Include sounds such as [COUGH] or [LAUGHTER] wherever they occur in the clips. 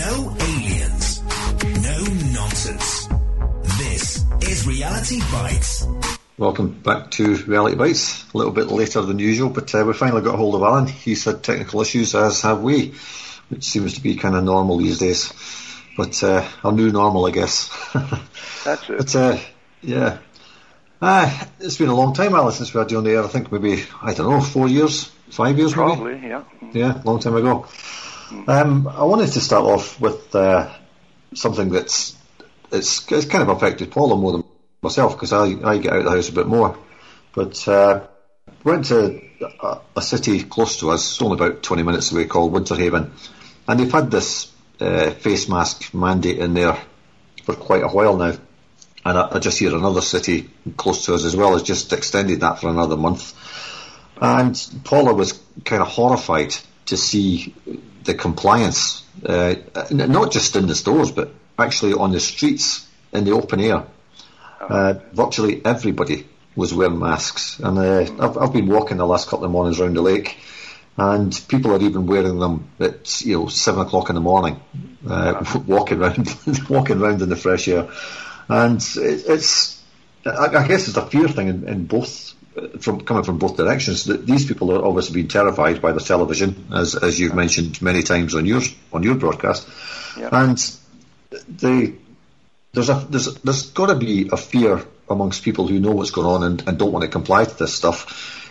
No aliens. No nonsense. This is Reality Bites. Welcome back to Reality Bites. A little bit later than usual, but uh, we finally got hold of Alan. He's had technical issues, as have we, which seems to be kind of normal these days. But uh, our new normal, I guess. [LAUGHS] That's it. but uh, yeah, uh, it's been a long time, Alan, since we had you on the air. I think maybe I don't know, four years, five years, maybe. Probably, yeah. Yeah, long time ago. Um, I wanted to start off with uh, something that's it's, it's kind of affected Paula more than myself because I, I get out of the house a bit more. But uh, went to a, a city close to us, only about 20 minutes away, called Winter Haven, and they've had this uh, face mask mandate in there for quite a while now. And I, I just hear another city close to us as well has just extended that for another month. And Paula was kind of horrified to see the compliance, uh, not just in the stores, but actually on the streets in the open air. Uh, virtually everybody was wearing masks, and uh, I've, I've been walking the last couple of mornings around the lake, and people are even wearing them at you know seven o'clock in the morning, uh, [LAUGHS] walking around, [LAUGHS] walking around in the fresh air, and it, it's I, I guess it's a fear thing in, in both from coming from both directions. That these people are obviously being terrified by the television, as as you've mentioned many times on your on your broadcast, Yeah. and they there's a there's there's got to be a fear amongst people who know what's going on and, and don't want to comply to this stuff,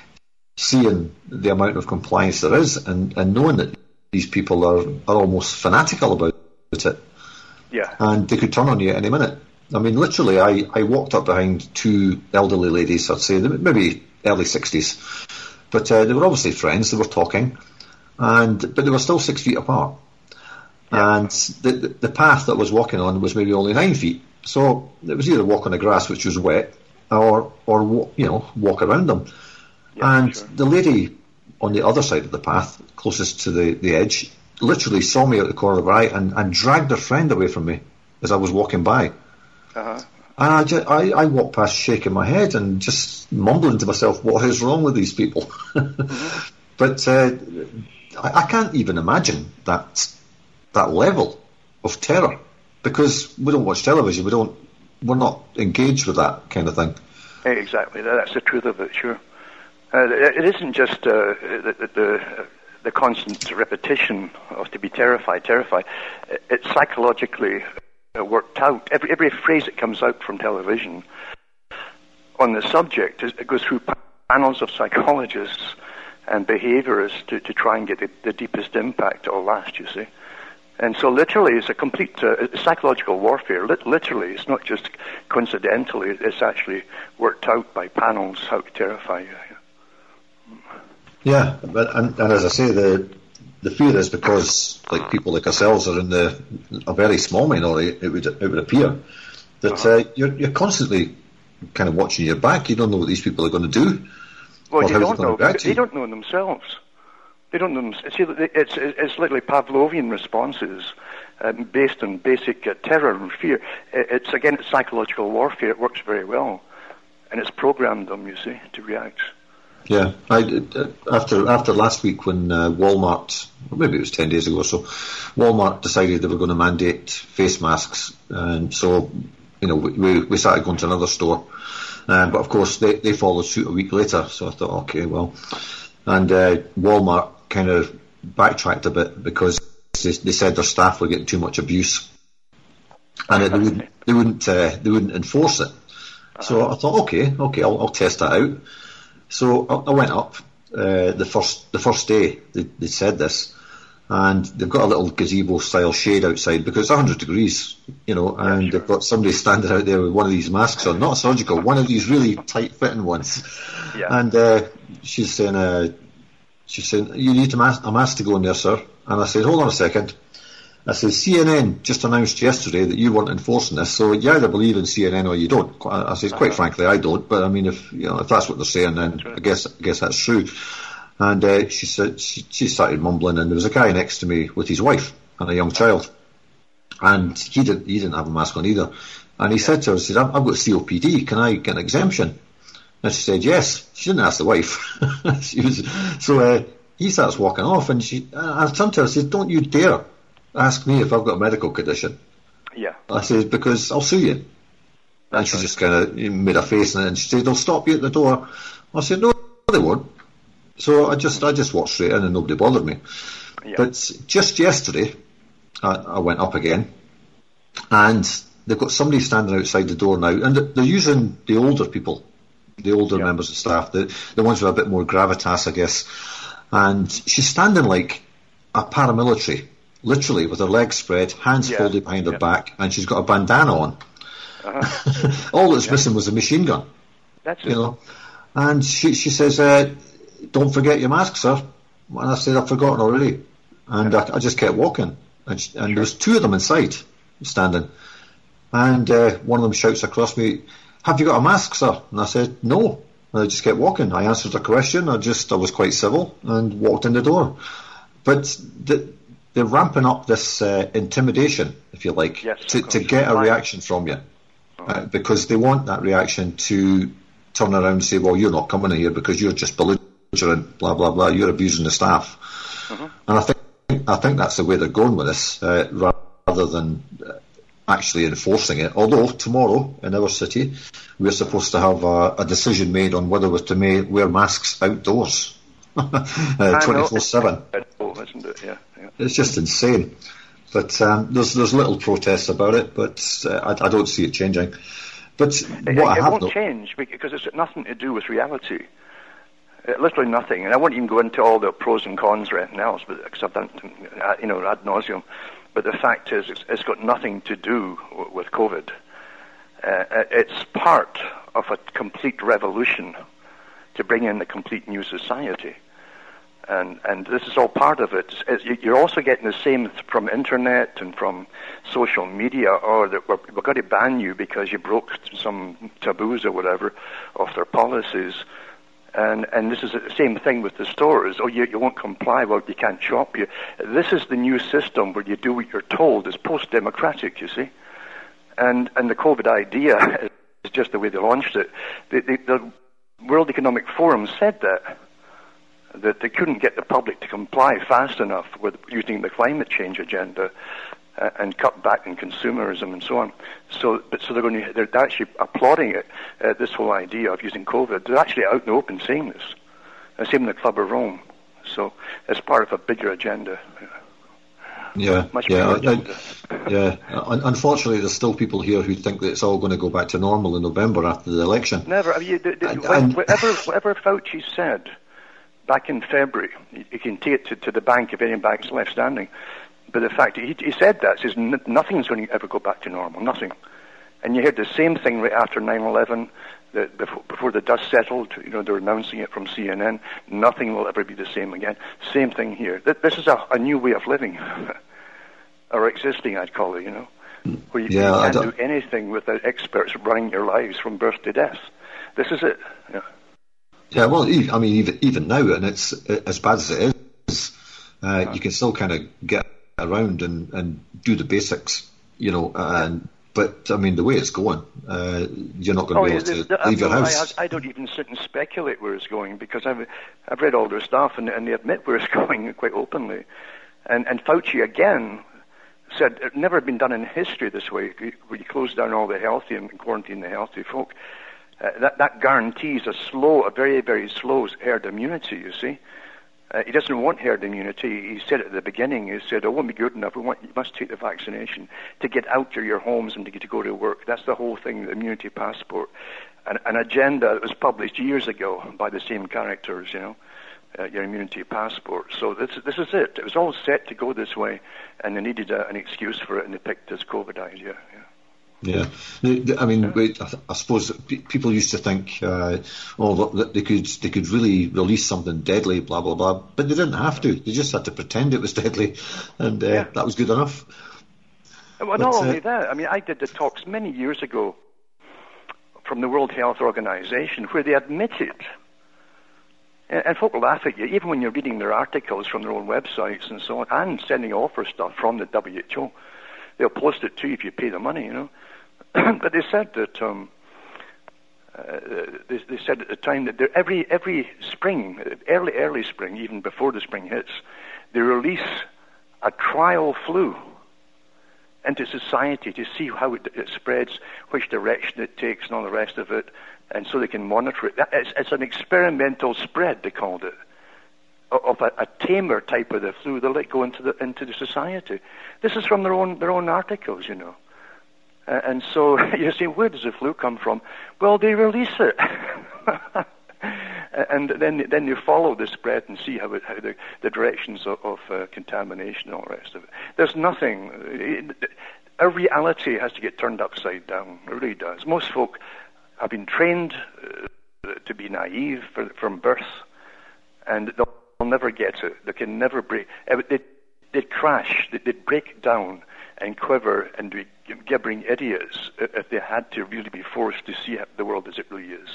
seeing the amount of compliance there is and, and knowing that these people are, are almost fanatical about it Yeah. and they could turn on you any minute. I mean, literally, I, I walked up behind two elderly ladies, I'd say, maybe early 60s, but uh, they were obviously friends, they were talking, and but they were still six feet apart. And the, the, the path that I was walking on was maybe only nine feet. So it was either walk on the grass, which was wet, or, or you know, walk around them. Yeah, and sure. the lady on the other side of the path, closest to the, the edge, literally saw me out the corner of her eye and, and dragged her friend away from me as I was walking by. Uh-huh. And I, ju- I, I walked past shaking my head and just mumbling to myself, what is wrong with these people? [LAUGHS] But uh, I, I can't even imagine that that level of terror because we don't watch television. We don't. We're not engaged with that kind of thing. Exactly. That's the truth of it, sure. Uh, it isn't just uh, the, the, the, constant repetition of to be terrified, terrified. It's psychologically worked out. Every, every phrase that comes out from television on the subject is, it goes through panels of psychologists and behaviorists to, to try and get the, the deepest impact will last, you see. And so, literally, it's a complete uh, psychological warfare. Lit- literally, it's not just coincidentally. It's actually worked out by panels how to terrify you. Yeah, but and, and as I say, the the fear is because like people like ourselves are in the a very small minority. It would it would appear that uh, you're you're constantly kind of watching your back. You don't know what these people are going to do. Well, they don't know. They don't know themselves. They don't know. Them, see, it's it's literally Pavlovian responses um, based on basic uh, terror and fear. It's again, it's psychological warfare. It works very well, and it's programmed them. You see, to react. Yeah, I uh, after after last week when uh, Walmart, or maybe it was ten days ago or so, Walmart decided they were going to mandate face masks, and so you know we we, started going to another store, um, but of course they they followed suit a week later. So I thought, okay, well, and uh, Walmart kind of backtracked a bit because they, they said their staff were getting too much abuse, and they wouldn't they wouldn't uh, they wouldn't enforce it. So I thought, okay, okay, I'll, I'll test that out. So I, went up uh, the first the first day they, they said this, and they've got a little gazebo style shade outside because it's 100 degrees, you know, and they've got somebody standing out there with one of these masks on, not surgical, one of these really tight fitting ones, Yeah. and uh, she's saying, uh, she's saying, you need a mask, a mask to go in there, sir, and I said, hold on a second. I said, CNN just announced yesterday that you weren't enforcing this, so you either believe in CNN or you don't. I said, quite frankly, I don't, but I mean, if, you know, if that's what they're saying, then I guess, I guess that's true. And, uh, she said, she, she started mumbling and there was a guy next to me with his wife and a young child. And he didn't, he didn't have a mask on either. And he said to her, he said, I've, I've got COPD, can I get an exemption? And she said, yes. She didn't ask the wife. [LAUGHS] she was, so, uh, he starts walking off and she, I turned to her and said, don't you dare ask me if I've got a medical condition. Yeah. I said, because I'll sue you. And she just kind of made a face and she said, they'll stop you at the door. I said, no, they won't. So I just I just walked straight in and nobody bothered me. Yeah. But just yesterday, I, I went up again, and they've got somebody standing outside the door now, and they're using the older people, the older Yeah. members of staff, the the ones with a bit more gravitas, I guess. And she's standing like a paramilitary, literally with her legs spread, hands Yeah. folded behind her Yeah. back, and she's got a bandana on. [LAUGHS] All that's missing was a machine gun That's you it. know. And she she says, uh, "Don't forget your mask, sir." And I said, "I've forgotten already," and I, I just kept walking. And, sh and there was two of them inside, standing, and uh, one of them shouts across me, "Have you got a mask, sir?" And I said, "No." And I just kept walking. I answered the question. I just I was quite civil and walked in the door. But the, they're ramping up this uh, intimidation, if you like, Yes, to, to get a reaction from you uh, because they want that reaction to turn around and say, "Well, you're not coming here because you're just belligerent, blah blah blah. You're abusing the staff." And I think I think that's the way they're going with this, uh, rather than uh, actually enforcing it. Although tomorrow in our city, we're supposed to have a, a decision made on whether we're to ma- wear masks outdoors, [LAUGHS] I twenty four seven. Isn't it? Yeah. Yeah. It's just insane. But um, there's there's little protests about it, but uh, I, I don't see it changing. But It, what it I have won't no- change because it's nothing to do with reality. Uh, literally nothing. And I won't even go into all the pros and cons or anything else, but because I've done, uh, you know, ad nauseum. But the fact is, it's, it's got nothing to do w- with COVID. Uh, it's part of a complete revolution to bring in a complete new society. And, and this is all part of it. It's- you- You're also getting the same from internet and from social media, or that we're, we're going to ban you because you broke some taboos or whatever of their policies. And, and this is the same thing with the stores. Oh, you, you won't comply. Well, you can't shop. You. This is the new system where you do what you're told. It's post-democratic, you see. And, and the COVID idea [LAUGHS] is just the way they launched it. The, the, the World Economic Forum said that that they couldn't get the public to comply fast enough with using the climate change agenda uh, and cut back in consumerism and so on. So, but so they're going to, they're actually applauding it. Uh, this whole idea of using COVID, they're actually out in the open saying this. And same in the Club of Rome. So it's part of a bigger agenda. Yeah, Much yeah, I- [LAUGHS] yeah. Unfortunately, there's still people here who think that it's all going to go back to normal in November after the election. Never. I mean, you, the, the, And- and- whatever, whatever Fauci said back in February, you, you can take it to, to the bank if any bank's left standing. But the fact he, he said that says n- nothing's going to ever go back to normal. Nothing. And you heard the same thing right after 9/11. That before, before the dust settled, you know, they're announcing it from CNN. Nothing will ever be the same again. Same thing here. Th- This is a, a new way of living, [LAUGHS] or existing, I'd call it. You know, where you, Yeah, you can't do anything without experts running your lives from birth to death. This is it. Yeah. Yeah, well, I mean, even even now, and it's uh, as bad as it is, uh, you can still kind of get around and, and do the basics, you know. And but I mean, the way it's going, uh, you're not going to be able to there- leave your house. I, I don't even sit and speculate where it's going because I've I've read all their stuff and, and they admit where it's [LAUGHS] going quite openly. And and Fauci again said it never been done in history this way. Where you close down all the healthy and quarantine the healthy folk. Uh, that that guarantees a slow, a very very slow herd immunity. You see. Uh, he doesn't want herd immunity. He said at the beginning. He said, "It won't be good enough. We want you must take the vaccination to get out of your homes and to get to go to work." That's the whole thing, the immunity passport, an, an agenda that was published years ago by the same characters. You know, uh, your immunity passport. So this this is it. It was all set to go this way, and they needed a, an excuse for it, and they picked this COVID idea. Yeah. Yeah, I mean, I suppose people used to think, uh, oh, that they could they could really release something deadly, blah blah blah, but they didn't have to. They just had to pretend it was deadly, and uh, Yeah. that was good enough. Well, not But, uh, only that, I mean, I did the talks many years ago from the World Health Organization where they admitted, and, and folk laugh at you, even when you're reading their articles from their own websites and so on, and sending offer stuff from the WHO. They'll post it to you if you pay the money, you know. [COUGHS] but they said that, um, uh, they, they said at the time that every, every spring, early, early spring, even before the spring hits, they release a trial flu into society to see how it, it, spreads, which direction it takes, and all the rest of it, and so they can monitor it. It's, it's an experimental spread, they called it, of a, a, tamer type of the flu. They let go into the into the society. This is from their own their own articles, you know. And so [LAUGHS] you say, where does the flu come from? Well, they release it. [LAUGHS] and then then you follow the spread and see how, it, how the, the directions of, of uh, contamination and all the rest of it. There's nothing. It, our reality has to get turned upside down. It really does. Most folk have been trained uh, to be naive for, from birth, and they'll never get it. They can never break. They, they'd crash. They'd break down and quiver and be gibbering idiots if they had to really be forced to see the world as it really is.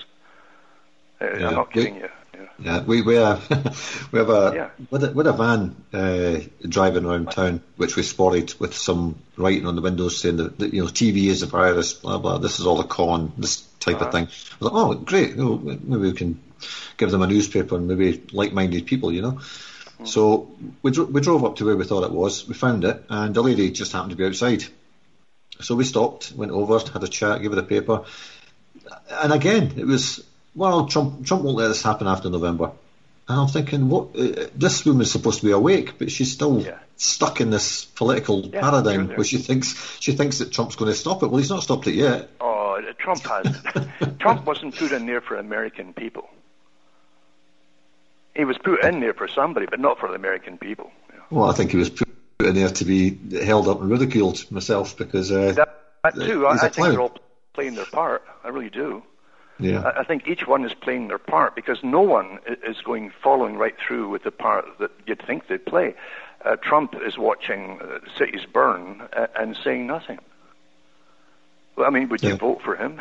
Uh, yeah. I'm not kidding you. Yeah. yeah, we we, uh, [LAUGHS] we have a yeah. with a, with a van uh, driving around town, which we spotted with some writing on the windows saying that, that you know TV is a virus, blah blah. This is all a con, this type uh-huh. of thing. I was like, oh, great, you know, maybe we can give them a newspaper and maybe like-minded people, you know. Mm-hmm. So we dro- we drove up to where we thought it was. We found it, and the lady just happened to be outside. So we stopped, went over, had a chat, gave her the paper, and again, it was well, Trump, Trump won't let this happen after November. And I'm thinking, what? Uh, this woman's supposed to be awake, but she's still yeah. stuck in this political yeah, paradigm where she thinks she thinks that Trump's going to stop it. Well, he's not stopped it yet. Oh, Trump has. [LAUGHS] Trump wasn't put in there for American people. He was put in there for somebody, but not for the American people. Well, I think he was put in there to be held up and ridiculed myself because uh, that, that too. I, I think they're all playing their part. I really do. Yeah. I think each one is playing their part because no one is going following right through with the part that you'd think they'd play. Uh, Trump is watching uh, cities burn uh, and saying nothing. Well, I mean, would yeah. you vote for him?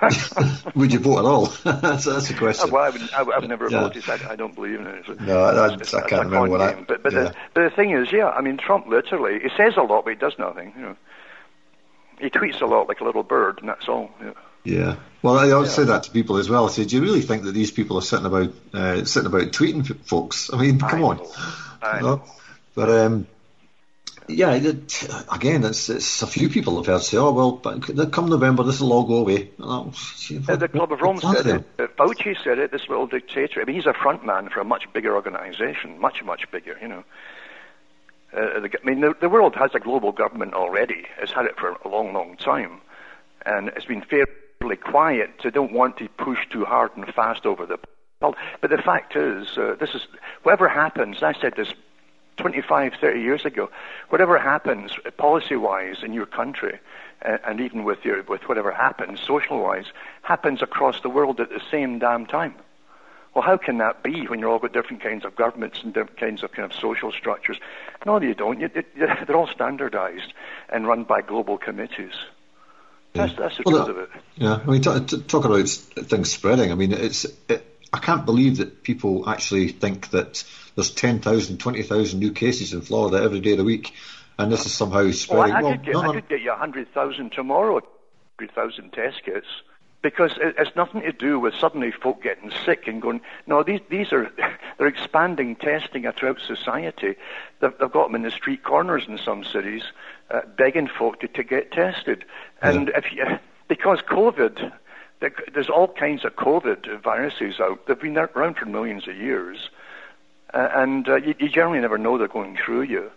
[LAUGHS] would you vote at all? [LAUGHS] that's, that's the question. well, I would, I, have never yeah. voted. I, I, don't believe in it. No, I, I, I can't remember what I. But, but, yeah. the, but the thing is, yeah, I mean, Trump literally he says a lot, but he does nothing. You know, he tweets a lot like a little bird, and that's all. You know. Yeah. Well, I always say that to people as well. I say, do you really think that these people are sitting about uh, sitting about tweeting folks? I mean, come on. I know. But um, yeah, it, again, it's, it's a few people have heard say, oh well, but come November, this will all go away. Oh, uh, the Club of Rome said it. Uh, Fauci said it. This little dictator. I mean, he's a front man for a much bigger organisation, much much bigger. You know. Uh, the, I mean, the, the world has a global government already. It's had it for a long, long time, and it's been fairly quiet. They don't want to push too hard and fast over the But the fact is, uh, this is whatever happens. I said this 25, 30 years ago. Whatever happens policy-wise in your country, uh, and even with your with whatever happens social-wise, happens across the world at the same damn time. Well, how can that be when you're all got different kinds of governments and different kinds of kind of social structures? No, you don't. You, it, they're all standardized and run by global committees. That's, that's the well, truth of it. Yeah, I mean, t- t- talk about things spreading. I mean, it's. It, I can't believe that people actually think that there's 10,000, 20,000 new cases in Florida every day of the week, and this is somehow spreading. Well, I, well, could, get, I could get you 100,000 tomorrow, 100,000 test kits, because it, it's nothing to do with suddenly folk getting sick and going, no, these, these are, [LAUGHS] they're expanding testing throughout society. They've, they've got them in the street corners in some cities, uh, begging folk to, to get tested. And yeah. if you, [LAUGHS] because COVID, there's all kinds of COVID viruses out. They've been around for millions of years, uh, and uh, you, you, generally never know they're going through you.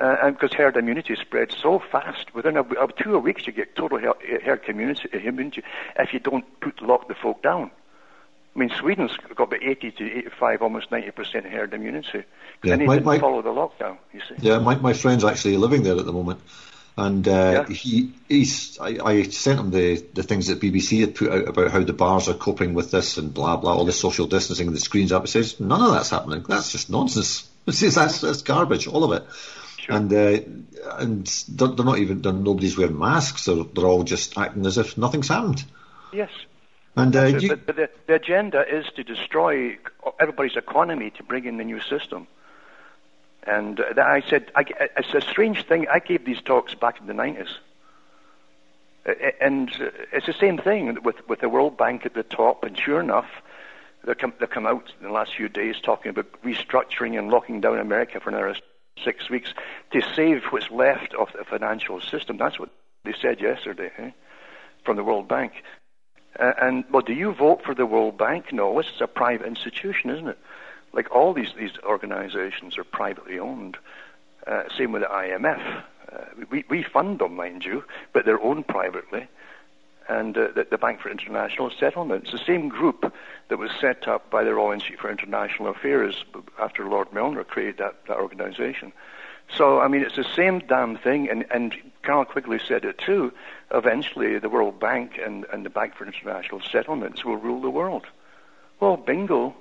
Uh, and because herd immunity spreads so fast, within a, a two weeks you get total herd community, immunity if you don't put lock the folk down. I mean, Sweden's got about 80 to 85, almost 90% herd immunity. Yeah, they my, didn't my, follow the lockdown, you see. Yeah, my, my friend's actually living there at the moment. And uh, yeah. he, he's, I, I, sent him the, the things that BBC had put out about how the bars are coping with this and blah blah, all the social distancing, the screens up. He says none of that's happening. That's just nonsense. [LAUGHS] He says that's that's garbage, all of it. Sure. And uh, and they're, they're, not even they're, nobody's wearing masks. They're, they're all just acting as if nothing's happened. Yes. And uh, you, but, but the, the agenda is to destroy everybody's economy to bring in the new system. And uh, I said, I, it's a strange thing. I gave these talks back in the 90s. And uh, it's the same thing with, with the World Bank at the top. And sure enough, they come, they come out in the last few days talking about restructuring and locking down America for another six weeks to save what's left of the financial system. That's what they said yesterday eh? from the World Bank. Uh, and well, do you vote for the World Bank? No, it's a private institution, isn't it? Like all these these organizations are privately owned. Uh, same with the IMF. Uh, we we fund them, mind you, but they're owned privately. And uh, the, the Bank for International Settlements, the same group that was set up by the Royal Institute for International Affairs after Lord Milner created that, that organization. So, I mean, it's the same damn thing, and, and Carroll Quigley said it too. Eventually, the World Bank and, and the Bank for International Settlements will rule the world. Well, bingo.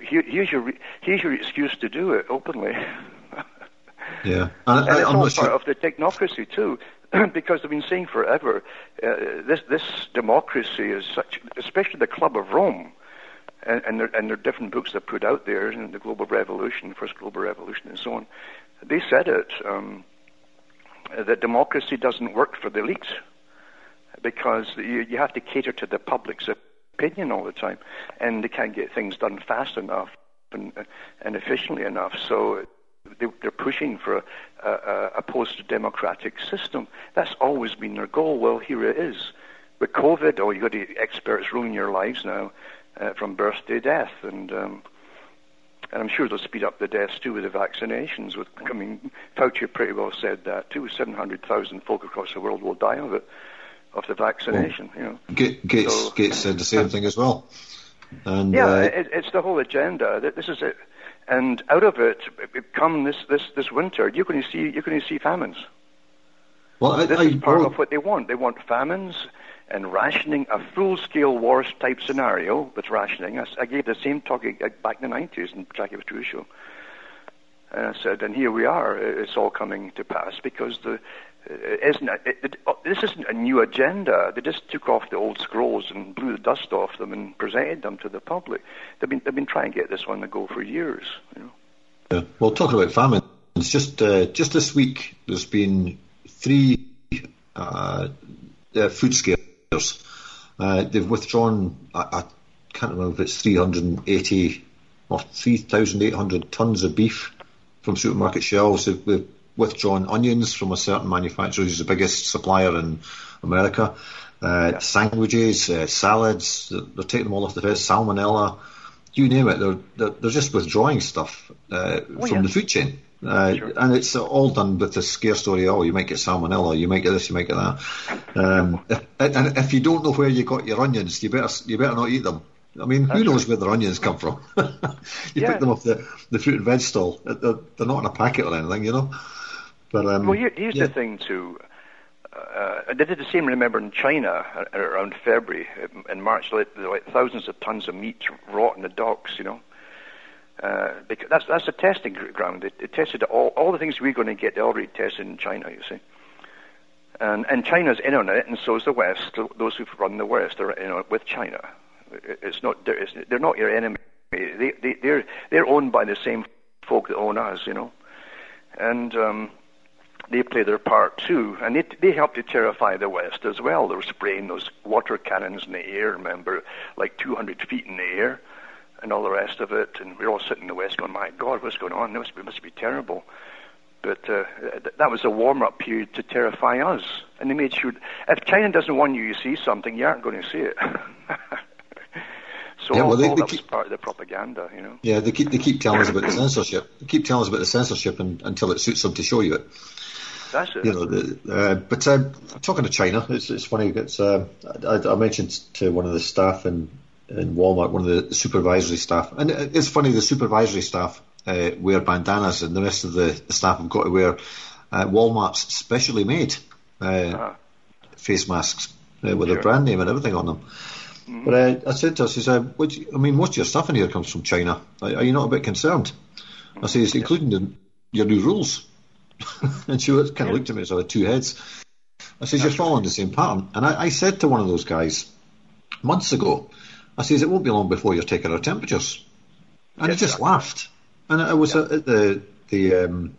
Here, here's, your, here's your excuse to do it openly. [LAUGHS] yeah. [LAUGHS] And, and it's I'm all part sure. of the technocracy, too. [CLEARS THROAT] because they've been saying forever, uh, this, this democracy is such, especially the Club of Rome, and, and, there, and there are different books that put out there, and the Global Revolution, First Global Revolution, and so on. They said it um, that democracy doesn't work for the elite because you, you have to cater to the public's opinion all the time, and they can't get things done fast enough and, and efficiently enough. So they, are pushing for a, a, a post-democratic system. That's always been their goal. Well, here it is. With COVID, oh, you've got the experts ruling your lives now uh, from birth to death, and um, and I'm sure they'll speed up the deaths too with the vaccinations. With I mean, Fauci pretty well said that too. 700,000 folk across the world will die of it, of the vaccination. Well, you know, Gates, so, Gates said the same thing as well. And, yeah, uh, it, it's the whole agenda. This is it, and out of it, come this this this winter, you're going to see you're going to see famines. Well, I, this I, is part well, of what they want. They want famines and rationing, a full-scale wars type scenario with rationing. I, I gave the same talk back in the 90s in Jackie show. And I said, and here we are. It's all coming to pass because the isn't it, it, oh, this isn't a new agenda. They just took off the old scrolls and blew the dust off them and presented them to the public. They've been they've been trying to get this one to go for years. You know. Yeah. Well, talking about famine, it's just uh, just this week there's been three uh, uh, food scares uh, they've withdrawn, I, I, can't remember if it's 380 or 3,800 tons of beef from supermarket shelves. They've, they've, withdrawn onions from a certain manufacturer who's the biggest supplier in America. Uh. Sandwiches, uh, salads, they're, taking them all off the list. Salmonella, you name it, they're, they're, they're just withdrawing stuff uh, oh, from yeah. the food chain. Uh, sure. And it's all done with the scare story. Oh, you might get salmonella. You might get this. You might get that. Um, and if you don't know where you got your onions, you better you better not eat them. I mean, That's who knows where their onions come from? [LAUGHS] you yeah. pick them off the, the fruit and veg stall. They're, they're, not in a packet or anything, you know. But um, well, here, here's yeah. the thing too. Uh, they did the same. Remember in China around February, in March, like, like thousands of tons of meat rot in the docks. You know, uh, because that's that's a testing ground. It, it tested all all the things we're going to get. They already tested in China. You see, and and China's in on it, and so is the West. Those who run the West are in on it with China. It's not they're, it's, they're not your enemy. They, they they're they're owned by the same folk that own us. You know, and. Um, they play their part too, and they, they help to terrify the West as well. They were spraying those water cannons in the air, remember, like 200 feet in the air, and all the rest of it. And we are all sitting in the West going, my God, what's going on? This must be, must be terrible. But uh, th- that was a warm-up period to terrify us. And they made sure, if China doesn't want you to see something, you aren't going to see it. [LAUGHS] so yeah, well, they, all they keep, part of the propaganda, you know. Yeah, they keep they keep telling us about the censorship. They keep telling us about the censorship and, until it suits them to show you it. That's it. You know, the, uh, but uh, talking to China, it's, it's funny. It's uh, I, I, mentioned to one of the staff in in Walmart, one of the supervisory staff. And it's funny, the supervisory staff uh, wear bandanas, and the rest of the, staff have got to wear uh, Walmart's specially made uh, uh-huh. face masks uh, with sure. a brand name and everything on them. Mm-hmm. But uh, I said to her, I said, I mean, most of your stuff in here comes from China. Are, are you not a bit concerned? I said, mm-hmm. including the, your new rules. [LAUGHS] and she kind of yeah. looked at me as I had two heads. I said, you're following the same pattern. And I, I said to one of those guys months ago, I says, it won't be long before you're taking our temperatures. And yes, he just laughed. And I was yeah. at the the um,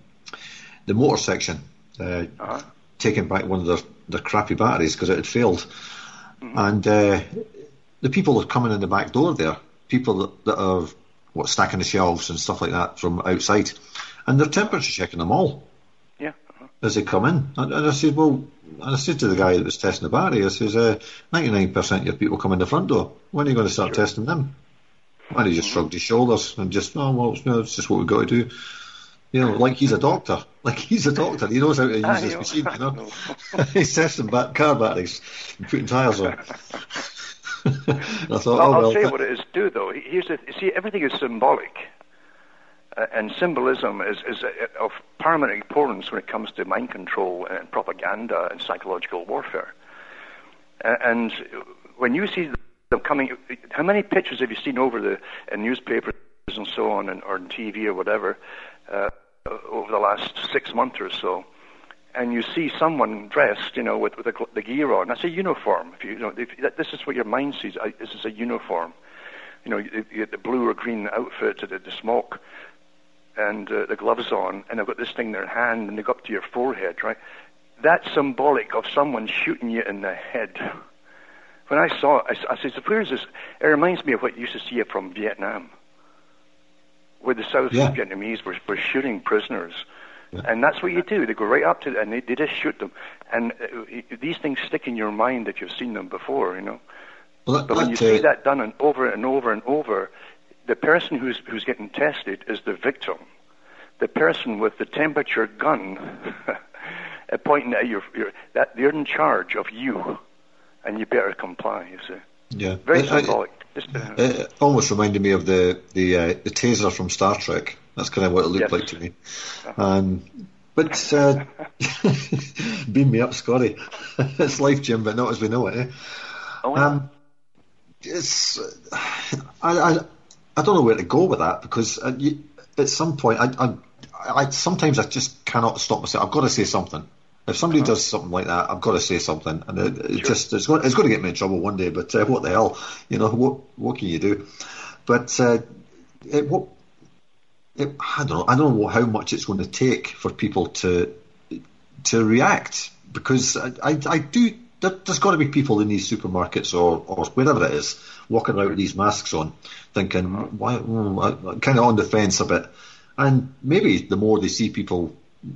the motor section, uh, uh-huh. taking back one of their, their crappy batteries because it had failed. Mm-hmm. And uh, the people are coming in the back door there, people that, that are what stacking the shelves and stuff like that from outside. and they're temperature checking them all. Yeah. Uh-huh. As they come in, and, and I said, well, and I said to the guy that was testing the battery, I says, uh, 99% of your people come in the front door. When are you going to start sure. testing them? And he just mm-hmm. shrugged his shoulders and just, oh, well, it's, it's just what we've got to do. You know, like he's a doctor. [LAUGHS] Like he's a doctor. He knows how to use this machine, you know. [LAUGHS] [LAUGHS] he's testing back car batteries and putting tyres on. [LAUGHS] Thought, well, oh, I'll tell you what it is do, though. Here's the, see, everything is symbolic. Uh, and symbolism is, is uh, of paramount importance when it comes to mind control and propaganda and psychological warfare. Uh, and when you see them coming, how many pictures have you seen over the in newspapers and so on, and, or on TV or whatever, uh, over the last six months or so, and you see someone dressed, you know, with, with the, the gear on. That's a uniform. If you, you know, if, this is what your mind sees. I, this is a uniform. You know, you, you get the blue or green outfit, the, the smoke, and uh, the gloves on, and they've got this thing in their hand, and they go up to your forehead, right? That's symbolic of someone shooting you in the head. When I saw it, I, I said, "Where is this?" It reminds me of what you used to see from Vietnam where the South yeah. Vietnamese were, were shooting prisoners. And that's what you do. They go right up to and they, they just shoot them. And uh, these things stick in your mind if you've seen them before, you know. Well, that, but when you see uh, that done and over and over and over, the person who's, who's getting tested is the victim. The person with the temperature gun [LAUGHS] pointing at your, your that they're in charge of you, and you better comply. You see. Yeah. Very symbolic. It almost reminded me of the the, uh, the taser from Star Trek. That's kind of what it looked yes. like to me. Um, but uh, [LAUGHS] beam me up, Scotty. [LAUGHS] it's life, Jim, but not as we know it. Eh? Oh, yeah. um, it's I, I I don't know where to go with that because uh, you, at some point I, I I sometimes I just cannot stop myself. I've got to say something. If somebody uh-huh. does something like that, I've got to say something, and it, it sure. just it's going, it's going to get me in trouble one day. But uh, what the hell, you know? What what can you do? But uh, it, what it, I don't know. I don't know how much it's going to take for people to to react because I, I, I do. There, has got to be people in these supermarkets or, or wherever it is walking around with these masks on, thinking why, mm, kind of on the fence a bit. And maybe the more they see people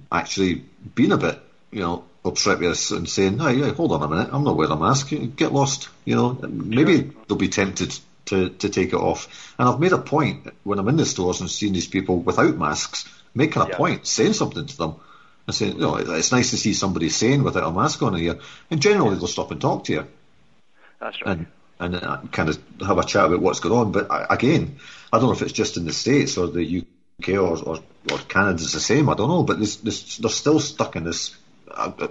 actually being a bit you know, obstreperous and saying, "Hey, yeah, hold on a minute, I'm not wearing a mask. Get lost." You know, maybe they'll be tempted to, to take it off. And I've made a point when I'm in the stores and seeing these people without masks, making a yeah. point, saying something to them. and saying, you know, it's nice to see somebody saying without a mask on here. And generally, they'll stop and talk to you. That's right. And, and uh, kind of have a chat about what's going on. But uh, again, I don't know if it's just in the States or the UK or, or, or Canada's the same. I don't know. But this, this, they're still stuck in this I,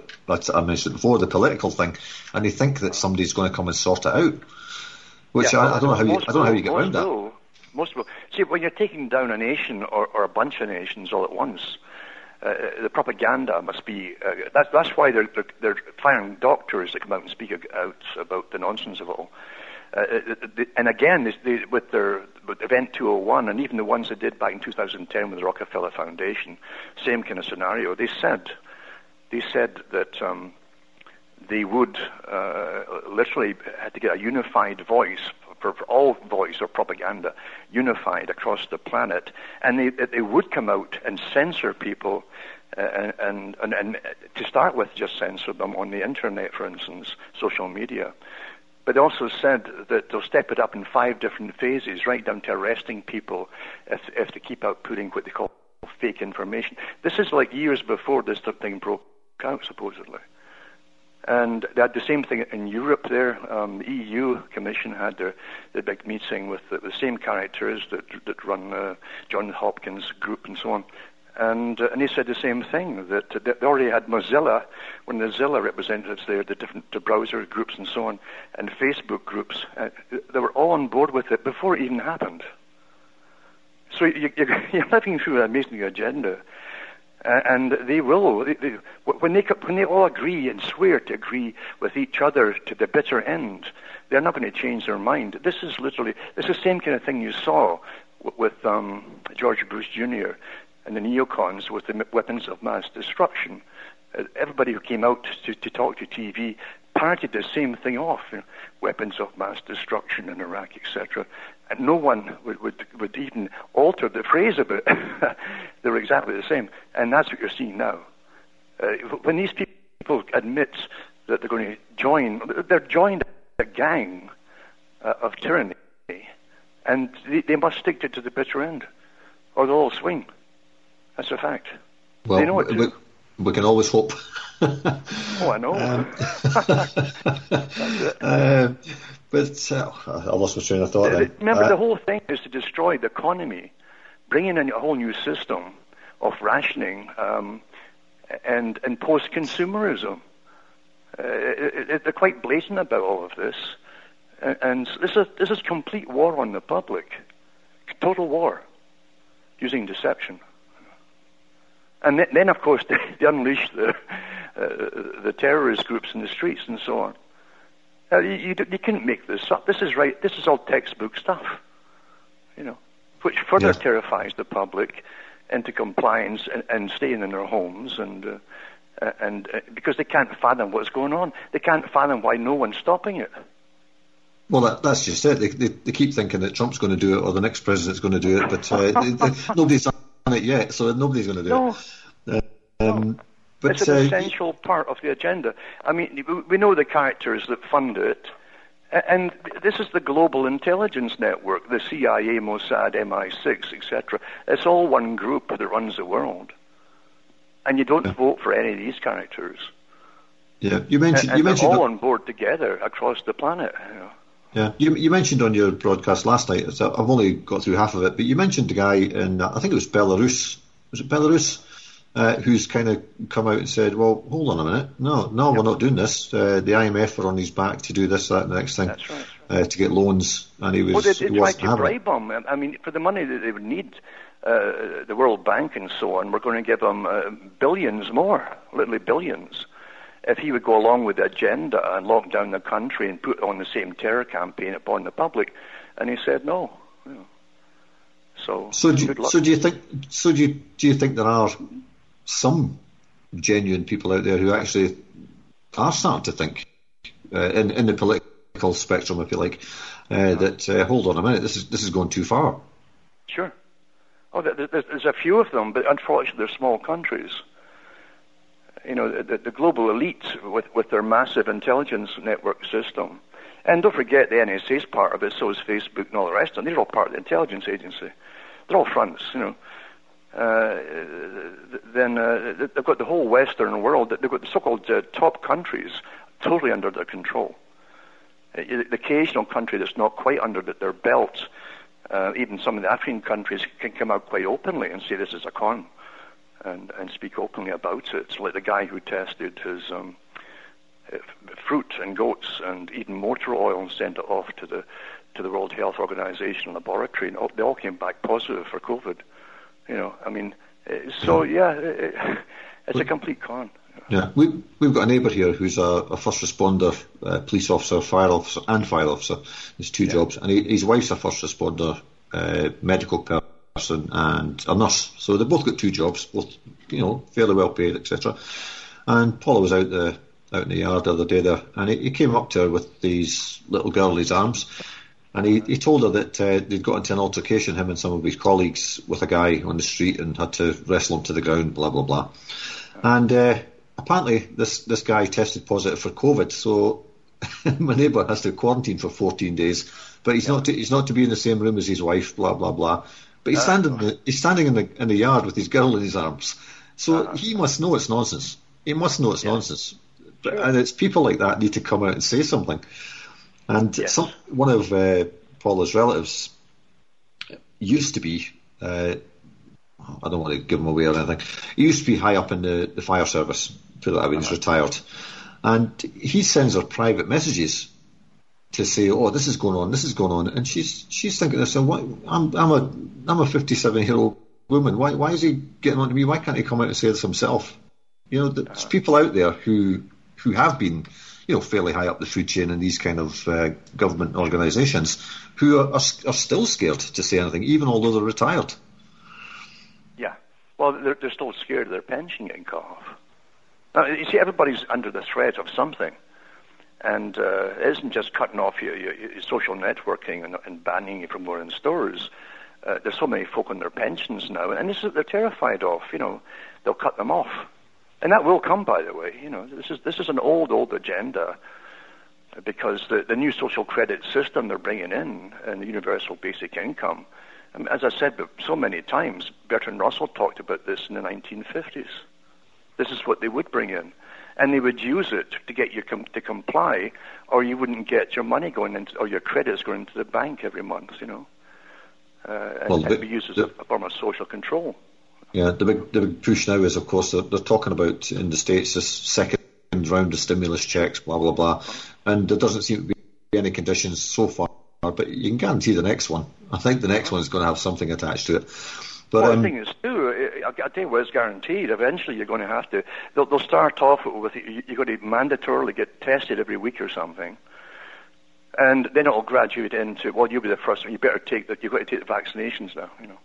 I mentioned before, the political thing, and they think that somebody's going to come and sort it out. Which yeah, I, I, don't know how you, I don't know how you get around that. Most people see when you're taking down a nation or, or a bunch of nations all at once. Uh, the propaganda must be. Uh, that's that's why they're, they're, they're firing doctors that come out and speak out about the nonsense of it all. Uh, uh and again, with their with Event 201, and even the ones they did back in 2010 with the Rockefeller Foundation, same kind of scenario. They said they said that um, they would uh, literally had to get a unified voice for, for, all voice or propaganda unified across the planet, and they, they would come out and censor people. Uh, and, and, and to start with, just censor them on the internet, for instance, social media. But they also said that they'll step it up in five different phases, right down to arresting people if, if they keep out putting what they call fake information. This is like years before this thing broke out, supposedly. And they had the same thing in Europe there. Um, the EU Commission had their, their big meeting with the, the same characters that, that run uh, John Hopkins group and so on. And, uh, and he said the same thing, that, uh, they already had Mozilla, when the Zilla representatives there, the different the browser groups and so on, and Facebook groups, uh, they were all on board with it before it even happened. So you, [LAUGHS] you're living through an amazing agenda and they will. They, they, when, they, when they all agree and swear to agree with each other to the bitter end, they're not going to change their mind. This is literally, it's the same kind of thing you saw with um, George Bush Jr. and the neocons with the weapons of mass destruction. Uh, everybody who came out to, to talk to TV parted the same thing off. You know, weapons of mass destruction in Iraq, etc. And no one would, would, would even alter the phrase of it. [LAUGHS] they were exactly the same. And that's what you're seeing now. Uh, when these people admit that they're going to join, they're joined a gang uh, of tyranny, and they, they, must stick to, to the bitter end, or they'll all swing. That's a fact. Well, they know it we can always hope. [LAUGHS] oh, I know. Um, uh, [LAUGHS] [LAUGHS] but uh, I lost my train of thought. Then. Remember, uh, the whole thing is to destroy the economy, bring in a whole new system of rationing um, and and post-consumerism. Uh, it, it, they're quite blatant about all of this, and, and this is this is complete war on the public, total war, using deception. And then, then of course, [LAUGHS] they, they unleash the uh, the terrorist groups in the streets and so on. Uh, you, you, you couldn't make this up. This is right. This is all textbook stuff, you know, which further yes. terrifies the public into compliance and, and staying in their homes and. Uh, and uh, because they can't fathom what's going on, they can't fathom why no one's stopping it. Well, that, that's just it. They, they, they, keep thinking that Trump's going to do it or the next president's going to do it, but uh, [LAUGHS] they, nobody's it yet, so nobody's going to do no. it. Uh, um, but, it's an uh, essential part of the agenda. I mean, we know the characters that fund it, and this is the global intelligence network, the CIA, Mossad, MI6, etc. It's all one group that runs the world. And you don't yeah. vote for any of these characters. Yeah, you mentioned. And, you mentioned all on board together across the planet. You know. Yeah, you, you, mentioned on your broadcast last night. So I've only got through half of it, but you mentioned the guy in I think it was Belarus. Was it Belarus? uh, who's kind of come out and said, "Well, hold on a minute, no, no, yep. we're not doing this. Uh, the IMF are on his back to do this, that, and the next thing, right, right. Uh, to get loans." And he was. Well, they tried to bribe him. I mean, for the money that they would need, uh, the World Bank and so on, we're going to give them uh, billions more, literally billions, if he would go along with the agenda and lock down the country and put on the same terror campaign upon the public. And he said no. So, so do, you, so do you think? So do you, do you think there are some genuine people out there who actually are starting to think uh, in, in the political spectrum, if you like, uh, that uh, hold on a minute, this is this is going too far. Sure. Oh, there's a few of them, but unfortunately, they're small countries. You know, the, the global elite with, with their massive intelligence network system. And don't forget, the NSA is part of it, so is Facebook and all the rest of them. They're all part of the intelligence agency. They're all fronts, you know. Uh, then uh, they've got the whole Western world. They've got the so-called uh, top countries totally under their control. Uh, the occasional country that's not quite under their belt, uh, even some of the African countries can come out quite openly and say this is a con, and and speak openly about it. It's like the guy who tested his. Um, fruit and goats and even motor oil and sent it off to the to the World Health Organization laboratory, and they all came back positive for COVID. You know, I mean, uh, so yeah, it, it's a complete con. Yeah, we, we've got a neighbour here who's a, a first responder, uh, police officer, fire officer, and fire officer. There's two yeah. jobs, and he, his wife's a first responder, uh, medical person, and a nurse. So they've both got two jobs, both you know fairly well paid, etc. And Paula was out the out in the yard the other day there, and he, he came up to her with these little girl in his arms, and he, he told her that uh, they'd got into an altercation, him and some of his colleagues, with a guy on the street and had to wrestle him to the ground, blah, blah, blah. And uh, apparently this, this guy tested positive for COVID, so [LAUGHS] my neighbour has to quarantine for 14 days, but he's, yeah. not to, he's not to be in the same room as his wife, blah, blah, blah. But he's, uh, standing, the, he's standing in the, in the yard with his girl in his arms. So uh, he must know it's nonsense. He must know it's yeah. nonsense. Sure. And it's people like that need to come out and say something. And yes. some, one of uh, Paula's relatives used to be, uh, I don't want to give him away or anything, he used to be high up in the, the fire service, put that way, he's uh-huh. retired. And he sends her private messages to say, "Oh, this is going on, this is going on," and she's she's thinking herself, "What? I'm I'm a I'm a 57 year old woman. Why why is he getting on to me? Why can't he come out and say this himself?" You know, there's people out there who who have been you know, fairly high up the food chain in these kind of uh, government organisations who are, are, are, still scared to say anything, even although they're retired. Yeah. Well, they're, they're still scared of their pension getting cut off. Now, you see, everybody's under the threat of something. And uh, it isn't just cutting off your, your, your social networking and, and, banning you from going in stores. Uh, there's so many folk on their pensions now, and this is what they're terrified of. You know, they'll cut them off, and that will come, by the way. You know, this is this is an old, old agenda because the, the new social credit system they're bringing in and the universal basic income. And as I said so many times, Bertrand Russell talked about this in the 1950s. This is what they would bring in. And they would use it to get you com- to comply, or you wouldn't get your money going into, or your credits going into the bank every month, you know. Uh, and, well, the, and be used as the, a form of social control. Yeah, the big the big push now is, of course, they're, they're talking about in the states this second round of stimulus checks, blah blah blah, and there doesn't seem to be any conditions so far. But you can guarantee the next one. I think the next one is going to have something attached to it. But well, um, the thing is, too, I tell you what is guaranteed. Eventually, you're going to have to. They'll, they'll start off with you're going to mandatorily get tested every week or something, and then it'll graduate into well, you'll be the first one. You better take that. You've got to take the vaccinations now. You know,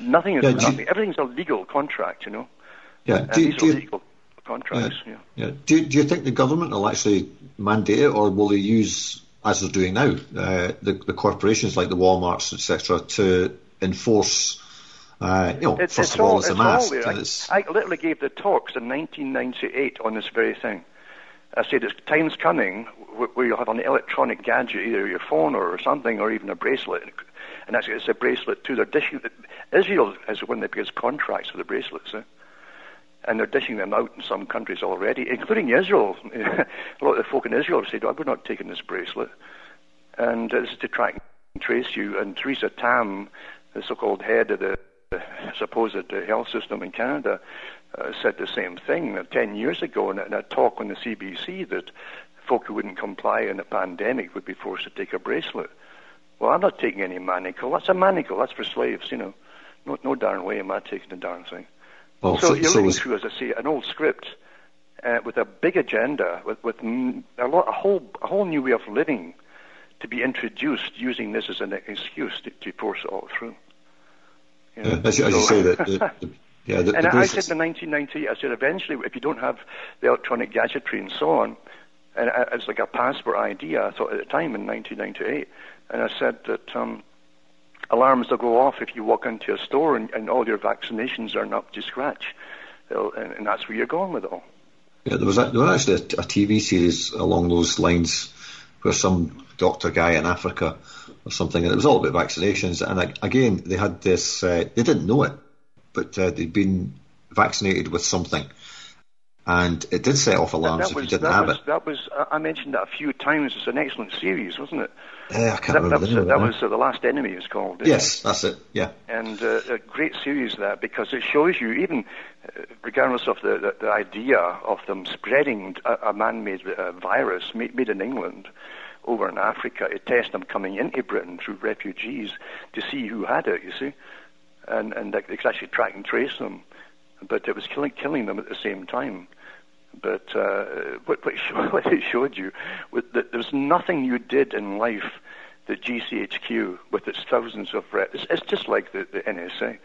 nothing is yeah, nothing. You, Everything's a legal contract. You know. Yeah. And do, these do are legal contracts. Yeah. yeah. yeah. Do, do you think the government will actually mandate it, or will they use, as they're doing now, uh, the, the corporations like the WalMarts, etc., to enforce? Uh, you know, it's, first it's of all, all, it's a mask. I, I literally gave the talks in 1998 on this very thing. I said, it's time's coming where you'll have an electronic gadget, either your phone or something, or even a bracelet. And actually, it's a bracelet too. They're dishing, Israel has one of the biggest contracts for the bracelets. Eh? and they're dishing them out in some countries already, including Israel. [LAUGHS] a lot of the folk in Israel have said, oh, we're not taking this bracelet. And uh, this is to track and trace you. And Theresa Tam, the so-called head of the supposed uh, health system in Canada, uh, said the same thing uh, 10 years ago in a, in a talk on the CBC that folk who wouldn't comply in a pandemic would be forced to take a bracelet. Well, I'm not taking any manacle. That's a manacle. That's for slaves, you know. No, no darn way am I taking the darn thing. Well, so, so you're so looking through, as I say, an old script uh, with a big agenda, with, with a, lot, a whole, a whole new way of living to be introduced, using this as an excuse to, to force it all through. You know? as, you say, that. The, the, yeah, the, [LAUGHS] and I said in 1990, I said eventually, if you don't have the electronic gadgetry and so on, and it's like a passport idea, I thought at the time in 1998, and I said that um, alarms will go off if you walk into a store and, and all your vaccinations are not up to scratch. And, and, that's where you're going with it all. Yeah, there was, a, there was actually a, a, TV series along those lines where some doctor guy in Africa or something, and it was all about vaccinations. And again, they had this, uh, they didn't know it, but uh, they'd been vaccinated with something and it did set off alarms that, that if was, you didn't have was, it. That was I mentioned that a few times. It's an excellent series, wasn't it? Yeah, I can't that, remember. That was, that was uh, the last enemy. Was called. Yes, it? that's it. Yeah, and uh, a great series that because it shows you even uh, regardless of the, the, the, idea of them spreading a, a man-made uh, virus made, made in England over in Africa, it tests them coming into Britain through refugees to see who had it. You see, and and they could actually track and trace them, but it was killing killing them at the same time. But uh, what, [LAUGHS] what, it showed you was that there was nothing you did in life that GCHQ, with its thousands of reps, it's, it's just like the, the NSA.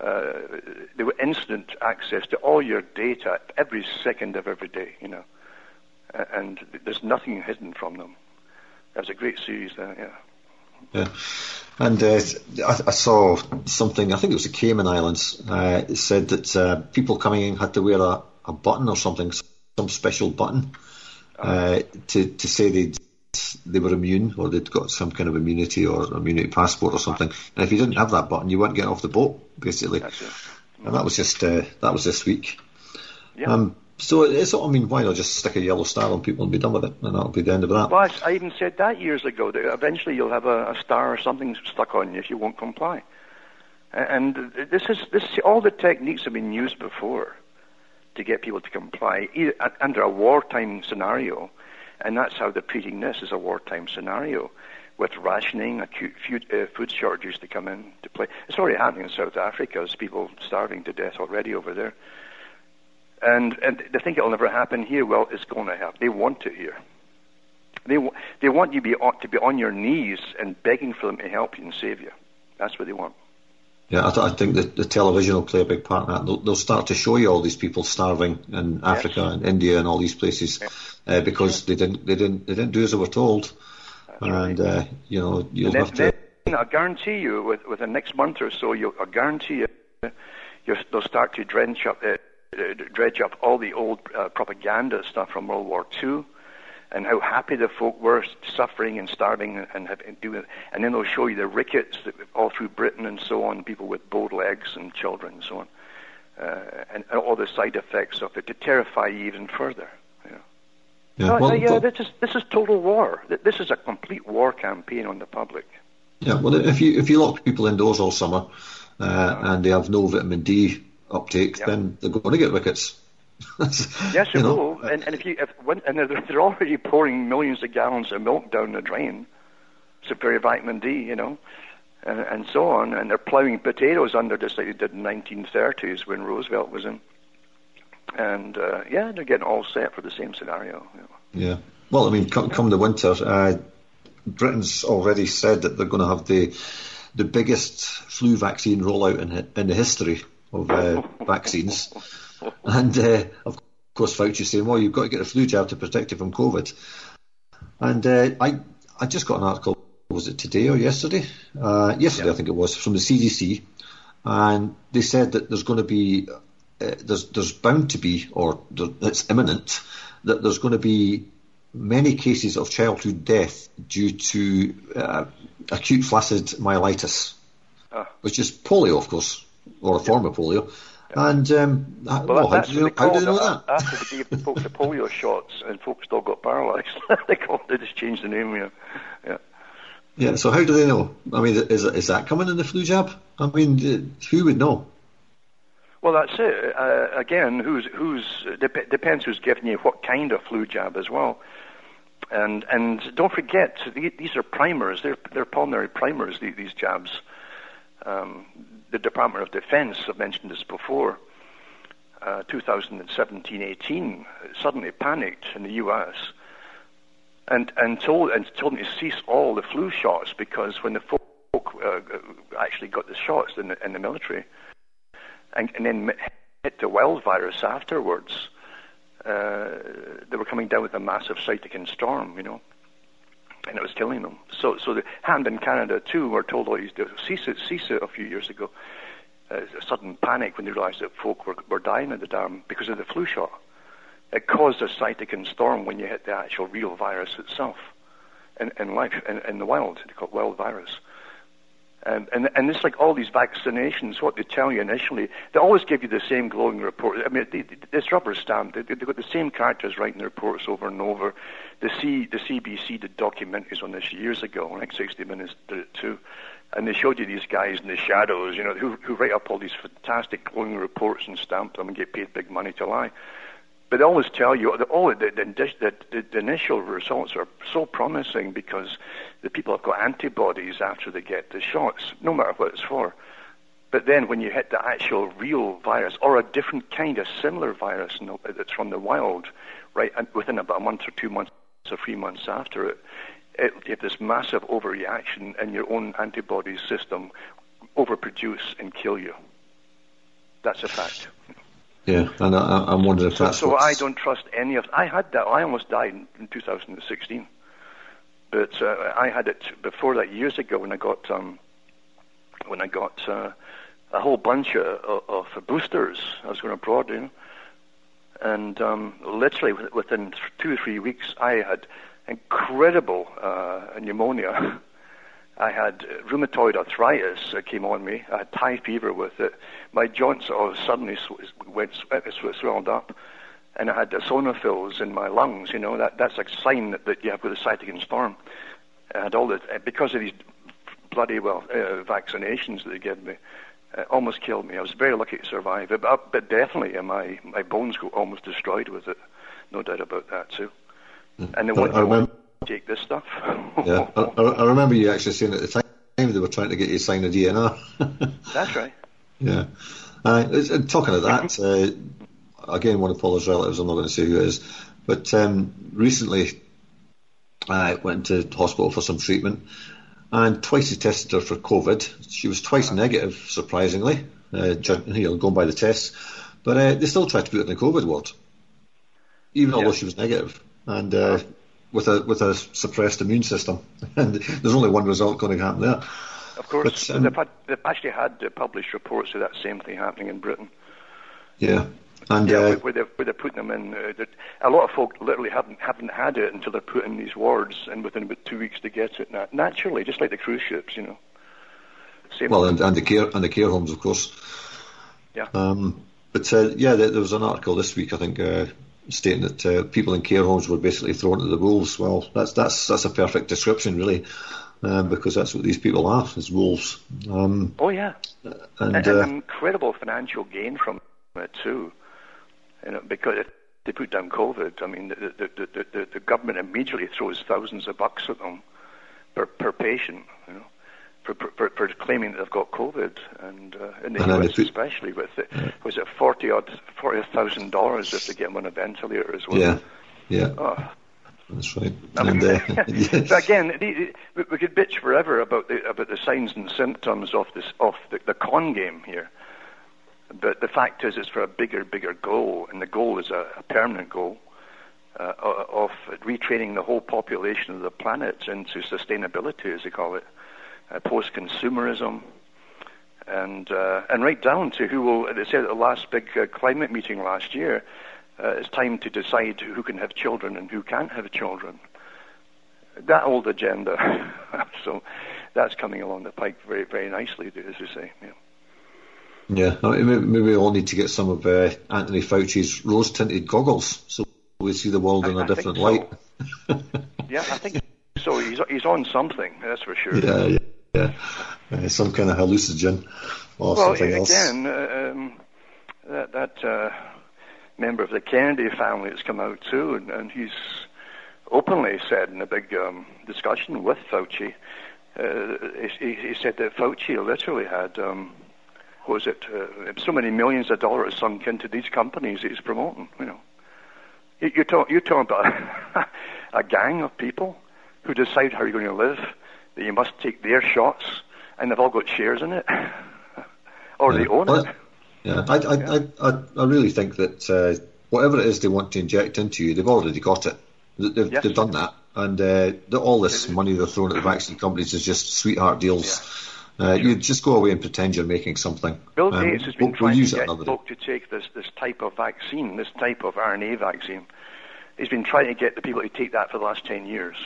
Uh, there were instant access to all your data every second of every day, you know, and there's nothing hidden from them. That was a great series there, yeah. Yeah, and uh, I, I, saw something. I think it was the Cayman Islands. Uh, it said that uh, people coming in had to wear a, a button or something some special button uh, to to say they they were immune or they'd got some kind of immunity or immunity passport or something. And if you didn't have that button, you weren't getting off the boat, basically. And that was just uh, that was this week. Yeah. Um, so it's, I mean, why not just stick a yellow star on people and be done with it, and that'll be the end of that. Well, I even said that years ago. That eventually, you'll have a, a star or something stuck on you if you won't comply. And this is this. All the techniques have been used before to get people to comply either, under a wartime scenario, and that's how they're treating this as a wartime scenario, with rationing, acute food, uh, food shortages to come in to play. It's already happening in South Africa. There's people starving to death already over there, and and they think it'll never happen here. Well, it's going to happen. They want it here. They they want you be to be on your knees and begging for them to help you and save you. That's what they want. Yeah, I, th- I think the, the, television will play a big part in that. They'll, they'll, start to show you all these people starving in Africa and India and all these places uh, because they didn't they didn't they didn't do as they were told. And uh, you know you'll have to. I guarantee you, with with the next month or so, you'll I guarantee you, they'll start to drench up uh, dredge up all the old uh, propaganda stuff from World War II and how happy the folk were suffering and starving and, and doing And then they'll show you the rickets that, all through Britain and so on, people with bowed legs and children and so on, uh, and, and, all the side effects of it to terrify you even further. You know. Yeah, well, yeah this is this is total war. This is a complete war campaign on the public. Yeah, well, if you if you lock people indoors all summer uh, and they have no vitamin D uptake, yeah. then they're going to get rickets. [LAUGHS] yes, it will. And, and if you if, when, and they're, they're already pouring millions of gallons of milk down the drain, superior vitamin D, you know, and, and so on. And they're ploughing potatoes under just like they did in the 1930s when Roosevelt was in. And uh, yeah, they're getting all set for the same scenario. You know. Yeah. Well, I mean, come, come the winter, uh, Britain's already said that they're going to have the the biggest flu vaccine rollout in in the history of uh, vaccines. [LAUGHS] And uh, of course, Fauci saying, "Well, you've got to get a flu jab to protect you from COVID." And uh, I, I just got an article. Was it today or yesterday? Uh, yesterday, yeah. I think it was, from the CDC, and they said that there's going to be, uh, there's, there's bound to be, or it's imminent, that there's going to be many cases of childhood death due to uh, acute flaccid myelitis, ah. which is polio, of course, or a form of polio. And um, well, well, how, do you, how do you know that? After they gave the folks the polio shots and folks still got paralysed, [LAUGHS] they called, they just changed the name. Yeah. yeah. Yeah. So how do they know? I mean, is is that coming in the flu jab? I mean, who would know? Well, that's it. Uh, again, who's who's dep- depends who's giving you what kind of flu jab as well. And and don't forget, these are primers. They're they're pulmonary primers. These jabs. Um, the Department of Defense, I've mentioned this before, uh, 2017-18, suddenly panicked in the U.S. and and told and told me to cease all the flu shots because when the folk uh, actually got the shots in the, in the military, and, and then hit the wild virus afterwards, uh, they were coming down with a massive cytokine storm, you know and it was killing them. So, so the hand in Canada too were told, "Oh, cease it, cease it." A few years ago, uh, a sudden panic when they realised that folk were, were dying at the dam because of the flu shot. It caused a cytokine storm when you hit the actual real virus itself in, in life, in, in the wild. They call it wild virus. And, and, and it's like all these vaccinations, what they tell you initially, they always give you the same glowing report. I mean, they, they, it's rubber. They, they've got the same characters writing the reports over and over. The, C, the CBC did documentaries on this years ago, like 60 Minutes did it too. And they showed you these guys in the shadows, you know, who, who write up all these fantastic glowing reports and stamp them and get paid big money to lie. But they always tell you, oh, the, the, the, the initial results are so promising because the people have got antibodies after they get the shots, no matter what it's for. But then when you hit the actual real virus or a different kind of similar virus that's from the wild, right, and within about a month or two months or three months after it, it you have this massive overreaction and your own antibody system overproduce and kill you. That's a fact. Yeah, and I, am wondering if so, that's. So I don't trust any of. I had that. I almost died in, in 2016, but uh, I had it before that years ago when I got um, when I got uh, a whole bunch of, of, boosters. I was going abroad, you know, and um, literally within two or three weeks, I had incredible uh, pneumonia. [LAUGHS] I had rheumatoid arthritis that came on me. I had high fever with it. My joints all suddenly went swelled up, and I had eosinophils in my lungs. You know that that's a sign that, that you have with a cytokine storm. I had all the because of these bloody well uh, vaccinations that they gave me. It almost killed me. I was very lucky to survive, but, but definitely uh, my my bones got almost destroyed with it. No doubt about that too. Mm. And then what you take this stuff. yeah, [LAUGHS] I, I, remember you actually saying at the time they were trying to get you to sign a DNR. [LAUGHS] That's right. Yeah. Uh, talking of that, uh, again, one of Paula's relatives, I'm not going to say who it is, but um, recently I went to hospital for some treatment, and twice he tested her for COVID. She was twice negative, surprisingly, uh, you know, going by the tests. But uh, they still tried to put her in the COVID ward, even although she was negative, and uh, with a with a suppressed immune system. [LAUGHS] And there's only one result going to happen there. Of course, but, um, they've, had, they've, actually had uh, published reports of that same thing happening in Britain. Yeah, and yeah, uh, where, they're, where they're putting them in, uh, a lot of folk literally haven't haven't had it until they're put in these wards, and within about two weeks they get it. naturally, just like the cruise ships, you know. Same well, and, and, the care and the care homes, of course. Yeah. Um, but uh, yeah, there, there, was an article this week, I think, uh, stating that uh, people in care homes were basically thrown to the wolves. Well, that's that's that's a perfect description, really. Um, because that's what these people are, is wolves. Um, oh yeah, and, and, and incredible financial gain from it too. You know, because they put down COVID, I mean, the, the, the, the, the government immediately throws thousands of bucks at them per, per patient, you know, for, for, for claiming that they've got COVID, and uh, in the and US especially, with it, yeah. was it forty odd forty thousand dollars if they get them on a ventilator as well. Yeah, yeah. Oh. That's right. I mean, and, uh, [LAUGHS] [LAUGHS] again, we, we could bitch forever about the about the signs and symptoms of this of the, the con game here. But the fact is, it's for a bigger, bigger goal, and the goal is a, a permanent goal uh, of retraining the whole population of the planet into sustainability, as they call it, uh, post-consumerism, and uh, and right down to who will. They said at the last big uh, climate meeting last year, uh, it's time to decide who can have children and who can't have children. That old agenda. [LAUGHS] so that's coming along the pike very, very nicely, as you say. Yeah. Yeah, maybe we all need to get some of uh, Anthony Fauci's rose tinted goggles so we see the world in I, a different so. light. yeah, I think so. He's, he's on something, that's for sure. [LAUGHS] Yeah, yeah. Yeah. Uh, some kind of hallucinogen or well, something else. Again, uh, um, that, that uh, member of the Kennedy family has come out too, and, and he's openly said in a big um, discussion with Fauci, uh, he, he, said that Fauci literally had. Um, was it uh, so many millions of dollars sunk into these companies he's promoting? You know, you, you're, talk, you're talking about [LAUGHS] a gang of people who decide how you're going to live. That you must take their shots, and they've all got shares in it, [LAUGHS] or yeah. they own well, it. Yeah, I, I. I, I, I really think that uh, whatever it is they want to inject into you, they've already got it. They've, yes. they've done that, and uh, all this money they're throwing at the vaccine companies is just sweetheart deals. Yeah uh, you just go away and pretend you're making something. Bill um, Gates has been we'll, trying we'll to get folk to take this, this type of vaccine, this type of RNA vaccine. He's been trying to get the people to take that for the last 10 years.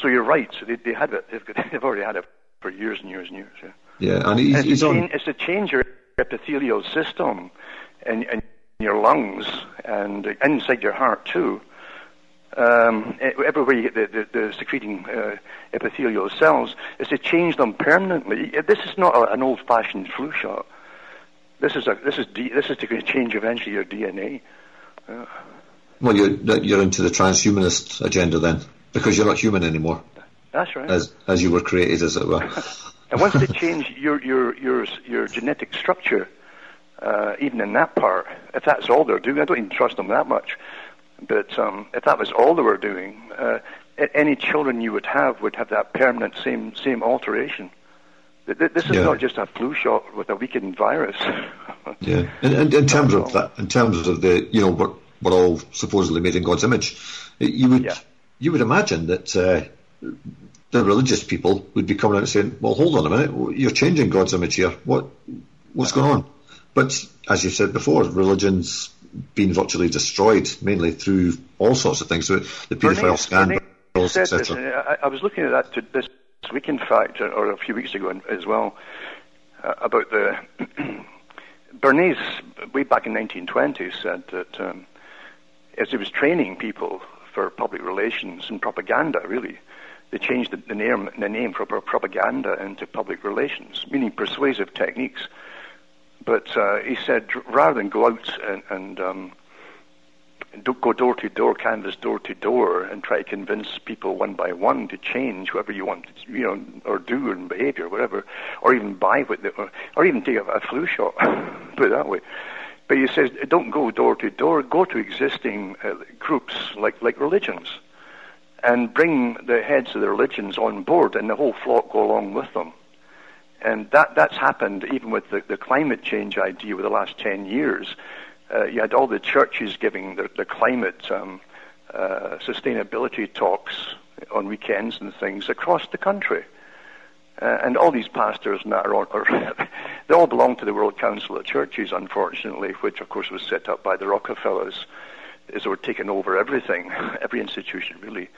So you're right. So they, they had it. They've, got, [LAUGHS] they've already had it for years and years and years. Yeah, yeah and he's, and he's to on. Change, it's to change your epithelial system and, and your lungs and inside your heart too um, everywhere you get the, the, the secreting uh, epithelial cells, is to change them permanently. This is not a, an old-fashioned flu shot. This is a this is D, this is to change eventually your DNA. Uh, well, you're you're into the transhumanist agenda then, because you're not human anymore. That's right. As as you were created, as it were. [LAUGHS] and once they change your your your your genetic structure, uh, even in that part, if that's all they're doing, I don't even trust them that much. But um, if that was all they were doing, uh, any children you would have would have that permanent same same alteration. This is yeah. not just a flu shot with a weakened virus. [LAUGHS] yeah, and, and in terms of that, in terms of the, you know, we're, we're all supposedly made in God's image. You would yeah. You would imagine that uh, the religious people would be coming out and saying, "Well, hold on a minute, you're changing God's image here. What what's going on?" But as you said before, religions been virtually destroyed, mainly through all sorts of things. So the paedophile scandals, etc. I, I, was looking at that to this week, in fact, or a few weeks ago as well, uh, about the [CLEARS THROAT] Bernays, way back in 1920, said that um, as he was training people for public relations and propaganda, really, they changed the, the name, the name for propaganda into public relations, meaning persuasive techniques but uh, he said rather than go out and, and um, go door to door, canvass door to door, and try to convince people one by one to change whatever you want, to, you know, or do in behaviour, whatever, or even buy what, it, or, or even take a, a flu shot, [LAUGHS] put it that way. But he says, don't go door to door. Go to existing uh, groups like like religions, and bring the heads of the religions on board, and the whole flock go along with them. And that, that's happened even with the, the climate change idea over the last 10 years. Uh, you had all the churches giving the, climate um, uh, sustainability talks on weekends and things across the country. Uh, and all these pastors now are, are [LAUGHS] they all belong to the World Council of Churches, unfortunately, which of course was set up by the Rockefellers, is they were taking over everything, [LAUGHS] every institution really.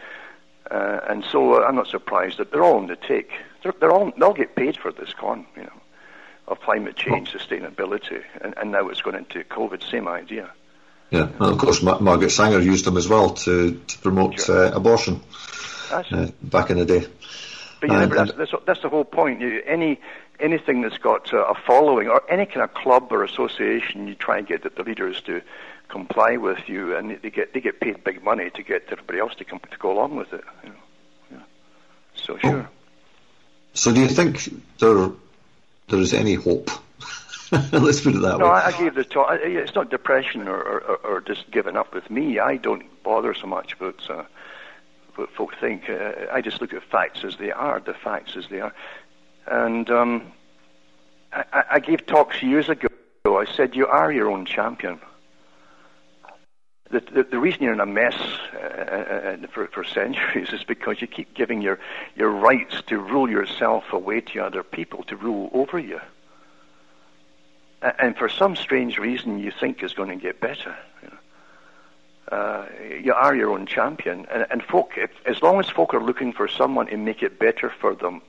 Uh, and so uh, I'm not surprised that they're all on the take. They're, they're all they'll get paid for this con, you know, of climate change, sustainability, and, and now it's going into COVID. Same idea. Yeah, and of course Ma- Margaret Sanger used them as well to to promote sure. uh, abortion uh, back in the day. But never, that's, that's, that's, the whole point. You, any anything that's got uh, a following, or any kind of club or association, you try and get the, the leaders to comply with you, and they get they get paid big money to get everybody else to come to go along with it. You know? yeah. So oh. sure. So do you think there there is any hope? [LAUGHS] Let's put it that no, way. No, I, I gave the talk. It's not depression or, or, or, just giving up with me. I don't bother so much about uh, what folk think. Uh, I just look at facts as they are, the facts as they are. And um, I, I gave talks years ago. I said, You are your own champion. The, the, the reason you're in a mess uh, uh, uh, for, for centuries [LAUGHS] is because you keep giving your, your rights to rule yourself away to other people, to rule over you. And for some strange reason, you think it's going to get better. You, know? Uh, you are your own champion, and, and folk, if, as long as folk are looking for someone to make it better for them,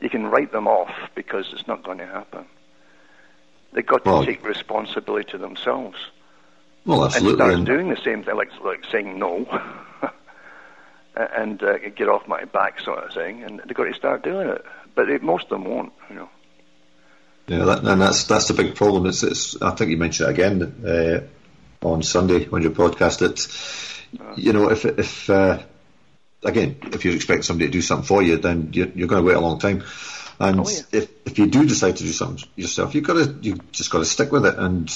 you can write them off because it's not going to happen. They've got to take responsibility to themselves. Well, absolutely. And start doing the same thing, like like saying no, [LAUGHS] and uh, get off my back, sort of thing. And they've got to start doing it, but it, most of them won't, you know. Yeah, that, and that's that's the big problem. It's, it's I think you mentioned it again uh, on Sunday when you broadcast it. You know, if if uh, again, if you expect somebody to do something for you, then you're, you're going to wait a long time. And oh, yeah. if, if you do decide to do something yourself, you've got to you just got to stick with it, and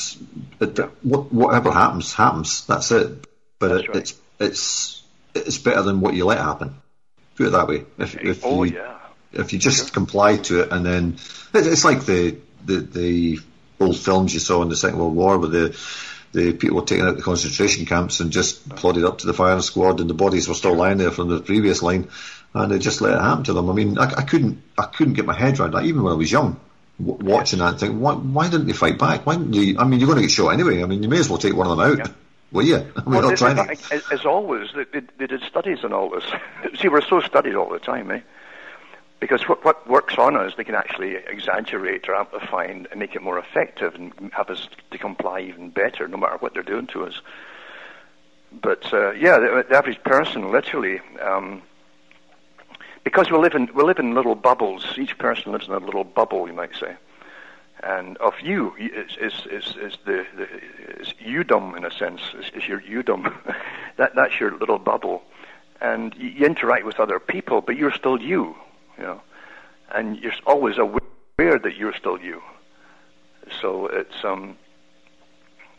it, what, whatever happens, happens. That's it. But That's it, right. it's it's it's better than what you let happen. Put it that way. If if oh, you yeah. if you just sure. comply to it, and then it's like the the the old films you saw in the Second World War with the the people were taken out the concentration camps and just plodded up to the firing squad, and the bodies were still lying there from the previous line, and they just let it happen to them. I mean, I, I couldn't, I couldn't get my head around that, even when I was young, w- watching that and thinking, why, why didn't they fight back? Why didn't you? I mean, you're going to get shot anyway. I mean, you may as well take one of them out. Yeah. Well, yeah, we're well, not trying to. As always, they, they, did studies on all this. [LAUGHS] See, we're so studied all the time, eh? Because what, what works on us, they can actually exaggerate or amplify and, make it more effective and have us to comply even better, no matter what they're doing to us. But uh, yeah, the, the, average person, literally, um, because we live in we live in little bubbles. Each person lives in a little bubble, you might say. And of you is is is, is the, the is youdom in a sense is, is your youdom. [LAUGHS] that that's your little bubble, and you, you interact with other people, but you're still you you know, and you're always aware that you're still you. So it's um,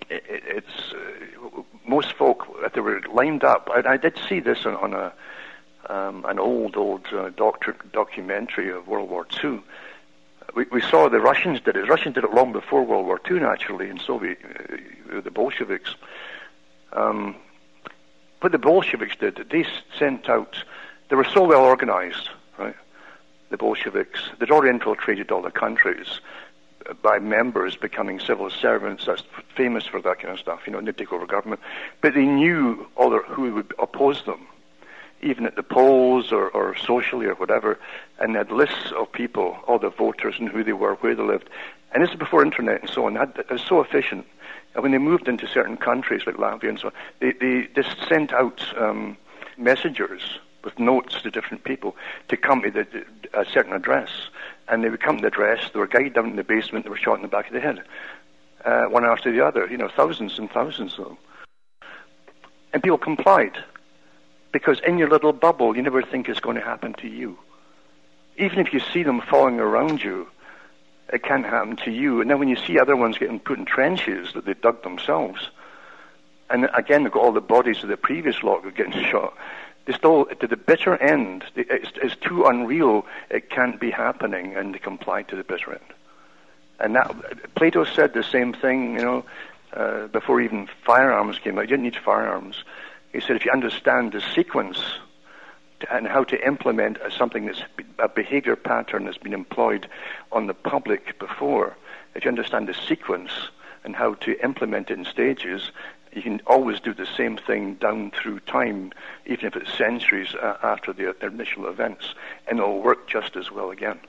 it, it's uh, most folk if they were lined up. I, I did see this on, on a um, an old old uh, doctor documentary of World War II. We, we saw the Russians did it. The Russians did it long before World War II, naturally, in Soviet uh, the Bolsheviks. Um, what the Bolsheviks did, they sent out. They were so well organized? The Bolsheviks, they'd already infiltrated all the countries by members becoming civil servants. That's famous for that kind of stuff, you know, and they take over government. But they knew all the, who would oppose them, even at the polls or, or socially or whatever, and they had lists of people, all the voters and who they were, where they lived. And this is before internet and so on. It was so efficient. And when they moved into certain countries like Latvia and so on, they, they just sent out um, messengers with notes to different people to come to the, a certain address. And they would come to the address, they were guided down in the basement, they were shot in the back of the head, uh, one after the other, you know, thousands and thousands of them. And people complied. Because in your little bubble, you never think it's going to happen to you. Even if you see them falling around you, it can't happen to you. And then when you see other ones getting put in trenches that they dug themselves, and again, they've got all the bodies of the previous lot who are getting [LAUGHS] shot, They still, to the bitter end, it's, it's too unreal, it can't be happening, and they comply to the bitter end. And that, Plato said the same thing, you know, uh, before even firearms came out. You didn't need firearms. He said if you understand the sequence and how to implement something that's a behavior pattern that's been employed on the public before, if you understand the sequence and how to implement it in stages, you can always do the same thing down through time, even if it's centuries uh, after the initial events, and it'll work just as well again.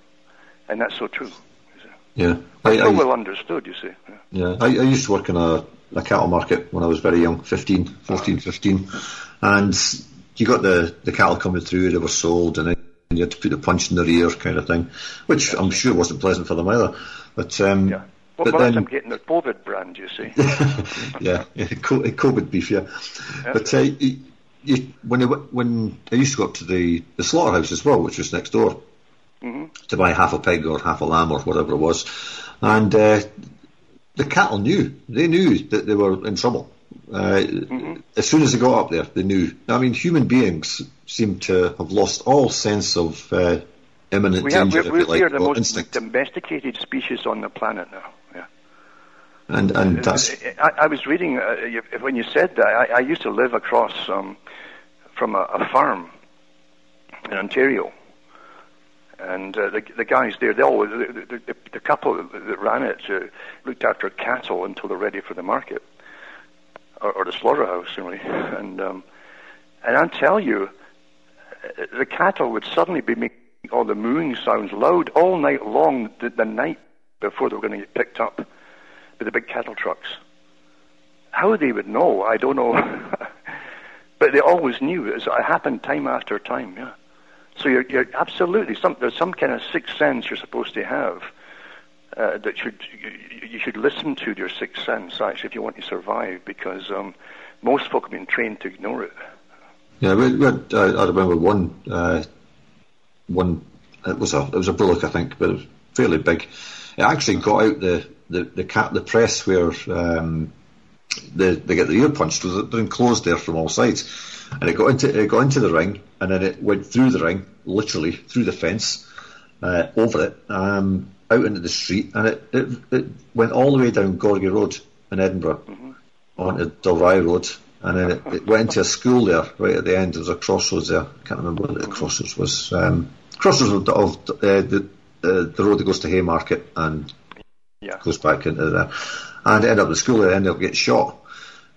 And that's so true. Yeah. I, I, well understood, you see. Yeah, yeah. I, I, used to work in a, a, cattle market when I was very young, 15, 14, 15. And you got the, the cattle coming through, they were sold, and then you had to put the punch in the ear kind of thing, which I'm sure wasn't pleasant for them either. But um, yeah. Well, but then, I'm getting the COVID brand, you see. [LAUGHS] yeah, yeah, COVID beef, yeah. yeah. But uh, you, you, when, it, when I used to go up to the, the slaughterhouse as well, which was next door, mm-hmm. to buy half a pig or half a lamb or whatever it was, and uh, the cattle knew. They knew that they were in trouble. Uh, mm-hmm. As soon as they got up there, they knew. I mean, human beings seem to have lost all sense of uh, imminent we danger, have, we're, if you like, we are the most instinct. domesticated species on the planet now. And and uh, that's. I, I was reading uh, when you said that. I, I used to live across um, from a, a, farm in Ontario, and uh, the, the guys there, they always the, the, the couple that ran it uh, looked after cattle until they're ready for the market or, or the slaughterhouse, really. [LAUGHS] And um, and I'll tell you, uh, the cattle would suddenly be making all the mooing sounds loud all night long, the, the night before they were going to get picked up with the big cattle trucks. How they would know, I don't know. [LAUGHS] but they always knew. It happened time after time, yeah. So you're, you're absolutely, some, there's some kind of sixth sense you're supposed to have uh, that should you, you, should listen to your sixth sense actually if you want to survive because um, most folk have been trained to ignore it. Yeah, we, we had, uh, I remember one uh, one it was a it was a bullock I think, but it was fairly big. It actually got out the the the, cat, the press where um, they they get the ear punched. They're enclosed there from all sides, and it got into it got into the ring, and then it went through the ring, literally through the fence, uh, over it, um, out into the street, and it, it it went all the way down Gorgie Road in Edinburgh, mm-hmm. onto Dalry Road, and then it, it, went into a school there right at the end. There was a crossroads there. I can't remember what the crossroads was. Um, crossroads of, of uh, the uh, the road that goes to Haymarket and yeah. goes back into there, and it ended up the school. It ended up getting shot,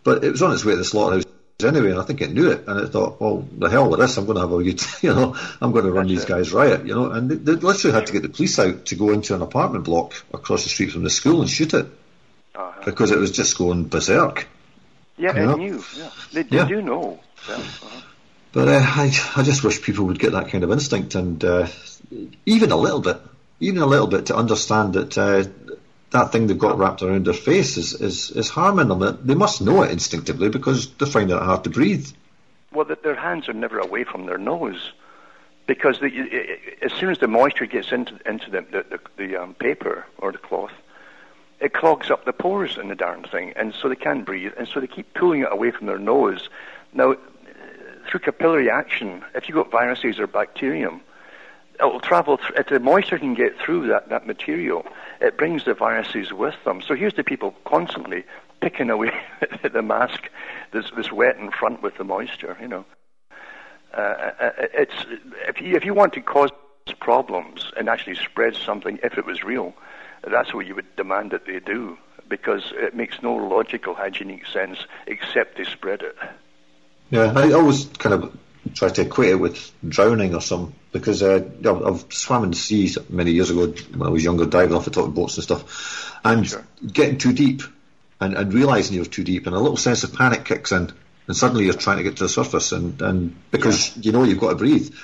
but it was on its way to the slaughterhouse anyway, and I think it knew it, and it thought, well, the hell with this, I'm going to have a good, [LAUGHS] you know, I'm going to run That's these it. guys riot, you know, and they, they, literally had to get the police out to go into an apartment block across the street from the school and shoot it uh-huh. because it was just going berserk. Yeah, they knew. Yeah, they, they yeah. do know. Yeah. Uh-huh. But uh, I, I just wish people would get that kind of instinct and uh, even a little bit, even a little bit to understand that uh, that thing they've got wrapped around their face is, is, is harming them. They must know it instinctively because they're finding it hard to breathe. Well, their hands are never away from their nose because the, as soon as the moisture gets into, into the, the, the, the um, paper or the cloth, it clogs up the pores in the darn thing, and so they can't breathe, and so they keep pulling it away from their nose. Now, through capillary action, if you've got viruses or bacterium, it will travel, th- if the moisture can get through that, that material, it brings the viruses with them. So here's the people constantly picking away [LAUGHS] at the mask that's, that's wet in front with the moisture, you know. Uh, uh, it's, if, you, if you want to cause problems and actually spread something, if it was real, that's what you would demand that they do, because it makes no logical hygienic sense except to spread it. Yeah, I always kind of try to equate it with drowning or something because uh, I've swam in the seas many years ago when I was younger, diving off the top of boats and stuff, and sure. getting too deep and, and realizing you're too deep, and a little sense of panic kicks in, and suddenly you're trying to get to the surface, and, and because yeah. you know you've got to breathe,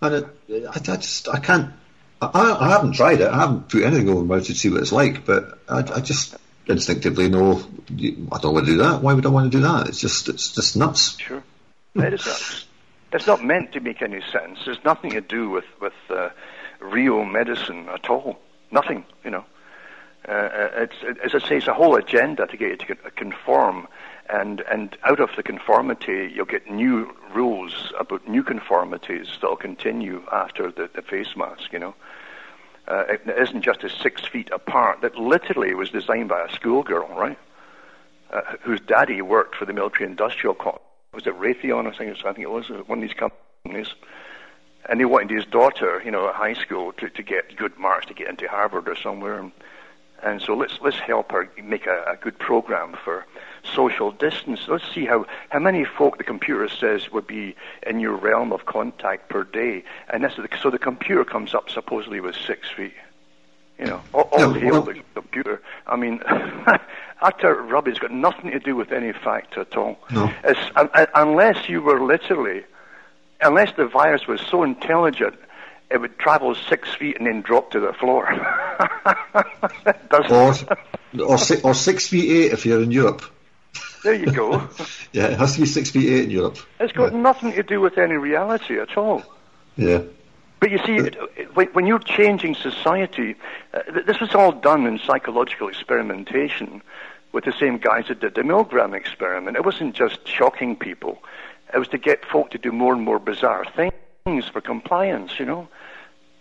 and it, I, I just I can't. I, I haven't tried it. I haven't put anything over my mouth to see what it's like, but I, I just instinctively know I don't want to do that. Why would I want to do that? It's just it's just nuts. Sure, it is nuts. It's not meant to make any sense. There's nothing to do with with uh, real medicine at all. Nothing, you know. Uh, uh it's as I say, it's a whole agenda to get you to conform and and out of the conformity, you'll get new rules about new conformities that'll continue after the, the face mask. You know, uh, it isn't just a six feet apart. That literally was designed by a schoolgirl, right? Uh, whose daddy worked for the military-industrial complex. Was it Raytheon? I think, I think it was one of these companies. And he wanted his daughter, you know, at high school to, to get good marks to get into Harvard or somewhere. And, and so let's let's help her make a, a good program for social distance. Let's see how, how many folk the computer says would be in your realm of contact per day. And this, so the computer comes up supposedly with six feet. You know, all, all hail well, the computer. I mean, [LAUGHS] utter rubbish. It's got nothing to do with any fact at all. No. Unless you were literally, unless the virus was so intelligent it would travel six feet and then drop to the floor. [LAUGHS] or, [LAUGHS] or, six, or six feet eight if you're in Europe. There you go. [LAUGHS] yeah, it has to be six feet eight in Europe. It's got yeah. nothing to do with any reality at all. Yeah. But you see, when you're changing society, uh, this was all done in psychological experimentation with the same guys that did the Milgram experiment. It wasn't just shocking people. It was to get folk to do more and more bizarre things for compliance, you know.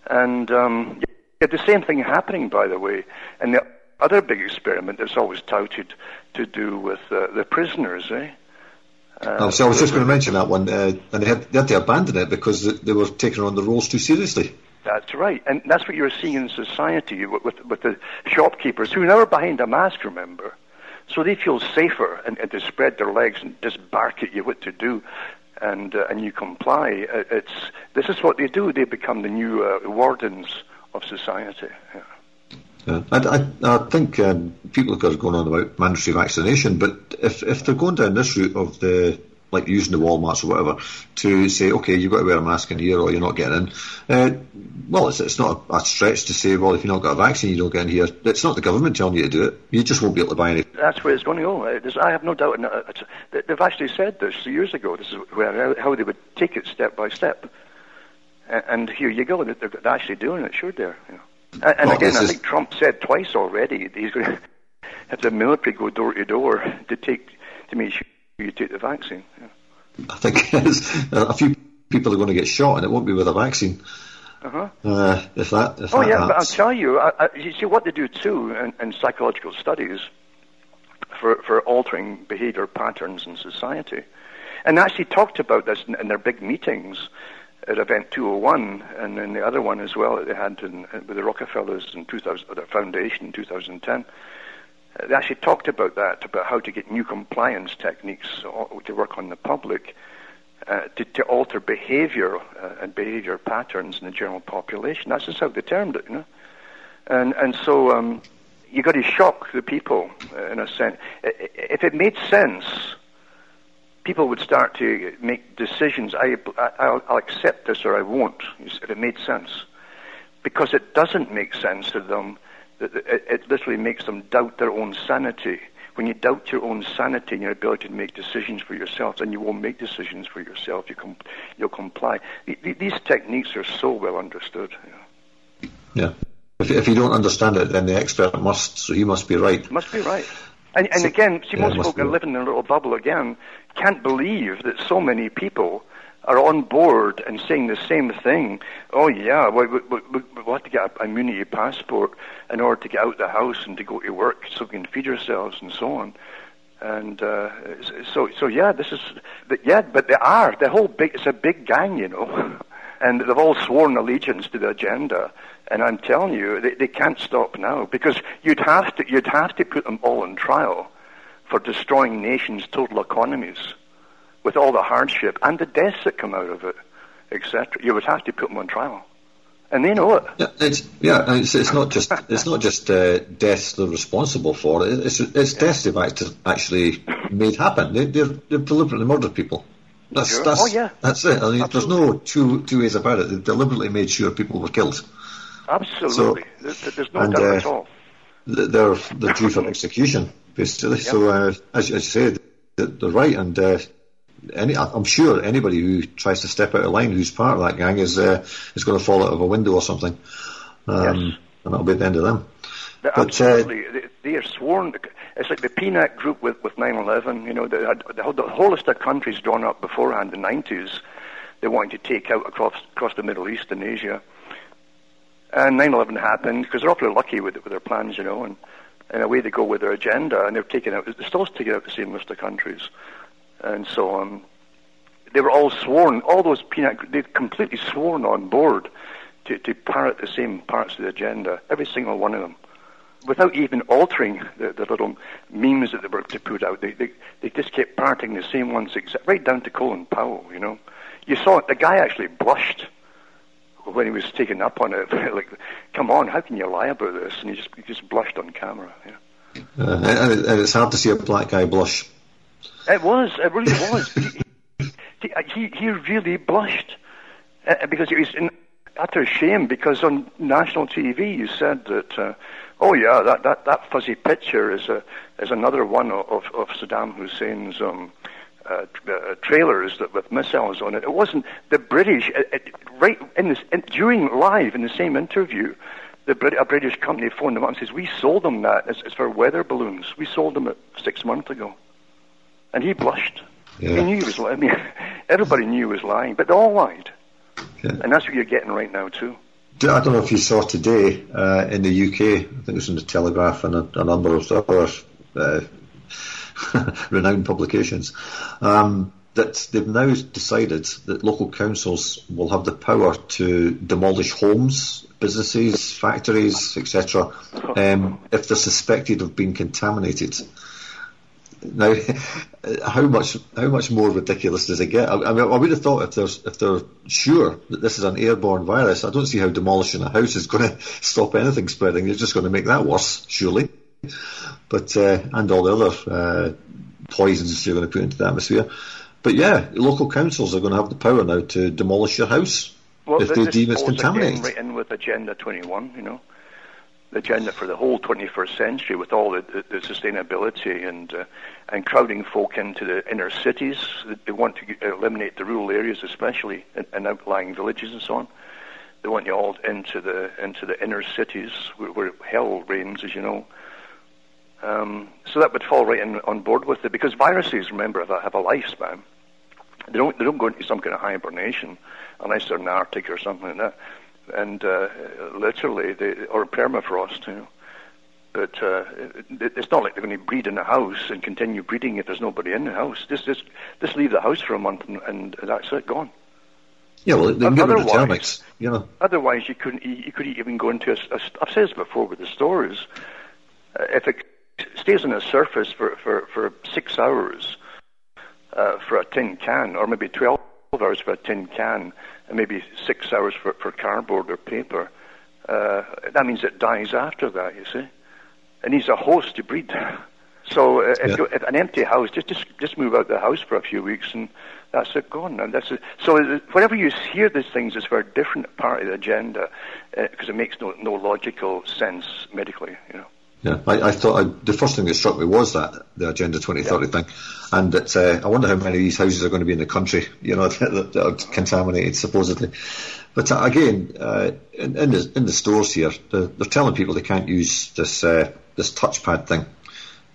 And um, you the same thing happening, by the way. And the other big experiment that's always touted to do with uh, the prisoners, eh? Uh, oh, so I was just going to mention that one, uh, and they had, they had to abandon it because they were taking on the roles too seriously. That's right, and that's what you're seeing in society with, with, with the shopkeepers who are never behind a mask, remember. So they feel safer and, and to spread their legs and just bark at you what to do and uh, and you comply. Uh, it's this is what they do. They become the new uh, wardens of society. Yeah. Yeah, I, I, I think um, people are going on about mandatory vaccination, but if if they're going down this route of the like using the Walmarts or whatever to say, okay, you've got to wear a mask in here or you're not getting in. Uh, well, it's, it's not a, stretch to say, well, if you've not got a vaccine, you don't get in here. It's not the government telling you to do it. You just won't be able to buy any. That's where it's going to go. There's, I have no doubt. In it. They've actually said this years ago. This is where, how they would take it step by step. And here you go. They're actually doing it. Sure, they're. You know. And, well, again, I think Trump said twice already he's going [LAUGHS] to have the military go door to door to take to make sure you take the vaccine. Yeah. I think [LAUGHS] a few people are going to get shot, and it won't be with a vaccine. Uh-huh. Uh, if that, if oh that yeah, happens. but I'll tell you, I, I, you see what they do too in, in psychological studies for for altering behaviour patterns in society, and actually talked about this in, in their big meetings at Event 201, and then the other one as well that they had in, with the Rockefellers 2000, their foundation in 2010. Uh, they actually talked about that, about how to get new compliance techniques to work on the public, uh, to, to, alter behavior uh, and behavior patterns in the general population. That's just how they termed it, you know. And and so um, you got to shock the people uh, in a sense. If it made sense, people would start to make decisions. I, I'll, I'll accept this or I won't. It made sense, because it doesn't make sense to them it, it literally makes them doubt their own sanity. When you doubt your own sanity and your ability to make decisions for yourself, then you won't make decisions for yourself. You com- you'll comply. these techniques are so well understood. Yeah. yeah. If, if you don't understand it, then the expert must, so he must be right. Must be right. And, and so, again, see, yeah, most folk are living in a little bubble again, can't believe that so many people are on board and saying the same thing. Oh yeah, we, we, we, we have to get an immunity passport in order to get out of the house and to go to work, so we can feed ourselves and so on. And uh, so, so yeah, this is, yeah, but they are the whole big. It's a big gang, you know, [LAUGHS] and they've all sworn allegiance to the agenda. And I'm telling you, they, they can't stop now because you'd have to, you'd have to put them all on trial for destroying nations' total economies with all the hardship and the deaths that come out of it, etc. You would have to put them on trial, and they know it. Yeah, it's yeah, it's, it's not just it's not just uh, deaths they're responsible for. It's it's yeah. deaths they've actually made happen. They they've, they've deliberately murdered people. That's, sure. that's, oh, yeah. that's it. I mean, there's no two two ways about it. They deliberately made sure people were killed. Absolutely. So, there's no and, doubt uh, at all. They're, they're due for execution, basically. Yep. So, uh, as, as you said, they're right, and uh, any, I'm sure anybody who tries to step out of line who's part of that gang is uh, is going to fall out of a window or something, um, yes. and that'll be the end of them. But, Absolutely, uh, they are sworn. it's like the PNAC group with, with 9-11, you know, they had, the, the, the whole list of countries drawn up beforehand in the 90s they wanted to take out across, across the Middle East and Asia. And 9-11 happened because they're awfully lucky with, with their plans, you know, and, and away they go with their agenda, and they're taking out, they're still taking out the same list of countries. And so um, they were all sworn, all those PNAC, they'd completely sworn on board to, to parrot the same parts of the agenda, every single one of them without even altering the, the, little memes that they were to put out, they, they, they just kept parroting the same ones, right down to Colin Powell, you know. You saw it, the guy actually blushed when he was taken up on it. [LAUGHS] like, come on, how can you lie about this? And he just, he just blushed on camera. Yeah. Uh, and, and, it's hard to see a black guy blush. It was, it really was. he, he, he really blushed uh, because he was in utter shame because on national TV you said that, uh, oh yeah, that, that, that fuzzy picture is a, is another one of, of Saddam Hussein's um, uh, uh, trailers that, with missiles on it. It wasn't the British. It, it, right in this, in, during live in the same interview, the Brit- a British company phoned them up and says, "We sold them that. It's, it's for weather balloons. We sold them it six months ago," and he blushed. Yeah. He knew he was. [LAUGHS] I mean, everybody knew he was lying, but they all lied, yeah. and that's what you're getting right now too. I don't know if you saw today uh, in the UK. I think it was in the Telegraph and a, a number of other uh, [LAUGHS] renowned publications, um, that they've now decided that local councils will have the power to demolish homes, businesses, factories, etc., um, if they're suspected of being contaminated. Now, [LAUGHS] how much how much more ridiculous does it get? I, I, mean, I would have thought if they're if they're sure that this is an airborne virus, I don't see how demolishing a house is going [LAUGHS] to stop anything spreading. It's just going to make that worse, surely but uh, and all the other uh, poisons you're going to put into the atmosphere. But yeah, local councils are going to have the power now to demolish your house well, if they deem it's contaminated. Right in with Agenda 21, you know, the agenda for the whole 21st century with all the, the, the sustainability and uh, and crowding folk into the inner cities. They want to eliminate the rural areas, especially and outlying villages and so on. They want you all into the into the inner cities where, where hell reigns, as you know. Um, so that would fall right in, on board with it because viruses, remember, have a, have a lifespan. They don't, they don't go into some kind of hibernation unless they're in the Arctic or something like that. And uh, literally, they, or permafrost, you know. But uh, it, it's not like they're going to breed in a house and continue breeding if there's nobody in the house. Just, just, just leave the house for a month and, and that's it, gone. Yeah, well, they get rid of termites, you know. Otherwise, you couldn't. You couldn't even go into a. a I've said this before with the stores. Uh, if it stays on the surface for, for, for six hours uh, for a tin can, or maybe 12 hours for a tin can, and maybe six hours for, for cardboard or paper, uh, that means it dies after that, you see. It needs a host to breed. So uh, if, yeah. if, an empty house, just, just just move out the house for a few weeks, and that's it gone. And that's it. So uh, whenever you hear these things, it's for a different part of the agenda because uh, it makes no no logical sense medically, you know. Yeah, I, I thought I, the first thing that struck me was that the Agenda 2030 yeah. thing, and that uh, I wonder how many of these houses are going to be in the country, you know, [LAUGHS] that, that are contaminated supposedly. But uh, again, uh, in, in, the in the stores here, they're, they're telling people they can't use this uh, this touchpad thing.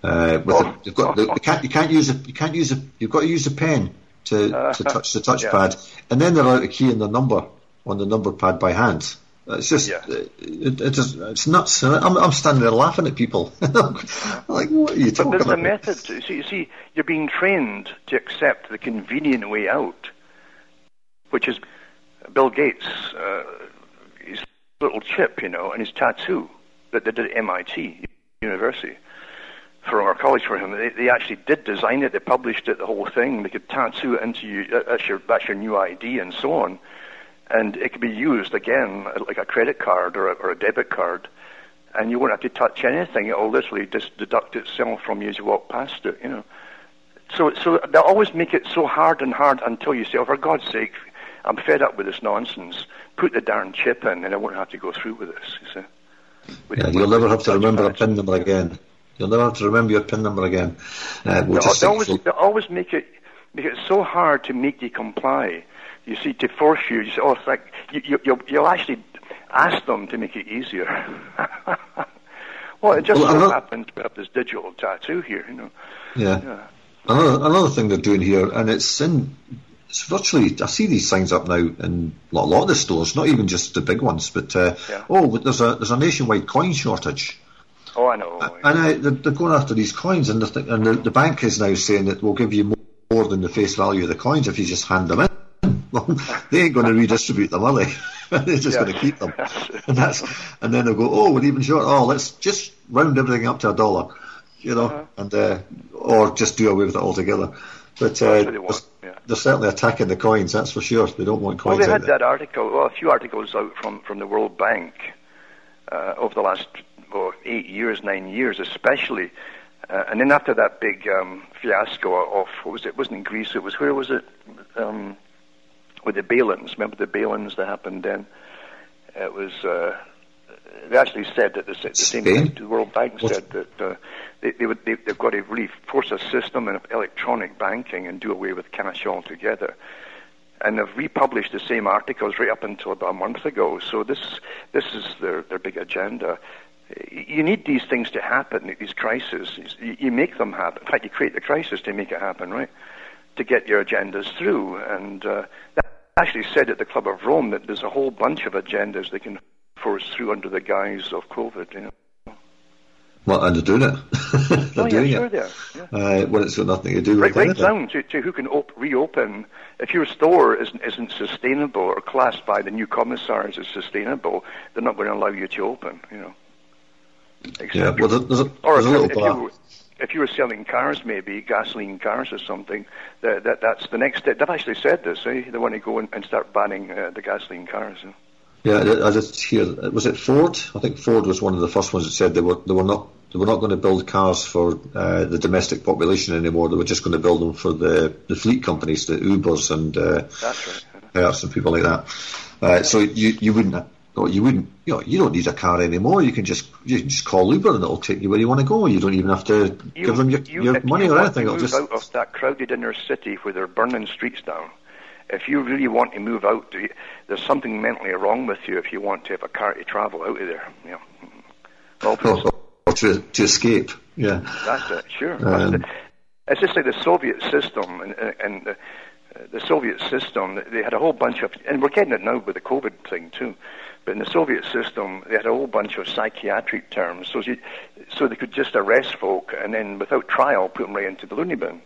Uh, with oh, the, got, oh, can't, you can't use a, you can't use a, you've got to use a pen to, to touch the touchpad, yeah. and then they're out a key in the number on the number pad by hand. It's just, yeah. it, it just, it's nuts. I'm, I'm standing there laughing at people. [LAUGHS] like, what are you talking but there's about? a method. To, see, you see, you're being trained to accept the convenient way out, which is Bill Gates, uh, his little chip, you know, and his tattoo that they did at MIT University for our college for him. They, they actually did design it. They published it, the whole thing. They could tattoo it into you. That's your that's your new ID and so on and it can be used again like a credit card or a, or a debit card, and you won't have to touch anything. It will literally just deduct itself from you as you walk past it. You know, so so they always make it so hard and hard until you say, "Oh, for God's sake, I'm fed up with this nonsense. Put the darn chip in, and I won't have to go through with this." You see. Yeah, you'll never have to remember a PIN number again. You'll never have to remember your PIN number again. Uh, we'll they always, they always make it make it so hard to make you comply you see, to force you, you say, oh, like, you, you, you'll, you'll actually ask them to make it easier. [LAUGHS] Well, it just well, so another, happens to have this digital tattoo here, you know. Yeah. yeah. Another, another thing they're doing here, and it's in, it's virtually, I see these signs up now in a lot of the stores, not even just the big ones, but, uh, yeah. oh, there's a, there's a nationwide coin shortage. Oh, I know. And uh, they're, they're, going after these coins, and, the, and the, the, bank is now saying that we'll give you more, more than the face value of the coins if you just hand them in. [LAUGHS] Well, they ain't going to redistribute them, are they? [LAUGHS] They're just yeah. going to keep them, [LAUGHS] and that's and then they'll go, oh, we're even short. Oh, let's just round everything up to a dollar, you know, uh-huh. and uh, or just do away with it altogether. But uh, they're, yeah. they're, certainly attacking the coins, that's for sure. They don't want coins. Well, they had that article, well, a few articles out from from the World Bank uh, over the last eight years, nine years, especially. Uh, and then after that big um, fiasco of what was it? it? wasn't in Greece. It was where was it? Um, with the bail-ins. Remember the bail-ins that happened then? It was. Uh, they actually said that the, the same thing. The World Bank said that uh, they, they would, they, have got to really force a system of electronic banking and do away with cash altogether. And they've republished the same articles right up until about a month ago. So this this is their their big agenda. You need these things to happen, these crises. You make them happen. In fact, you create the crisis to make it happen, right? To get your agendas through. And uh, that actually said at the Club of Rome that there's a whole bunch of agendas they can force through under the guise of COVID. You know. Well, and they're doing it. [LAUGHS] they're oh, doing yeah, sure it. They. Yeah. Uh, well, it's got nothing to do right, with right down to, to who can op- reopen. If your store isn't, isn't sustainable or classed by the new commissars as sustainable, they're not going to allow you to open. You know. Except yeah, well, there's a, there's a little if, you, if you were selling cars, maybe gasoline cars or something, that, that that's the next step. They've actually said this. Eh? They want to go and, and start banning uh, the gasoline cars. Eh? Yeah, I just hear. Was it Ford? I think Ford was one of the first ones that said they were they were not they were not going to build cars for uh, the domestic population anymore. They were just going to build them for the, the fleet companies, the Ubers and uh, right. Hertz and people like that. Uh, so you you wouldn't no, you wouldn't. You know, you don't need a car anymore. You can just you can just call Uber and it'll take you where you want to go. You don't even have to you, give them your, you, your money you or anything. It'll just out of that crowded inner city where they're burning streets down. If you really want to move out, there's something mentally wrong with you if you want to have a car to travel out of there. You know. Oh, or to, to escape. Yeah. That's it. Sure. Um, That's it. It's just like the Soviet system and, and the, the Soviet system. They had a whole bunch of, and we're getting it now with the COVID thing too but in the Soviet system, they had a whole bunch of psychiatric terms, so, you, so they could just arrest folk and then, without trial, put them right into the loony bin.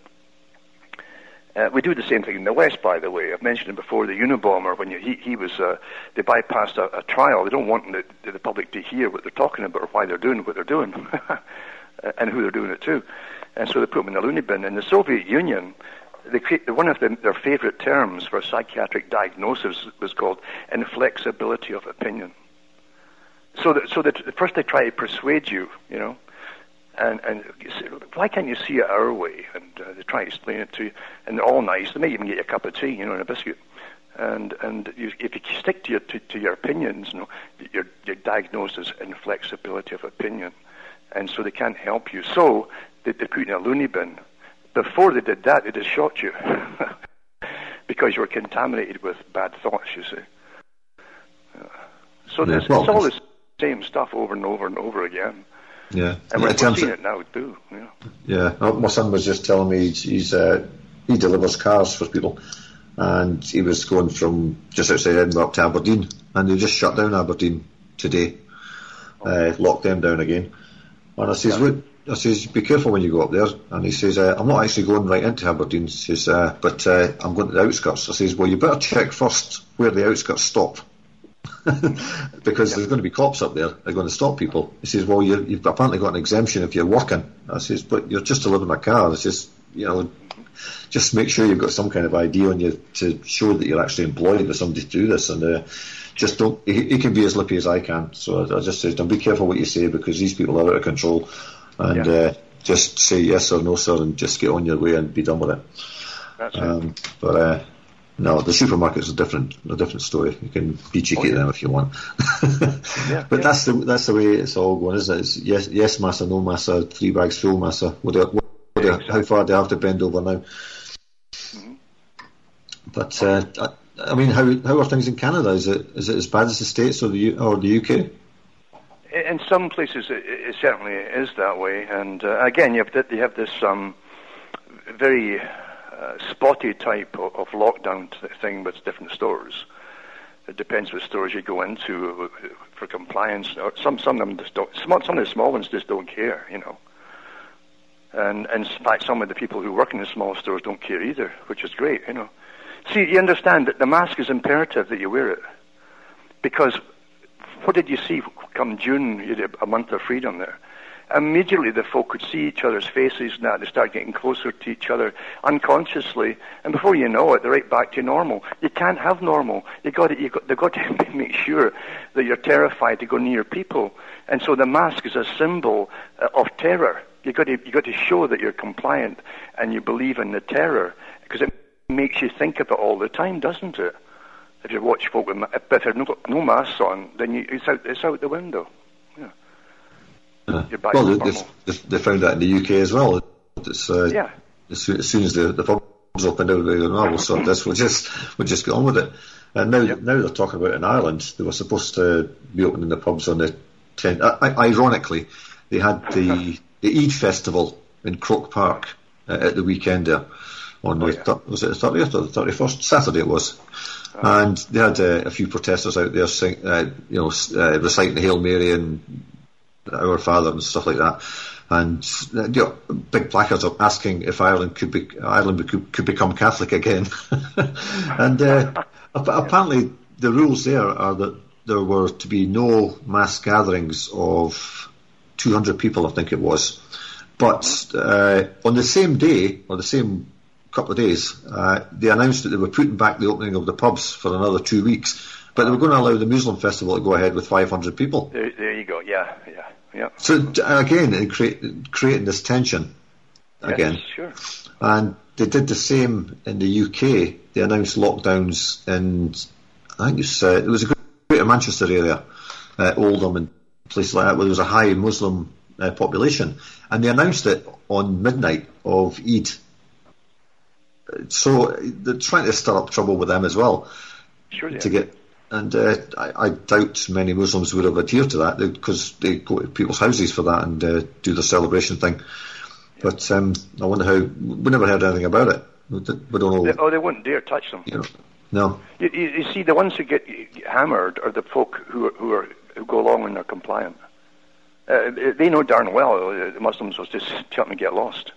Uh, we do the same thing in the West, by the way. I've mentioned it before. The Unabomber, when you, he, he was, uh, they bypassed a, a, trial. They don't want the, the, public to hear what they're talking about or why they're doing what they're doing, [LAUGHS] and who they're doing it to. And so they put them in the loony bin. In the Soviet Union, they one of the, their favorite terms for psychiatric diagnosis was called inflexibility of opinion. So that, so that first they try to persuade you, you know, and, and say, why can't you see it our way? And uh, they try to explain it to you, and they're all nice. They may even get you a cup of tea, you know, and a biscuit. And and you, if you stick to your to, to your opinions, you know, you're, inflexibility of opinion, and so they can't help you. So they, they put you in a loony bin before they did that, they just shot you [LAUGHS] because you were contaminated with bad thoughts, you see. So yeah, well, it's all the same stuff over and over and over again. Yeah, and we're, we're seeing it now too. Yeah. Yeah, oh, my son was just telling me he's, he's uh, he delivers cars for people, and he was going from just outside Edinburgh to Aberdeen, and they just shut down Aberdeen today, oh. uh, locked them down again. And I says, yeah. I says, be careful when you go up there. And he says, uh, I'm not actually going right into Aberdeen. He says, uh, but uh, I'm going to the outskirts. I says, well, you better check first where the outskirts stop. [LAUGHS] because yeah. there's going to be cops up there. They're going to stop people. He says, well, you have apparently got an exemption if you're working. I says, but you're just delivering a car. It's just, you know, just make sure you've got some kind of ID on you to show that you're actually employed with somebody to do this. And uh, just don't, he, can be as lippy as I can. So I, I just say, don't be careful what you say because these people are out of control and yeah. uh, just say yes or no, sir, and just get on your way and be done with it. That's um, But uh, no, the supermarket's a different a different story. You can be cheeky oh, yeah. them if you want. [LAUGHS] yeah, [LAUGHS] but yeah. that's the that's the way it's all going, isn't it? It's yes, yes, massa, no massa, three bags full massa. What, what, what, how far do I have to bend over now? Mm-hmm. But uh, I, I mean, how how are things in Canada? Is it is it as bad as the states or the or the UK? In some places, it, it certainly is that way. And uh, again, you have, have this um, very uh, spotty type of, of lockdown thing with different stores. It depends what stores you go into uh, for compliance. Some some of them just don't. Some, some of the small ones just don't care, you know. And, and in fact, some of the people who work in the small stores don't care either, which is great, you know. See, you understand that the mask is imperative that you wear it. Because what did you see come June? You had a month of freedom there. Immediately the folk could see each other's faces and that. They start getting closer to each other unconsciously. And before you know it, they're right back to normal. You can't have normal. You got to, you got, they've got to [LAUGHS] make sure that you're terrified to go near people. And so the mask is a symbol uh, of terror. You got to you got to show that you're compliant and you believe in the terror because it makes you think of it all the time, doesn't it? If you watch folk with if there's no, no masks on, then you, it's out it's out the window. Yeah. Uh, well, they, they, they, found that in the UK as well. It's, uh, yeah. As soon, as soon as the, the pubs opened, everybody went, "Oh, we'll sort this. We'll just we'll just get on with it." And now yep. now they're talking about in Ireland, they were supposed to be opening the pubs on the 10th. Uh, ironically, they had the [LAUGHS] the Eid Festival in Croke Park uh, at the weekend there. On oh, the, yeah. was it the 30th or the 31st? Saturday it was. And they had uh, a few protesters out there, sing, uh, you know, uh, reciting the Hail Mary and Our Father and stuff like that. And uh, you know, big placards up asking if Ireland could be Ireland could, could become Catholic again. [LAUGHS] and uh, [LAUGHS] apparently the rules there are that there were to be no mass gatherings of 200 people, I think it was. But uh, on the same day, or the same couple of days, uh, they announced that they were putting back the opening of the pubs for another two weeks. But they were going to allow the Muslim festival to go ahead with 500 people. There, there you go. Yeah, yeah, yeah. So again, create, creating this tension again. Yes, sure. And they did the same in the UK. They announced lockdowns in, I think it was, uh, it was a greater Manchester area, uh, Oldham and places like that where there was a high Muslim uh, population, and they announced it on midnight of Eid. So they're trying to stir up trouble with them as well. Sure, yeah. To get and uh, I, I, doubt many Muslims would have adhered to that because they go to people's houses for that and uh, do the celebration thing. But um, I wonder how we never heard anything about it. We don't know. They, oh, they wouldn't dare touch them. You know, no. You, you, you, see, the ones who get hammered are the folk who are, who are who go along when they're compliant. Uh, they know darn well the Muslims will just [LAUGHS] tell them to get lost.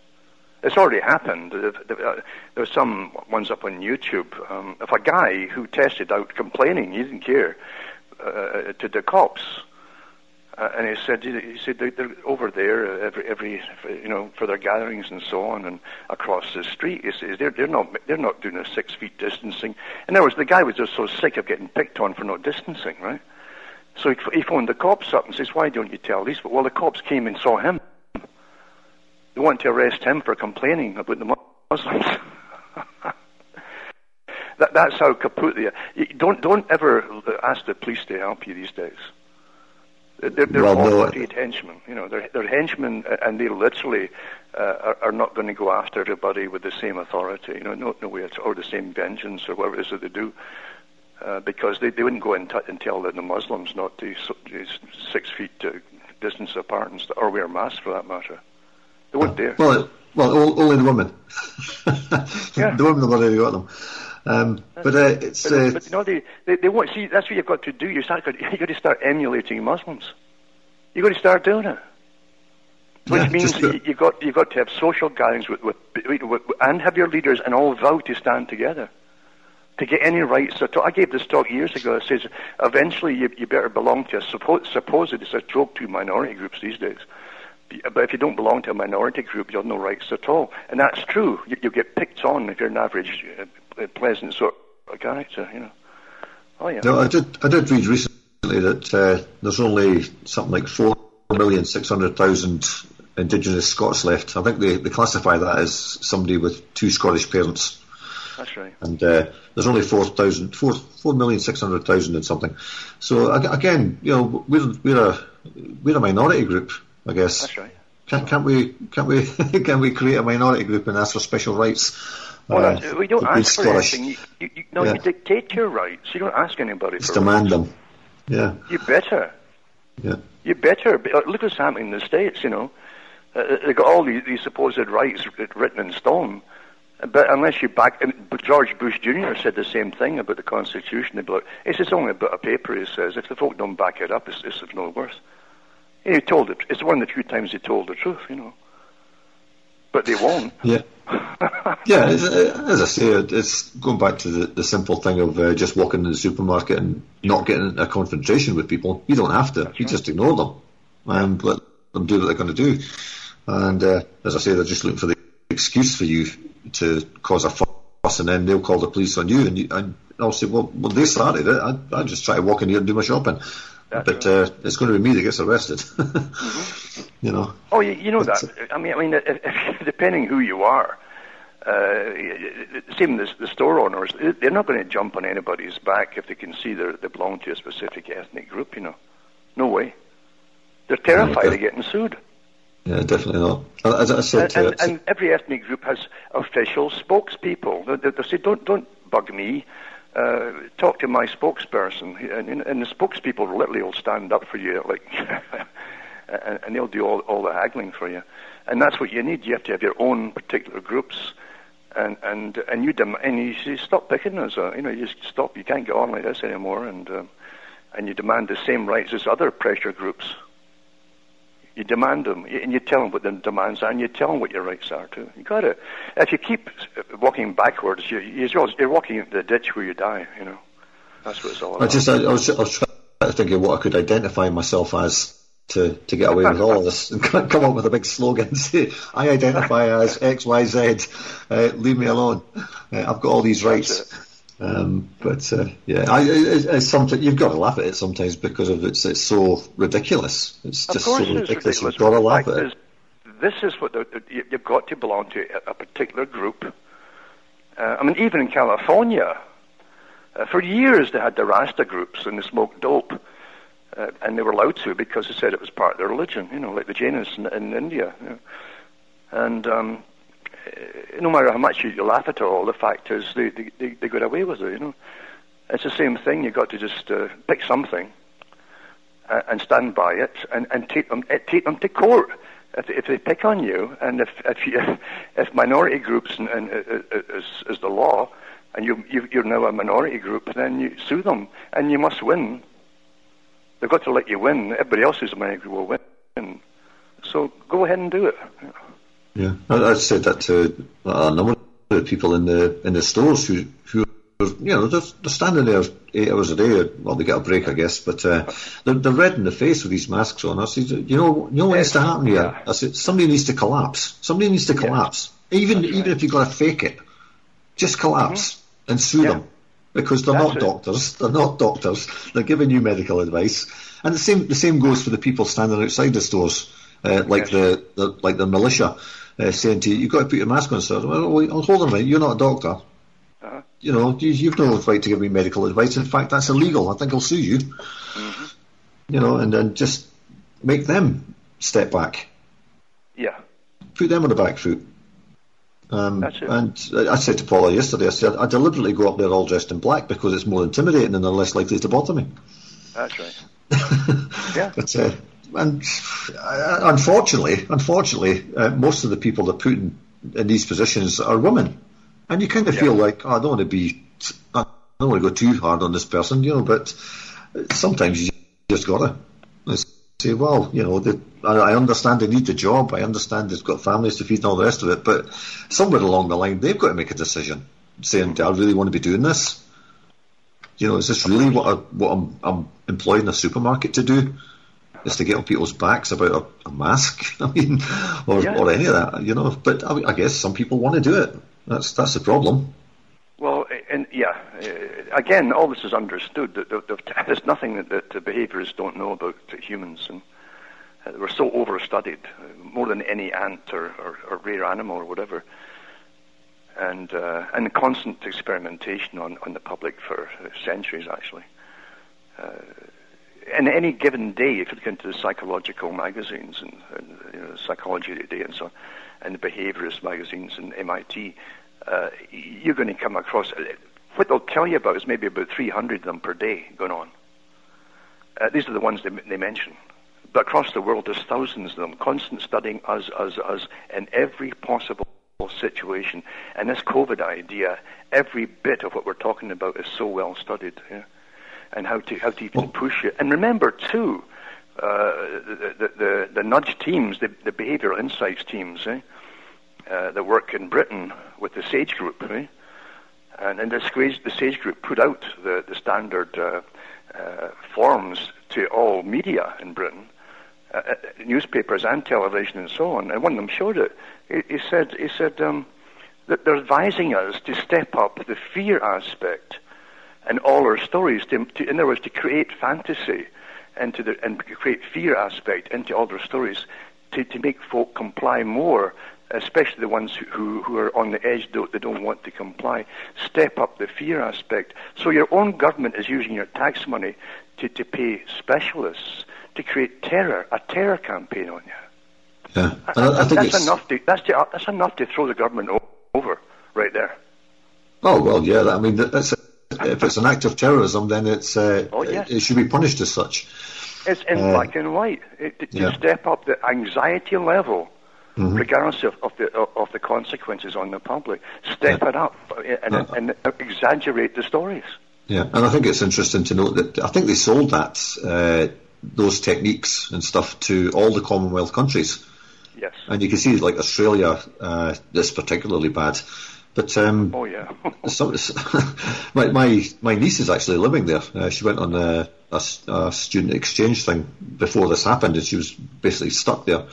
It's already happened. There's some ones up on YouTube um, of a guy who tested out complaining. He didn't care uh, to the cops, uh, and he said he said they're, over there every every you know for their gatherings and so on, and across the street. He says they're they're not they're not doing a six feet distancing. In other words, the guy was just so sick of getting picked on for not distancing, right? So he phoned the cops up and says, "Why don't you tell these?" Well, the cops came and saw him. They want to arrest him for complaining about the Muslims. [LAUGHS] that, that's how kaput they are. You don't don't ever ask the police to help you these days. They're, they're well, all no, paid henchmen. You know, they're, they're henchmen, and they literally uh, are, are, not going to go after everybody with the same authority. You know, no, no way, or the same vengeance, or whatever it is that they do. Uh, because they, they wouldn't go and, t- and tell the, Muslims not to six feet uh, distance apart and st- or wear masks for that matter. They wouldn't. Well, well, only [LAUGHS] the women. yeah. the women have already got them. Um, but uh, it's. But, uh, but, you know, they, they, they want see. That's what you've got to do. You start. You got to start emulating Muslims. You've got to start doing it. Which yeah, means you, you've got you've got to have social gatherings with, with, with, and have your leaders and all vow to stand together to get any rights at all. I gave this talk years ago. It says eventually you, you better belong to a supposed, supposed it's a joke to minority groups these days. But if you don't belong to a minority group, you have no rights at all. And that's true. You, you get picked on if you're an average, uh, pleasant sort of character, you know. Oh, yeah. No, I did, I did read recently that uh, there's only something like 4,600,000 Indigenous Scots left. I think they, they classify that as somebody with two Scottish parents. That's right. And uh, there's only 4,000, 4, 4,600,000 and something. So again, you know, we're, we're a, we're a minority group, I guess. That's right. Can't, can't we, can't we, [LAUGHS] can we create a minority group and ask for special rights? Well, uh, we don't ask for Scottish. anything. You, you, no, yeah. you dictate your rights. You don't ask anybody Just demand rights. them. Yeah. You better. Yeah. You better. Look what's happening in the States, you know. Uh, they've got all these, these supposed rights written in stone. But unless you back, George Bush Jr. said the same thing about the Constitution. About it's just only a bit of paper. He says if the folk don't back it up, it's, it's of no worth. He told it. It's one of the few times he told the truth, you know. But they won't. Yeah. [LAUGHS] yeah, as, as, I say, it's going back to the, the simple thing of uh, just walking in the supermarket and not getting a confrontation with people. You don't have to. That's you right. just ignore them and let them do what they're going to do. And uh, as I say, they're just looking for the excuse for you to cause a fuss, and then they'll call the police on you. And, you, and I'll say, well, well, they started it. I, I just try to walk in here and do my shopping. But uh, it's going to be me that gets arrested. [LAUGHS] mm-hmm. You know. Oh, you, you know that. Uh, I mean, I mean, if, if, [LAUGHS] depending who you are, uh, same the, the store owners, they're not going to jump on anybody's back if they can see they belong to a specific ethnic group. You know, no way. They're terrified yeah, of getting sued. Yeah, definitely not. As I said, and, and, and every ethnic group has official spokespeople. They, they, say, "Don't, don't bug me." Uh, talk to my spokesperson, and, and the spokespeople literally will stand up for you, like, [LAUGHS] and, and, they'll do all, all the haggling for you. And that's what you need. You have to have your own particular groups, and and and you dem- and you, you stop picking us. Uh, you know, you just stop. You can't go on like this anymore, and uh, and you demand the same rights as other pressure groups. You demand them, and you tell them what the demands are, and you tell them what your rights are too. You got to. If you keep walking backwards, you, you're walking into the ditch where you die. You know, that's what it's all about. I just, I, I was, I was trying to think of what I could identify myself as to, to get away with all of this and [LAUGHS] come up with a big slogan. [LAUGHS] Say, I identify as X, Y, Z. Uh, leave me alone. Uh, I've got all these rights. Um, but uh, yeah, I, it, it's something you've got to laugh at it sometimes because of it's it's so ridiculous. It's of just so ridiculous. ridiculous. You've got to laugh at it. This is what the, you've got to belong to a particular group. Uh, I mean, even in California, uh, for years they had the Rasta groups and they smoked dope, uh, and they were allowed to because they said it was part of their religion. You know, like the Jainis in, in India. You know. And um, no matter how much you, laugh at all, the fact is they, they, they got away with it, you know. It's the same thing. You've got to just uh, pick something uh, and stand by it and, and take, them, uh, take them to court. If, if they pick on you, and if, if, you, [LAUGHS] if minority groups and, and, uh, is, is the law, and you, you, you're now a minority group, then you sue them, and you must win. They've got to let you win. Everybody else who's a minority will win. So go ahead and do it. Yeah, I, I said that to a number of people in the in the stores who who you know they're, they're standing there eight hours a day. Well, they get a break, I guess, but uh, they're, they're red in the face with these masks on. I said, you know, you know what needs to happen here? I said, somebody needs to collapse. Somebody needs to collapse. Even even right. if you've got to fake it, just collapse mm-hmm. and sue yeah. them because they're That's not it. doctors. They're not doctors. They're giving you medical advice, and the same the same goes for the people standing outside the stores, uh, like yes. the, the like the militia uh, saying to you, you've got to put your mask on, sir. Well, well hold on a minute, you're not a doctor. Uh-huh. You know, you, you've no right to give me medical advice. In fact, that's illegal. I think I'll sue you. Mm-hmm. You know, and then just make them step back. Yeah. Put them on the back foot. Um, and I said to Paula yesterday, I said, I deliberately go up there all dressed in black because it's more intimidating and they're less likely to bother me. That's right. [LAUGHS] yeah. But, uh, and uh, unfortunately, unfortunately, uh, most of the people that put in, in, these positions are women, and you kind of yeah. feel like oh, I don't want to be, I don't want to go too hard on this person, you know. But sometimes you just gotta say, well, you know, the, I, understand they need a job, I understand they've got families to feed and all the rest of it, but somewhere along the line they've got to make a decision, saying, do I really want to be doing this? You know, is this really what I, what I'm, I'm employed in a supermarket to do? Is to get on people's backs about a, a mask. [LAUGHS] I mean, or, yeah. or any of that, you know. But I, I, guess some people want to do it. That's that's the problem. Well, and yeah, uh, again, all this is understood. There's nothing that, that the behaviourists don't know about humans, and uh, we're so overstudied, uh, more than any ant or, or, or rare animal or whatever and uh, and constant experimentation on, on the public for centuries actually. Uh, in any given day, if you look into the psychological magazines and, and you know, Psychology Today and so on, and the behaviorist magazines and MIT, uh, you're going to come across what they'll tell you about is maybe about 300 of them per day going on. Uh, these are the ones they, they mention. But across the world, there's thousands of them, constant studying us, us, us, in every possible situation. And this COVID idea, every bit of what we're talking about is so well studied. Yeah? And how to how to even push it. And remember too, uh, the, the, the, the nudge teams, the, the behavioral insights teams, eh, uh, that work in Britain with the SAGE group, eh? and, and the, SAGE, the SAGE group put out the, the standard uh, uh, forms to all media in Britain, uh, uh, newspapers and television and so on. And one of them showed it. He, he said, he said um, that they're advising us to step up the fear aspect in all our stories. To, to, in other words, to create fantasy into the, and create fear aspect into all their stories to, to make folk comply more especially the ones who, who are on the edge, don't, they don't want to comply, step up the fear aspect. So your own government is using your tax money to, to pay specialists to create terror, a terror campaign on you. Yeah, I, I that's enough. To, that's, to, that's enough to throw the government over right there. Oh well, yeah. I mean, that's a, if it's an act of terrorism, then it's uh, oh, yes. it, should be punished as such. It's in uh, black and white. It, to, yeah. step up the anxiety level mm-hmm. regardless of, of, the of the consequences on the public. Step yeah. it up and, uh, and, exaggerate the stories. Yeah, and I think it's interesting to note that I think they sold that uh, those techniques and stuff to all the Commonwealth countries. Yes. And you can see, like Australia, uh, that's particularly bad. But um, oh yeah, [LAUGHS] some, [LAUGHS] my, my my niece is actually living there. Uh, she went on a, a, a, student exchange thing before this happened, and she was basically stuck there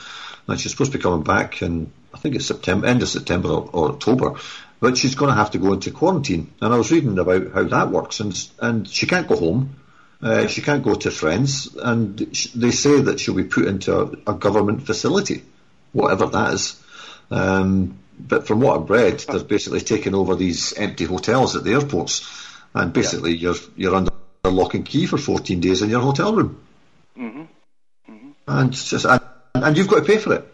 and she's supposed to be coming back and I think it's September, end of September or, or October. But she's going to have to go into quarantine, and I was reading about how that works, and and she can't go home. Uh, she can't go to friends, and sh- they say that she'll be put into a, a government facility, whatever that is. Um, but from what I've read, they're basically taking over these empty hotels at the airports, and basically yeah. you're you're under lock and key for 14 days in your hotel room. Mm-hmm. Mm-hmm. And just and, and you've got to pay for it.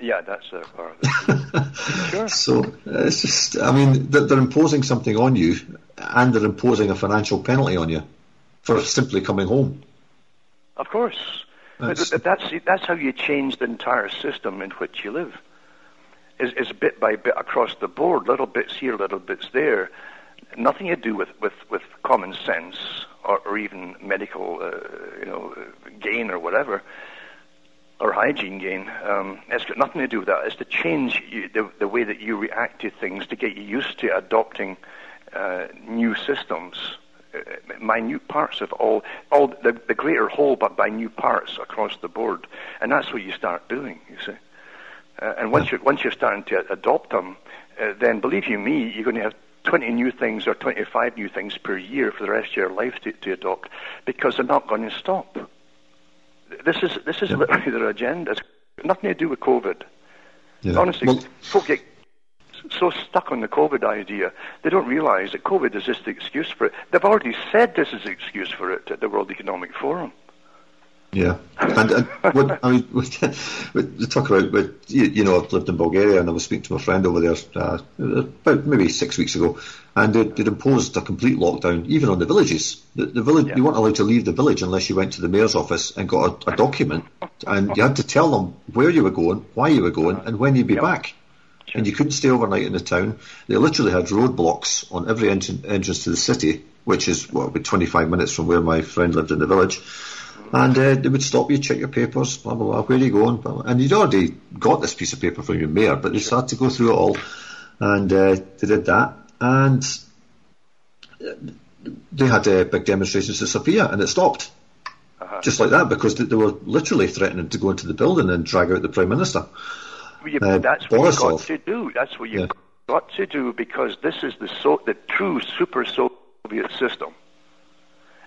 Yeah, that's a part of it. [LAUGHS] sure. So uh, it's just, I mean, they're imposing something on you, and they're imposing a financial penalty on you for simply coming home. Of course, that's that's, that's how you change the entire system in which you live. Is is bit by bit across the board, little bits here, little bits there. Nothing to do with, with, with common sense or, or even medical, uh, you know, gain or whatever or hygiene gain. Um, it's got nothing to do with that. It's to change you, the, the way that you react to things to get you used to adopting uh, new systems, uh, minute parts of all, all the, the greater whole, but by new parts across the board. And that's what you start doing, you see. Uh, and once you're, once you're starting to adopt them, uh, then believe you me, you're going to have 20 new things or 25 new things per year for the rest of your life to, to adopt because they're not going to stop this is this is yeah. literally their agenda. It's nothing to do with COVID. Yeah. Honestly, well, folk get so stuck on the COVID idea, they don't realise that COVID is just the excuse for it. They've already said this is the excuse for it at the World Economic Forum. Yeah, and, and what, I mean, [LAUGHS] we, talk about, you, you, know, I've lived in Bulgaria and I was speaking to my friend over there uh, about maybe six weeks ago, and they'd, they'd, imposed a complete lockdown, even on the villages. The, the village, yeah. you weren't allowed to leave the village unless you went to the mayor's office and got a, a document, and you had to tell them where you were going, why you were going, and when you'd be yep. back. Sure. And you couldn't stay overnight in the town. They literally had roadblocks on every entrance to the city, which is what about 25 minutes from where my friend lived in the village and uh, they would stop you, check your papers, blah blah blah. Where are you going? And you'd already got this piece of paper from your mayor, but they had to go through it all, and uh, they did that, and they had uh, big demonstrations in Sofia, and it stopped. Uh-huh. Just like that, because they, they, were literally threatening to go into the building and drag out the prime minister. Well, you, uh, that's what you've got to do. That's what you've yeah. got to do because this is the so, the true super Soviet system.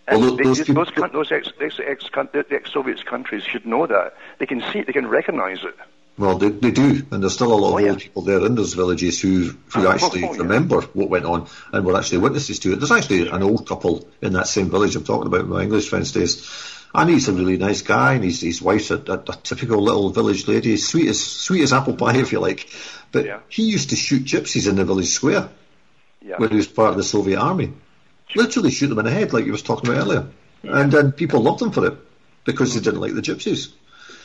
And well, those, they, those, those ex, ex, ex, the ex-Soviet countries should know that. They can see it, they can recognize it. Well, they, they do, and there's still a lot oh, of old people there in those villages who, who [LAUGHS] oh, actually oh, yeah. remember what went on and were actually witnesses to it. There's actually an old couple in that same village I'm talking about, my English friend stays, and he's a really nice guy, and his, his wife's a, a, a typical little village lady, sweet as sweet as apple pie, [LAUGHS] if you like. But yeah. he used to shoot gypsies in the village square yeah. when he was part of the Soviet army. Literally shoot them in the head, like you was talking about earlier. and then people loved him for it because they didn't like the gypsies.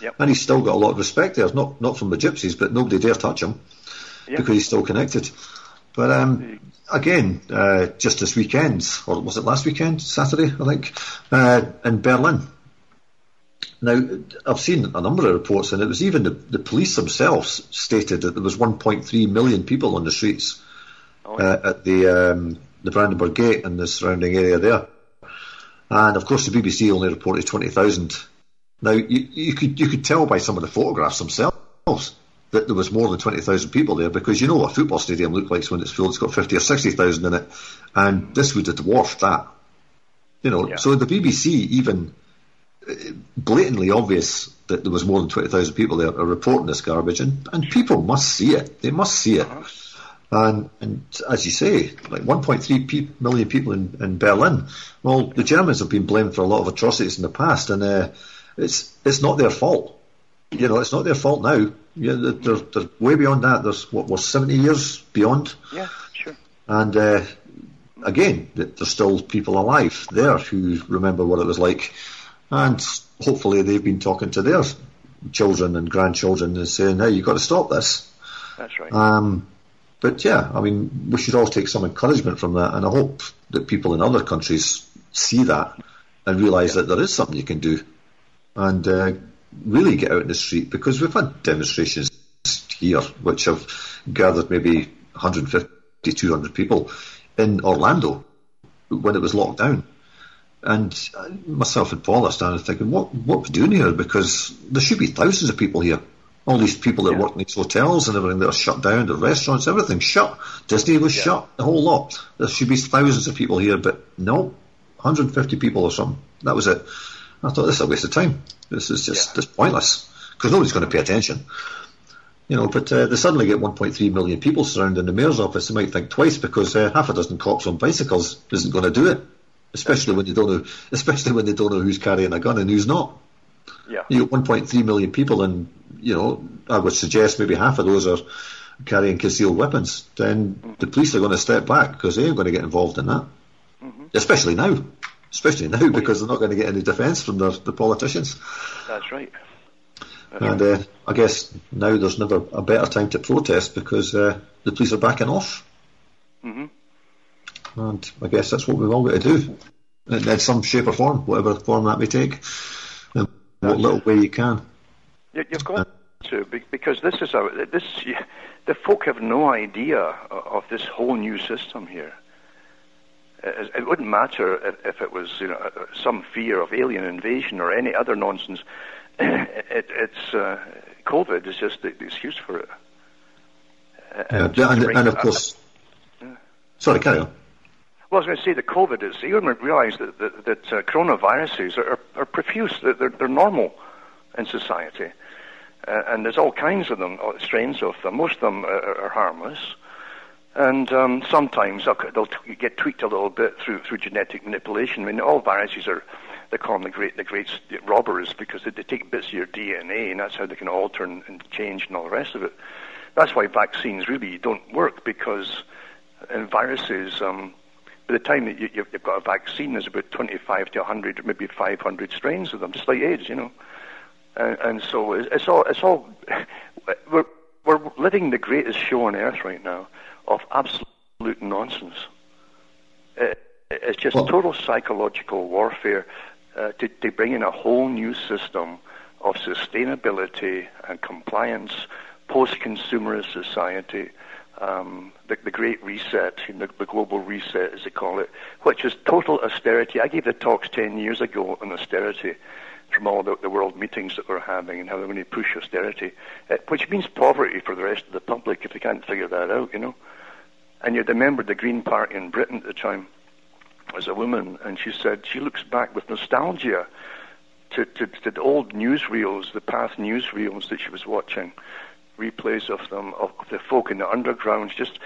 Yep. And he's still got a lot of respect there, not not from the gypsies, but nobody dare touch him Yep. because he's still connected. But um, again, uh, just this weekend, or was it last weekend, Saturday, I think, uh, in Berlin. Now, I've seen a number of reports, and it was even the, the police themselves stated that there was 1.3 million people on the streets Oh, uh, at the um, the Brandenburg Gate and the surrounding area there. And of course, the BBC only reported 20,000. Now, you, you could you could tell by some of the photographs themselves that there was more than 20,000 people there because you know what a football stadium looks like when it's full. It's got 50 or 60,000 in it, and this would have dwarfed that. You know, Yeah. so the BBC even uh, blatantly obvious that there was more than 20,000 people there are reporting this garbage, and, and people must see it. They must see it. And, and as you say, like 1.3 pe- million people in, in Berlin. Well, the Germans have been blamed for a lot of atrocities in the past, and uh, it's it's not their fault. You know, it's not their fault now. Yeah, they're, they're, way beyond that. There's what was 70 years beyond, Yeah, sure. and uh, again, there's still people alive there who remember what it was like, and hopefully they've been talking to their children and grandchildren and saying, "Hey, you've got to stop this." That's right. Um, but yeah, I mean, we should all take some encouragement from that, and I hope that people in other countries see that and realise that there is something you can do, and uh, really get out in the street because we've had demonstrations here which have gathered maybe 150, 200 people in Orlando when it was locked down. And uh, myself and Paul are standing thinking, what what are we doing here? Because there should be thousands of people here. All these people that Yeah. work in these hotels and everything that are shut down, the restaurants, everything shut. Disney was Yeah. shut, the whole lot. There should be thousands of people here, but no, 150 people or something. That was it. I thought this is a waste of time. This is just Yeah. pointless because nobody's going to pay attention. You know, but uh, they suddenly get 1.3 million people surrounding the mayor's office. They might think twice because uh, half a dozen cops on bicycles isn't going to do it, especially when you don't know, [LAUGHS] especially when they don't know who's carrying a gun and who's not. Yeah. You got 1.3 million people, and you know, I would suggest maybe half of those are carrying concealed weapons. Then the police are going to step back because they ain't going to get involved in that, especially now. Especially now because they're not going to get any defence from the, the politicians. That's right. That's And right. uh, I guess now there's never a better time to protest because uh, the police are backing off. Mhm. And I guess that's what we've all got to do in, in some shape or form, whatever form that may take, in what little way you can. You- You've got to be- because this is a this. The folk have no idea of this whole new system here. It wouldn't matter if, it was you know some fear of alien invasion or any other nonsense. [COUGHS] It, it's uh, COVID is just the, excuse for it. Uh, Yeah, and and, and of course, sorry, carry on. Well, I was going to say the COVID is. You realised that that, that uh, coronaviruses are, are profuse. They're, they're, they're normal in society, uh, and there's all kinds of them, uh, strains of them. Most of them are, are harmless, and um, sometimes they'll, t- get tweaked a little bit through through genetic manipulation. I mean, all viruses are. They call them the great the great robbers because they, they take bits of your DNA, and that's how they can alter and, and change and all the rest of it. That's why vaccines really don't work because in viruses. Um, by the time that you, you've you've got a vaccine, there's about 25 to 100, maybe 500 strains of them, just like AIDS, you know. And, and so it's, it's all, it's all, we're, we're living the greatest show on earth right now of absolute nonsense. It, it's just Well- total psychological warfare uh, to, to bring in a whole new system of sustainability and compliance, post-consumerist society, um, the, the Great Reset, the, the global reset, as they call it, which is total austerity. I gave the talks 10 years ago on austerity from all the, the world meetings that we're having and how they're going to push austerity, uh, which means poverty for the rest of the public if they can't figure that out, you know. And you remember the Green Party in Britain at the time was a woman, and she said she looks back with nostalgia to, to, to the old newsreels, the past newsreels that she was watching, replays of them, of the folk in the undergrounds, just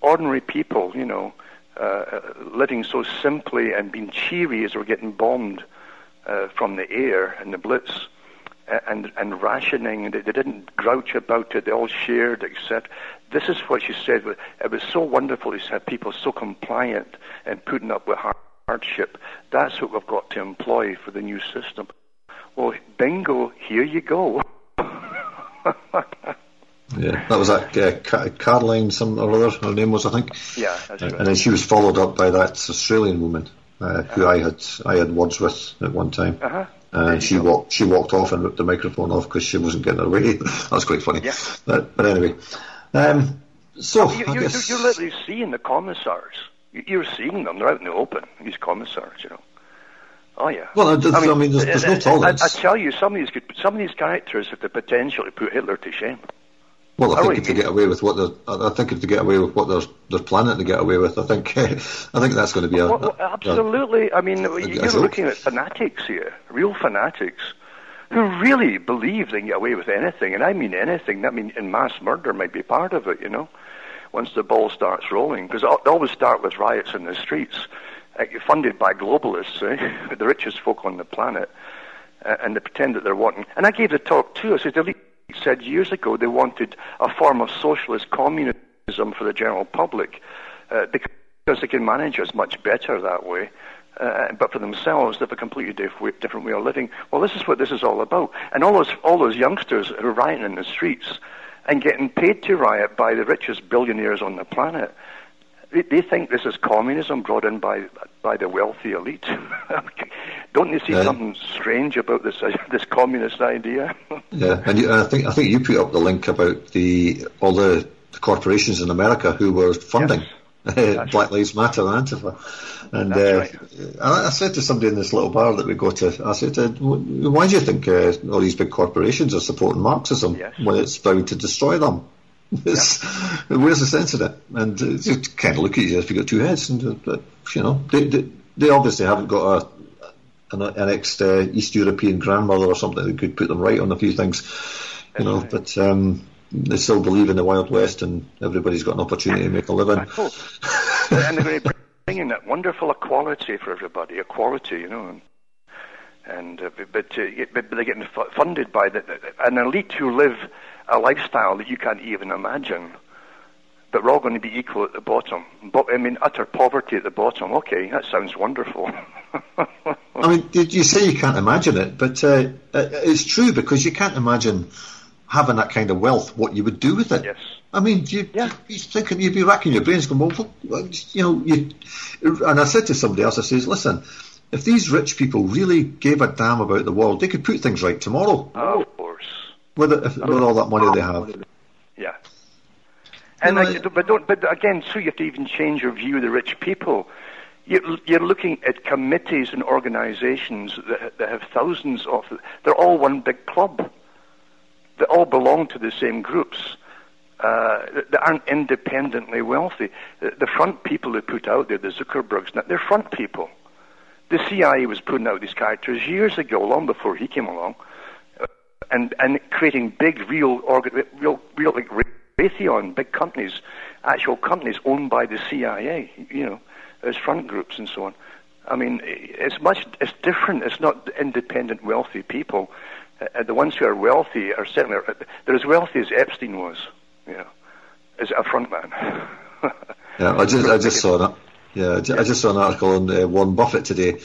ordinary people, you know, uh, uh, living so simply and being cheery as they were getting bombed uh, from the air and the blitz. And, and rationing, they, they didn't grouch about it, they all shared, etc. This is what she said. It was so wonderful to have people so compliant and putting up with hardship. That's what we've got to employ for the new system. Well, bingo, here you go. [LAUGHS] Yeah, that was that uh, Caroline, some or other. Her name was, I think. Yeah, that's right. And then she was followed up by that Australian woman uh, who I had I had words with at one time. Uh-huh. And she walked she walked off and ripped the microphone off because she wasn't getting her way. [LAUGHS] that was quite funny. Yeah. But, but anyway, um, so you, I you, guess, you're literally seeing the commissars. You- You're seeing them. They're out in the open. These commissars, you know. Oh yeah. Well, I just- I mean, there's- there's no I- I- I, tell you, some of these could, some of these characters have the potential to put Hitler to shame. Well, I think if they get away with what they're, I think if they get away with what they're they're planning to get away with, I think [LAUGHS] I think that's going to be a, Well, well, a- a- absolutely. I mean, a you're joke. looking at fanatics here, real fanatics, who really believe they can get away with anything, and I mean anything. I mean, and mass murder might be part of it, you know, once the ball starts rolling, because they always start with riots in the streets, uh, funded by globalists, eh? [LAUGHS] the richest folk on the planet, uh, and they pretend that they're wanting. And I gave the talk too. I said the elite said years ago they wanted a form of socialist communism for the general public uh, because they can manage us much better that way. Uh, but for themselves, they have a completely diff- different way of living. Well, this is what this is all about. And all those, all those youngsters who are rioting in the streets and getting paid to riot by the richest billionaires on the planet, they, they think this is communism brought in by by the wealthy elite. [LAUGHS] Don't you see Yeah. something strange about this uh, [LAUGHS] this communist idea? [LAUGHS] Yeah, and you, I think I think you put up the link about the all the, corporations in America who were funding Black Lives Matter and Antifa. And uh, right. I, I said to somebody in this little bar that we go to, I said, uh, "Wh- "Why do you think uh, all these big corporations are supporting Marxism Yes. when it's bound to destroy them?" It's, Where's the sense in it? And uh, you kind of look at you if you've got two heads, and uh, you know they, they they obviously haven't got a an, an ex uh, East European grandmother or something that could put them right on a few things, you know. right. But um, they still believe in the Wild West, and everybody's got an opportunity to make a living. And they're going to bring in that wonderful equality for everybody, equality, you know. And, and uh, but, uh, but they're getting funded by the, an elite who live a lifestyle that you can't even imagine. But we're all going to be equal at the bottom. But, I mean, utter poverty at the bottom. Okay, that sounds wonderful. [LAUGHS] I mean, did you say you can't imagine it? But uh, uh, it's true because you can't imagine having that kind of wealth. What you would do with it? Yes. I mean, you, Yeah. you'd be thinking, you'd be racking your brains, going, well, you know, you. And I said to somebody else, I says, listen, if these rich people really gave a damn about the world, they could put things right tomorrow of course. With it, if, with all that money they have. Yeah. And know, like, but don't. But again, so you have to even change your view of the rich people. You're, you're looking at committees and organisations that, that have thousands of. They're all one big club. They all belong to the same groups. Uh, that that aren't independently wealthy. The, the front people they put out there, the Zuckerbergs, they're front people. The CIA was putting out these characters years ago, long before he came along and and creating big, real, organ, real, real like Raytheon, big companies, actual companies owned by the CIA. You know, as front groups and so on. I mean, it's much, it's different. It's not independent, wealthy people. Uh, the ones who are wealthy are certainly they're as wealthy as Epstein was. You know, as a front man. [LAUGHS] Yeah, I just I just saw that. Yeah, I I just saw an article on uh, Warren Buffett today,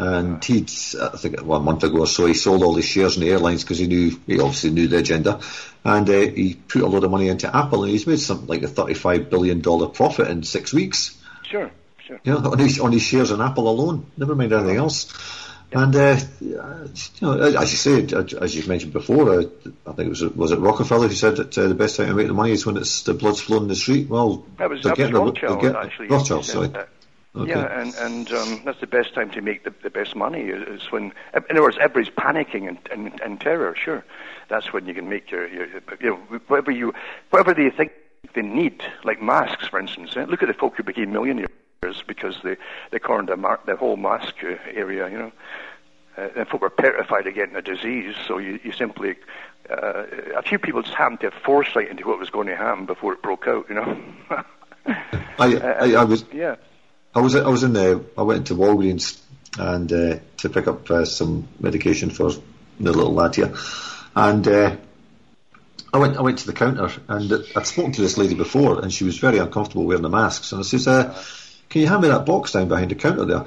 and he'd I think one month ago or so he sold all his shares in the airlines because he knew he obviously knew the agenda, and uh, he put a lot of money into Apple, and he's made something like a thirty-five billion dollar profit in six weeks. Sure, sure. You know, on his on his shares in Apple alone. Never mind anything else. And uh, you know, as you said, as you've mentioned before, uh, I think it was was it Rockefeller who said that uh, the best time to make the money is when it's the blood's flowing in the street. Well, That was, they're that was getting the- they're actually. Rothschild, sorry. that. Okay. Yeah, and and um, that's the best time to make the, the best money is when, in other words, everybody's panicking and, and, and terror. Sure, that's when you can make your, your you know whatever you whatever they think they need, like masks, for instance. eh? Look at the folk who became millionaires because they they cornered the, mar- the whole mask uh, area. You know, uh, and folk were petrified of getting a disease, so you, you simply. Uh, a few people just happened to have foresight into what was going to happen before it broke out, you know. [LAUGHS] I, I, I was yeah. I was I was in there. I went to Walgreens and uh, to pick up uh, some medication for the little lad here, and uh, I went I went to the counter and I'd spoken to this lady before, and she was very uncomfortable wearing the masks. And I says, uh, "Can you hand me that box down behind the counter there?"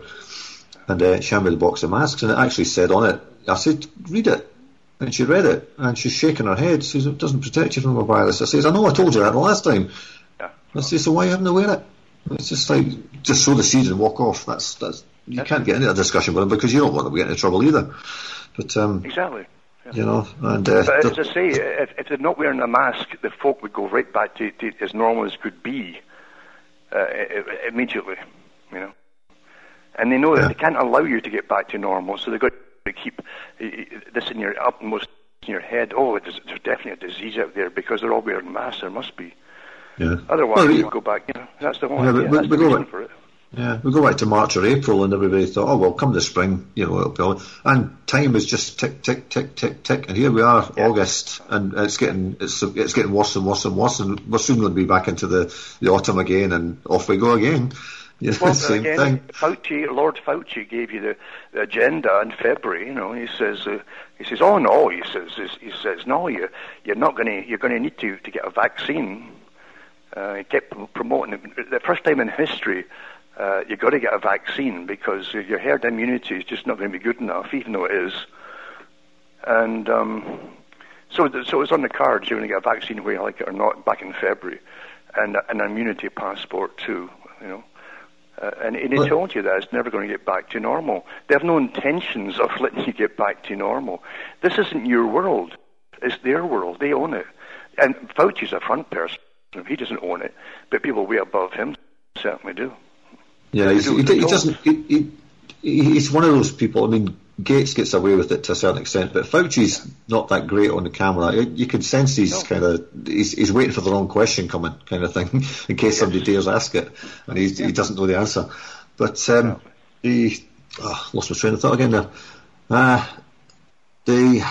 And uh, she handed me the box of masks, and it actually said on it, I said, read it. And she read it, and she's shaking her head. She says, it doesn't protect you from a virus. I says, I know I told you that the last time. Yeah. I says, so why haven't I wear it? It's just like, just sow the seed and walk off. That's, that's, you That's can't get into a discussion with them because you don't want them to get into trouble either. But, um, Exactly. you know, and, uh, But as I say, if, if they're not wearing a mask, the folk would go right back to, to as normal as could be uh, immediately, you know. And they know that Yeah. they can't allow you to get back to normal, so they've got to keep this in your upmost in your head. Oh, there's, there's definitely a disease out there because they're all wearing masks. There must be. Yeah. Otherwise, Well, you go back. You know, that's the whole Yeah, but idea. we- That's we the go back- for it. Yeah, we go back to March or April, and everybody thought, oh well, come the spring, you know, it'll be all. And time is just tick, tick, tick, tick, tick, and here we are, Yeah. August, and it's getting it's it's getting worse and worse and worse, and we're soon going to be back into the, the autumn again, and off we go again. [LAUGHS] You know, Well, same again, thing. Fauci, Lord Fauci gave you the, the agenda in February. You know, he says, uh, he says, oh no, he says, he says, no, you you're not going to, you're going to need to to get a vaccine. Uh, kept promoting it. The first time in history, uh, you've got to get a vaccine because your herd immunity is just not going to be good enough, even though it is. And um, so, th- so it was on the cards. You're going to get a vaccine, whether you like it or not, back in February, and an immunity passport too. You know. Uh, and, and he told you that it's never going to get back to normal. They have no intentions of [LAUGHS] letting you get back to normal. This isn't your world. It's their world. They own it. And Fauci's a front person. He doesn't own it. But people way above him certainly do. Yeah, he's, do he, he doesn't. He, he, he's one of those people. I mean, Gates gets away with it to a certain extent, but Fauci's not that great on the camera. You, you can sense he's No. kind of he's, he's waiting for the wrong question coming, kind of thing, [LAUGHS] in case somebody dares ask it, and he's, he doesn't know the answer. But um, he oh, lost my train of thought again there. Uh, the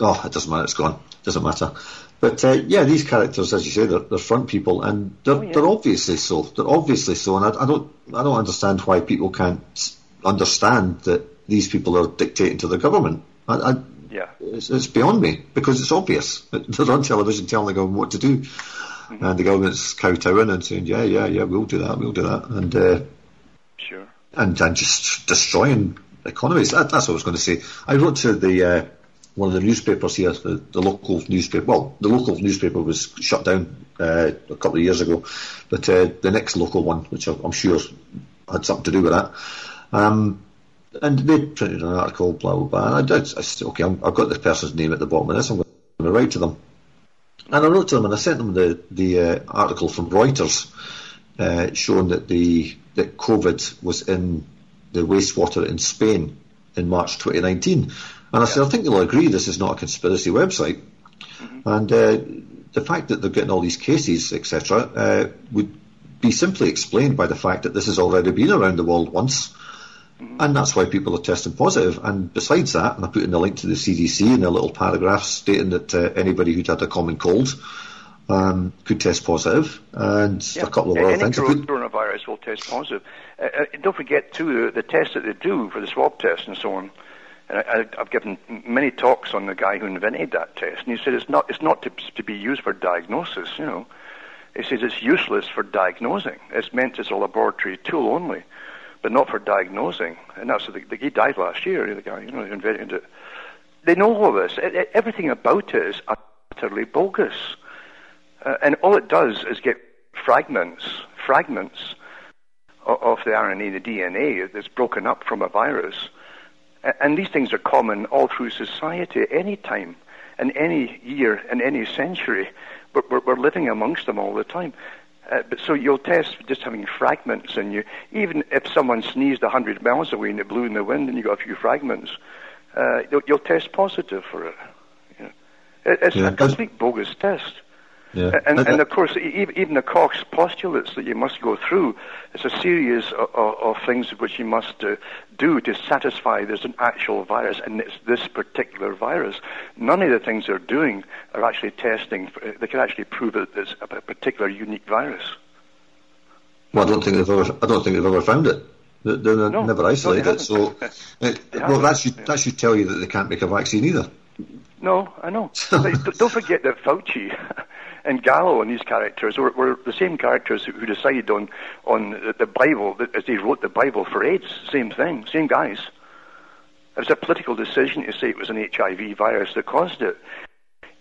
oh, it doesn't matter. It's gone. It Doesn't matter. But uh, yeah, these characters, as you say, they're, they're front people, and they're, Oh, yeah. they're obviously so. They're obviously so, and I, I don't, I don't understand why people can't understand that these people are dictating to the government. I, I, Yeah. it's, it's beyond me because it's obvious. [LAUGHS] They're on television telling the government what to do, Mm-hmm. and the government's kowtowing and saying, "Yeah, yeah, yeah, we'll do that, we'll do that," and uh, Sure. and and just destroying economies. That, that's what I was going to say. I wrote to the uh, one of the newspapers here, the, the local newspaper. Well, the local newspaper was shut down uh, a couple of years ago, but uh, the next local one, which I- I'm sure had something to do with that. Um, and they printed an article, blah blah blah. And I, I, I said, okay, I'm, I've got the person's name at the bottom of this. I'm going to write to them. And I wrote to them and I sent them the the uh, article from Reuters uh, showing that the that COVID was in the wastewater in Spain in March 2019. And I said, I think they'll agree this is not a conspiracy website. And uh, the fact that they're getting all these cases, etc., uh, would be simply explained by the fact that this has already been around the world once. And that's why people are testing positive. And besides that, and I put in a link to the CDC in a little paragraph stating that uh, anybody who'd had a common cold um, could test positive, and Yeah. a couple of other Any things. Put- coronavirus will test positive. Uh, uh, don't forget, too, the, the test that they do for the swab test and so on. And I, I've given many talks on the guy who invented that test, and he said it's not it's not to, to be used for diagnosis. You know, he says it's useless for diagnosing. It's meant as a laboratory tool only, but not for diagnosing. And that's the, the he died last year. The guy, you know, who invented it. They know all this. E- e- Everything about it is utterly bogus. Uh, and all it does is get fragments, fragments of, of the RNA, the DNA that's broken up from a virus. And these things are common all through society, at any time, in any year, in any century. But we're, we're living amongst them all the time. Uh, but so you'll test just having fragments in you. Even if someone sneezed 100 miles away and it blew in the wind and you got a few fragments, uh, you'll, you'll test positive for it. You know. It- It's Yeah, a complete bogus test. Yeah. And, Uh, and of course, even the Koch's postulates that you must go through, it's a series of, of, of things which you must uh, do to satisfy there's an actual virus, and it's this particular virus. None of the things they're doing are actually testing. For, they can actually prove that it's a particular unique virus. Well, I don't think they've ever. I don't think they've ever found it. They- They're No, never no, isolated it. So, [LAUGHS] it, well, that should yeah. that should tell you that they can't make a vaccine either. No, I know. [LAUGHS] don't forget that Fauci, [LAUGHS] and Gallo and these characters were, were the same characters who, who decided on on the Bible as they wrote the Bible for AIDS. Same thing, same guys. It was a political decision to say it was an HIV virus that caused it.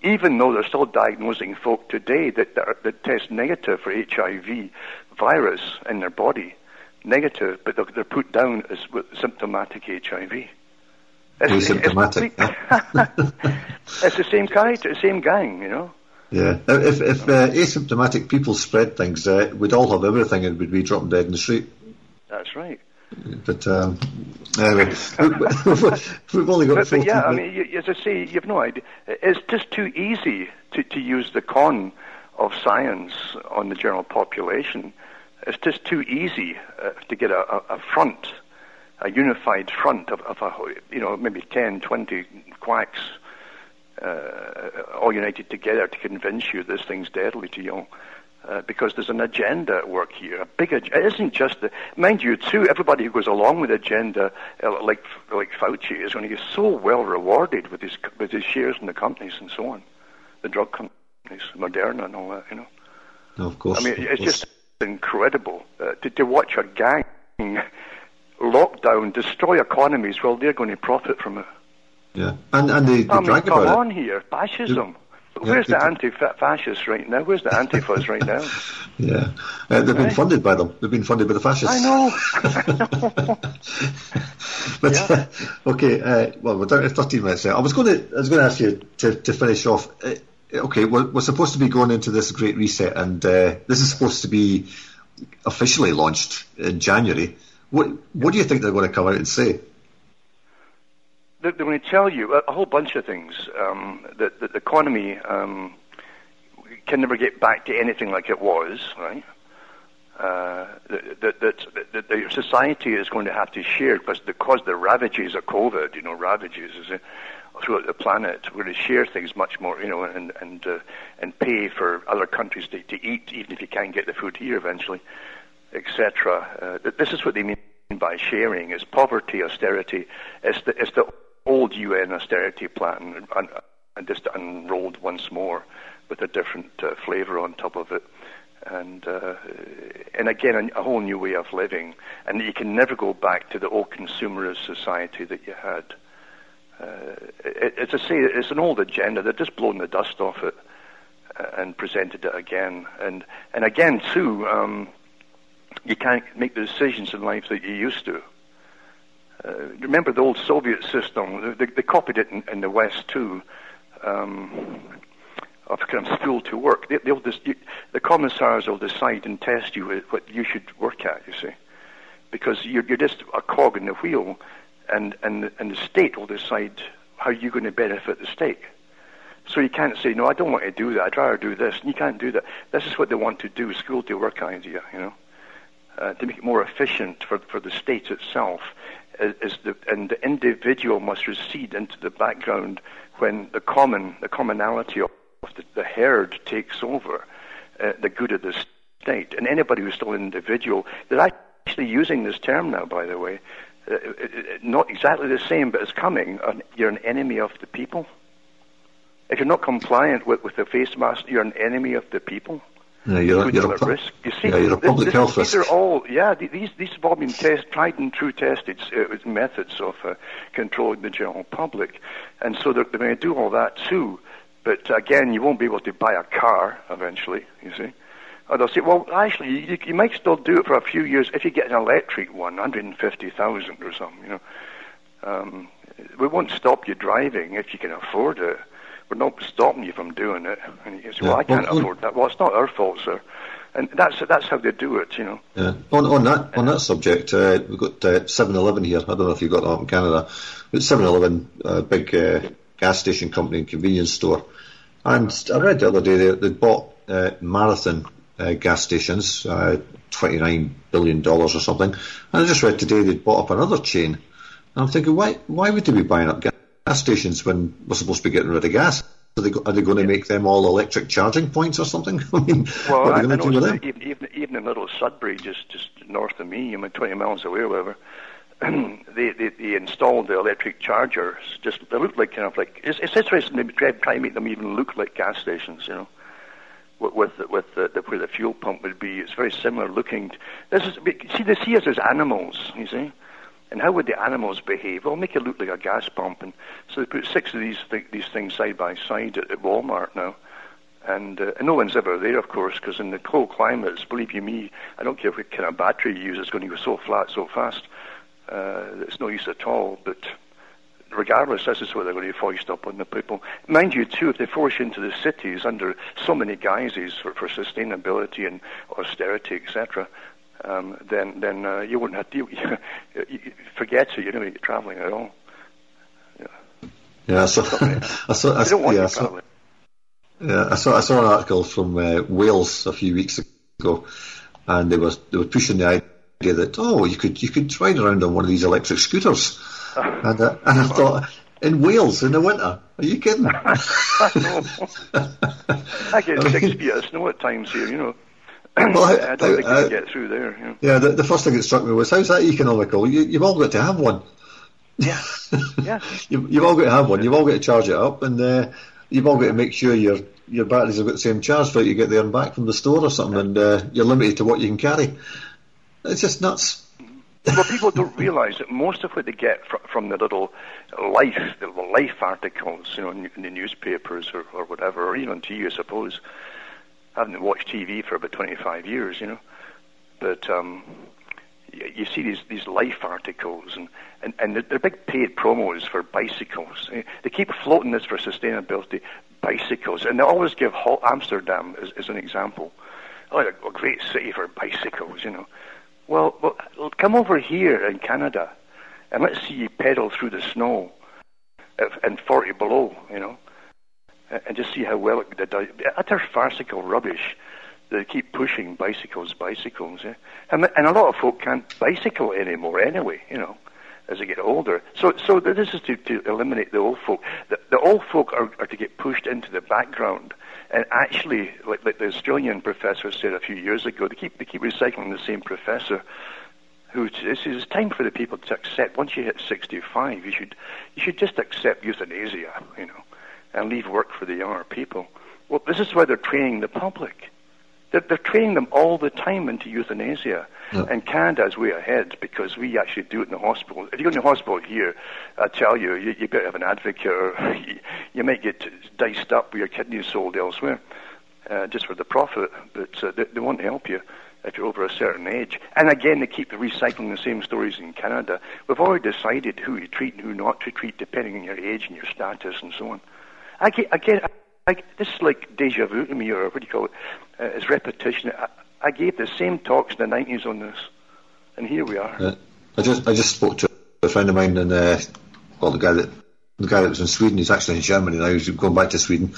Even though they're still diagnosing folk today that, that, that test negative for HIV virus in their body, negative, but they're, they're put down as symptomatic HIV. It's, symptomatic. It's, [LAUGHS] it's the same character, the same gang, you know. Yeah, if if uh, asymptomatic people spread things, uh, we'd all have everything and we'd be dropping dead in the street. That's right. But um, anyway, [LAUGHS] we've only got. But, but yeah, minutes. I mean, you, as I say, you've no idea. It's just too easy to, to use the con of science on the general population. It's just too easy uh, to get a, a, front, a unified front of, of a, you know, maybe 10, 20 quacks all united together to convince you this thing's deadly to you. Uh, because there's an agenda at work here. A big agenda. It isn't just the, mind you, too. Everybody who goes along with the agenda, uh, like like Fauci, is going to get so well rewarded with his with his shares in the companies and so on, the drug companies, Moderna and all that. You know. No, of course. I mean, it's just incredible uh, to, to watch a gang [LAUGHS] lock down, destroy economies while they're going to profit from it. Yeah, and and they, they I mean, come on it. here, fascism. Where's the anti-fascists right now? Where's the antifas right now? [LAUGHS] Yeah, uh, they've been funded by them. They've been funded by the fascists. I know. [LAUGHS] But [LAUGHS] yeah. uh, okay, uh, well, we're down to 13 minutes now. I was going to, I was going to ask you to, to finish off. Uh, okay, we're, we're, supposed to be going into this great reset, and uh, this is supposed to be officially launched in January. What What do you think they're going to come out and say? They're going to tell you a, a whole bunch of things. Um, that, that the economy um, can never get back to anything like it was, right? Uh, that, that, that, that, the society is going to have to share because because the ravages of COVID, you know, ravages is it, throughout the planet. We're going to share things much more, you know, and and uh, and pay for other countries to, to eat, even if you can't get the food here eventually, etc. Uh, this is what they mean by sharing: is poverty, austerity. It's the it's the old UN austerity plan and, and just unrolled once more with a different uh, flavour on top of it. And uh, and again, a, a, whole new way of living, and you can never go back to the old consumerist society that you had. Uh, it, it's a say, it's an old agenda. They're just blowing the dust off it uh, and presented it again. And and again too, um, you can't make the decisions in life that you used to. Uh, remember the old Soviet system? They, they copied it in, in, the West too. Um, of kind of school to work. They, will just, you, the commissars will decide and test you what you should work at. You see, because you're, you're just a cog in the wheel, and and and the state will decide how you're going to benefit the state. So you can't say, no, I don't want to do that. I'd rather do this. And you can't do that. This is what they want to do, school to work idea, you know, uh, to make it more efficient for, for the state itself is the, and the individual must recede into the background when the common, the commonality of the, the herd takes over uh, the good of the state. And anybody who's still an individual, they're actually using this term now, by the way. Uh, uh, uh not exactly the same, but it's coming. you're an enemy of the people. If you're not compliant with, with the face mask, you're an enemy of the people. Yeah, you're, you're, a, risk. You see, yeah, you're a public this, health these risk. are all, yeah, these, these have all been test, tried and true tested uh, methods of uh, controlling the general public. And so they're, they're going to do all that too. But again, you won't be able to buy a car eventually, you see. Or they'll say, well, actually, you, you might still do it for a few years if you get an electric one, 150,000 or something, you know. Um, we won't stop you driving if you can afford it we're not stopping you from doing it. And you say, well, yeah. I can't well, afford that. Well, it's not our fault, sir. And that's that's how they do it, you know. Yeah. On on that on that subject, uh, we've got uh, 7-Eleven here. I don't know if you've got that in Canada, but 7-Eleven, a big uh, gas station company and convenience store. And I read the other day they they bought uh, Marathon uh, gas stations, uh, twenty nine billion dollars or something. And I just read today they'd bought up another chain. And I'm thinking, why why would they be buying up gas? Gas stations when we're supposed to be getting rid of gas? Are they, are they going to make them all electric charging points or something? [LAUGHS] I mean, well, what are they going to do with? Even, even, even in little Sudbury, just just north of me, I mean, 20 miles away or whatever, [CLEARS THROAT] they, they, they installed the electric chargers. Just they look like kind of like it's, it's interesting. They try, try to make them even look like gas stations, you know. with with the, the, where the fuel pump would be. It's very similar looking. This is see they see us as animals, you see. And how would the animals behave? Well, make it look like a gas pump. And so they put six of these th- these things side by side at, at Walmart now. And, uh, and no one's ever there, of course, because in the cold climates, believe you me, I don't care what kind of battery you use, it's going to go so flat so fast. Uh, it's no use at all. But regardless, this is what they're going to foist up on the people. Mind you, too, if they force you into the cities under so many guises for, for sustainability and austerity, etc., um, then then uh, you wouldn't have to [LAUGHS] you, you forget. You don't need traveling at all. Yeah, yeah [LAUGHS] I saw. I saw. I, don't want yeah, I saw, yeah, I saw. I saw an article from uh, Wales a few weeks ago, and they were they were pushing the idea that oh, you could you could ride around on one of these electric scooters [LAUGHS] and, uh, and I thought, in Wales in the winter? Are you kidding? I get six feet of snow at times here, you know. Well, I, I don't think I, can get through there. You know. Yeah, the, the, first thing that struck me was how's that economical? You, you've all got to have one. Yeah, [LAUGHS] yeah. you, have all got to have one. You've all got to charge it up, and uh, you've all got to make sure your your batteries have got the same charge for you get there and back from the store or something, and uh, you're limited to what you can carry. It's just nuts well, people don't realise that most of what they get fr- from the little life, the life articles, you know, in, in the newspapers or, or whatever, or even on TV, I suppose. I haven't watched TV for about 25 years, you know, but um, you, you see these these life articles, and and, and they're big paid promos for bicycles. Eh, they keep floating this for sustainability bicycles, and they always give Hol- Amsterdam as, as an example. Oh, a great city for bicycles, you know. Well, well, come over here in Canada and let's see you pedal through the snow at and 40 below, you know, and just see how well it does. Utter farcical rubbish. They keep pushing bicycles, bicycles, yeah? and, and a lot of folk can't bicycle anymore anyway, you know, as they get older. So, so this is to, to eliminate the old folk. The, the old folk are, are to get pushed into the background and actually, like, like the Australian professor said a few years ago, they keep, they keep recycling the same professor who says it's time for the people to accept, once you hit 65, you should, you should just accept euthanasia, you know, and leave work for the younger people. Well, this is why they're training the public. They're, they're training them all the time into euthanasia. Yeah. And Canada's way ahead because we actually do it in the hospital. If you go in the hospital here, I tell you, you, you better have an advocate or [LAUGHS] you, you might get diced up with your kidneys sold elsewhere uh, just for the profit, but uh, they, they won't help you if you're over a certain age. And again, they keep recycling the same stories in Canada. We've already decided who you treat and who not to treat depending on your age and your status and so on. I get, I get, I, this is like deja vu to me, or what do you call it? Uh, it's repetition. I, I, gave the same talks in the 90s on this, and here we are. Uh, I just I just spoke to a friend of mine, and uh, well, the guy that the guy that was in Sweden, he's actually in Germany now. He's going back to Sweden,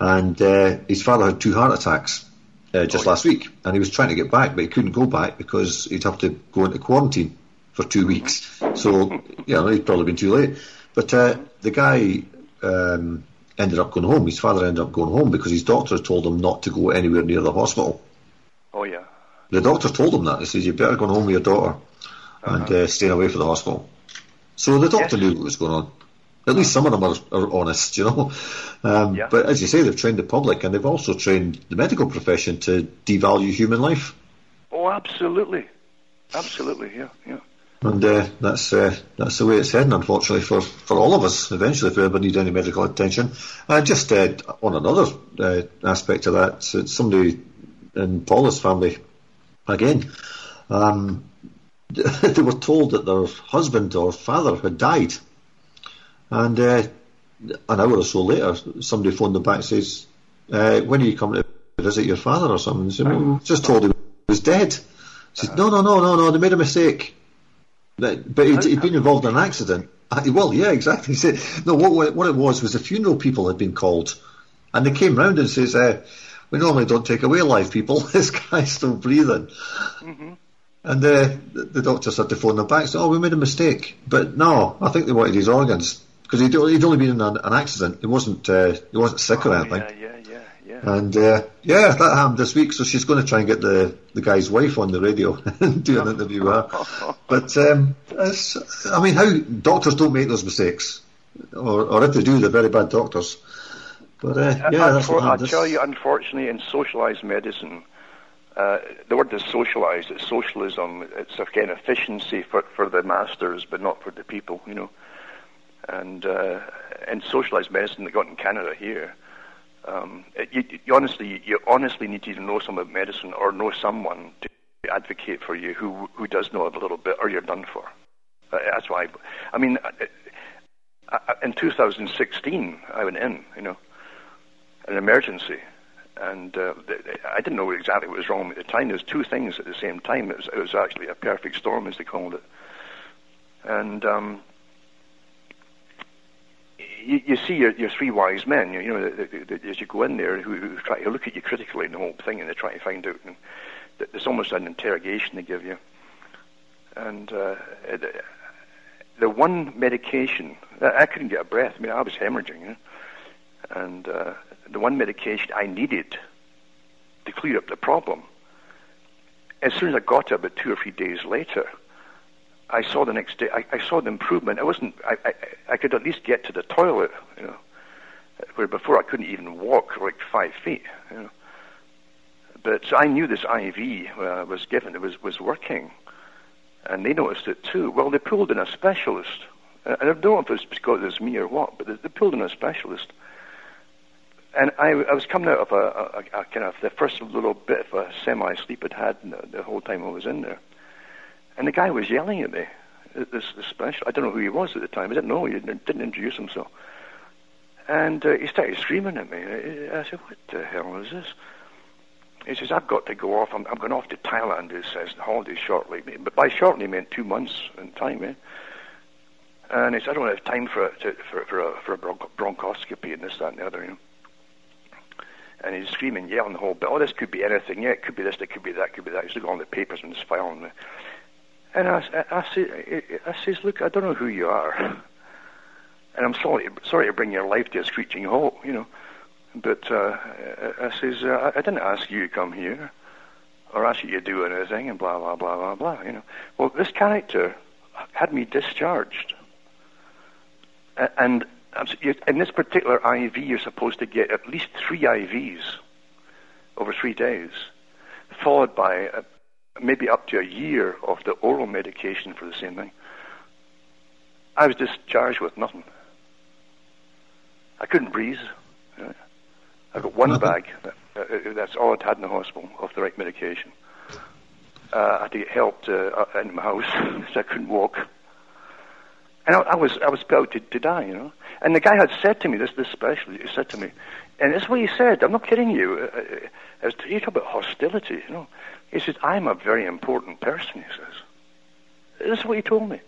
and uh, his father had two heart attacks uh, just oh, last week, and he was trying to get back, but he couldn't go back because he'd have to go into quarantine for two weeks. So, [LAUGHS] you know, he'd probably been too late. But uh, the guy um, ended up going home. His father ended up going home because his doctor told him not to go anywhere near the hospital. Oh yeah. The doctor told him that. He says you better go home with your daughter uh-huh. and uh, stay away from the hospital. So the doctor yes. knew what was going on. At least some of them are, are honest, you know. [LAUGHS] Um, yeah. But as you say, they've trained the public and they've also trained the medical profession to devalue human life. Oh, absolutely, absolutely, yeah, yeah. And uh, that's uh, that's the way it's heading, unfortunately, for, for all of us. Eventually, if we ever need any medical attention, and just uh, on another uh, aspect of that, somebody in Paula's family, again, um, [LAUGHS] they were told that their husband or father had died, and uh, an hour or so later, somebody phoned them back and says, uh, "When are you coming to visit your father or something?" They said, well, "Just told him he was dead." He said, "No, no, no, no, no. They made a mistake." But he'd, he'd been involved in an accident. Well, yeah, exactly. [LAUGHS] Said, no, what, what it was was the funeral people had been called, and they came round and says, uh, "We normally don't take away live people. [LAUGHS] this guy's still breathing." Mm-hmm. And uh, the, the doctors had to phone them back. and Said, "Oh, we made a mistake." But no, I think they wanted his organs because he'd, he'd, only been in an, an accident. He wasn't uh, he wasn't sick oh, or anything. Yeah, yeah. And uh, yeah, that happened this week. So she's going to try and get the, the guy's wife on the radio [LAUGHS] and do an interview with her. But um, I mean, how doctors don't make those mistakes, or, or if they do, they're very bad doctors. But uh, yeah, that's what I tell you, unfortunately, in socialized medicine, uh, the word is socialized. It's socialism. It's again efficiency for for the masters, but not for the people. You know, and uh, in socialized medicine, they got in Canada here. Um, you, you honestly, you honestly need to know some of medicine or know someone to advocate for you who who does know a little bit, or you're done for. Uh, that's why. I mean, uh, uh, in 2016, I went in, you know, an emergency, and uh, I didn't know exactly what was wrong at the time. There was two things at the same time. It was, it was actually a perfect storm, as they called it, and. Um, you, you, see your, your three wise men, you, you know, the, the, the, as you go in there, who, who, try to look at you critically in the whole thing, and they try to find out. And there's almost an interrogation they give you. And uh, the one medication, I couldn't get a breath. I mean, I was hemorrhaging, you know? and uh, the one medication I needed to clear up the problem. As soon as I got it, about two or three days later, I saw the next day. I, I saw the improvement. I wasn't. I, I, I could at least get to the toilet, you know, where before I couldn't even walk like five feet. You know. But so I knew this IV uh, was given. It was was working, and they noticed it too. Well, they pulled in a specialist. Uh, I don't know if it's because it was me or what, but they, pulled in a specialist. And I, I was coming out of a, a, a, kind of the first little bit of a semi-sleep I'd had the, the whole time I was in there. And the guy was yelling at me. This, this special, I don't know who he was at the time. I didn't know. He didn't, introduce himself. And uh, he started screaming at me. I said, "What the hell is this?" He says, "I've got to go off. I'm, I'm going off to Thailand." He says, "Holiday shortly." But by shortly, he meant two months in time. Eh? And he said, "I don't have time for to, for for a, for a bronchoscopy and this, that, and the other." You know. And he's screaming, yelling the whole bit. Oh, this could be anything. Yeah, it could be this, it could be that, it could be that. He's looking on the papers and his file. And, and I, I, I, say, I says, look, I don't know who you are. And I'm sorry, sorry to bring your life to a screeching halt, you know. But uh, I says, uh, I didn't ask you to come here or ask you to do anything and blah, blah, blah, blah, blah, you know. Well, this character had me discharged. And in this particular IV, you're supposed to get at least three IVs over three days, followed by a, maybe up to a year of the oral medication for the same thing. I was discharged with nothing. I couldn't breathe. I got one bag. That, uh, that's all I'd had in the hospital of the right medication. Uh, I had to get help to, uh, in my house, [LAUGHS] so I couldn't walk. And I, I was I was about to, to die, you know. And the guy had said to me, this this specialist, he said to me, and this is what he said. I'm not kidding you. Uh, uh as you talk about hostility, you know. He says, "I'm a very important person." He says, "This is what he told me.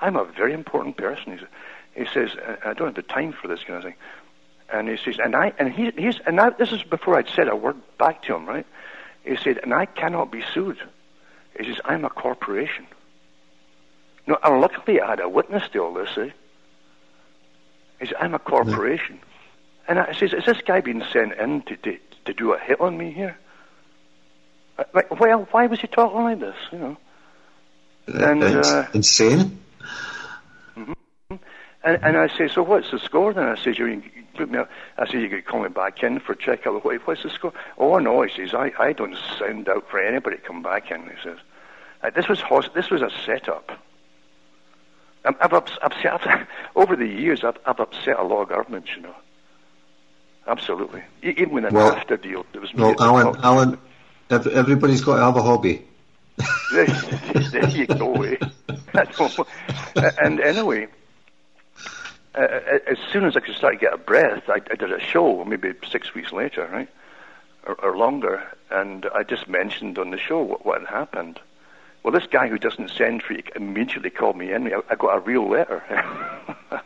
I'm a very important person." He says, he says "I don't have the time for this kind of thing." And he says, and I and he, he's and I, this is before I'd said a word back to him, right? He said, and I cannot be sued. He says, I'm a corporation. No, luckily I had a witness to all this, eh? He said, I'm a corporation. And I says, is this guy being sent in to, to, to do a hit on me here? Like, well, why was he talking like this, you know? And, uh, insane. Mm-hmm. And, and I say, so what's the score then? I says, you put me. Up. I said, you could call me back in for check out. What's the score? Oh no, he says, I, I don't send out for anybody to come back in. He says, uh, this was this was a setup. I've, I've, upset, I've, [LAUGHS] over the years, I've, I've upset a lot of governments, you know. Absolutely. Even with an well, NAFTA deal, there was Well, Alan, Alan, everybody's got to have a hobby. there you go. Eh? and anyway, uh, as soon as I could start to get a breath, I, I did a show, maybe six weeks later, right? Or, or, longer, and I just mentioned on the show what, what had happened. Well, this guy who doesn't send you immediately called me in. I, I got a real letter. [LAUGHS]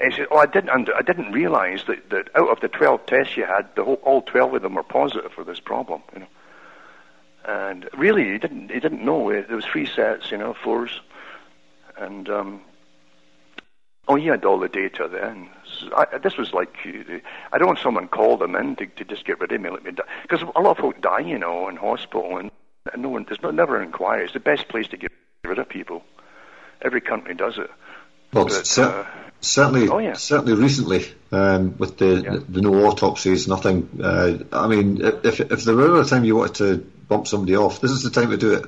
and he said, "Oh, I didn't, under, I didn't realize that, that out of the twelve tests you had, the whole, all twelve of them were positive for this problem." You know, and really, he didn't, he didn't know. There was three sets, you know, fours, and um, oh, he had all the data then. I, this was like, I don't want someone call them in to, to just get rid of me, let me die, because a lot of folk die, you know, in hospital and no one, there's no, never an inquiry. It's the best place to get rid of people. Every country does it. Well, but, uh, Certainly, Oh, yeah. certainly recently, um, with the, Yeah. the, the no autopsies, nothing. Uh, I mean, if if there were ever a time you wanted to bump somebody off, this is the time to do it.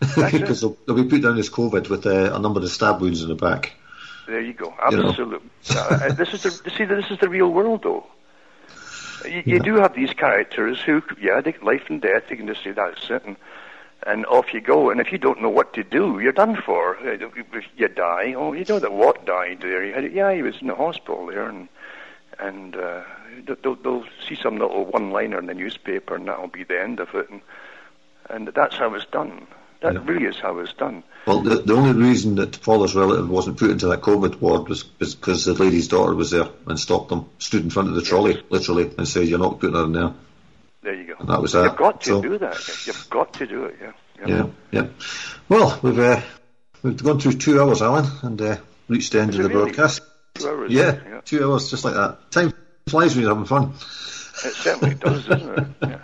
Because [LAUGHS] they'll, they'll be put down as COVID with uh, a number of stab wounds in the back. There you go. You know. Absolutely. Uh, this is the see. This is the real world, though. You, you Yeah. do have these characters who, yeah, they, life and death. They can just say that's it, and, and off you go. And if you don't know what to do, you're done for. If you die, oh, you know that what died there? He had, yeah, he was in the hospital there, and and uh, they'll, they'll see some little one-liner in the newspaper, and that'll be the end of it. And and that's how it's done. That Yeah. really is how it's done. Well, the, the only reason that Paula's relative wasn't put into that COVID ward was because the lady's daughter was there and stopped them, stood in front of the trolley, literally, and said, "You're not putting her in there." There you go. And that was that. You've got to So- do that. You've got to do it. Yeah. Yeah, yeah. Well, we've uh, we've gone through two hours, Alan, and uh, reached the end Is of the really? broadcast. Two hours. Yeah, yeah. two hours, just like that. Time flies when you're having fun. It certainly does, doesn't it? Yeah.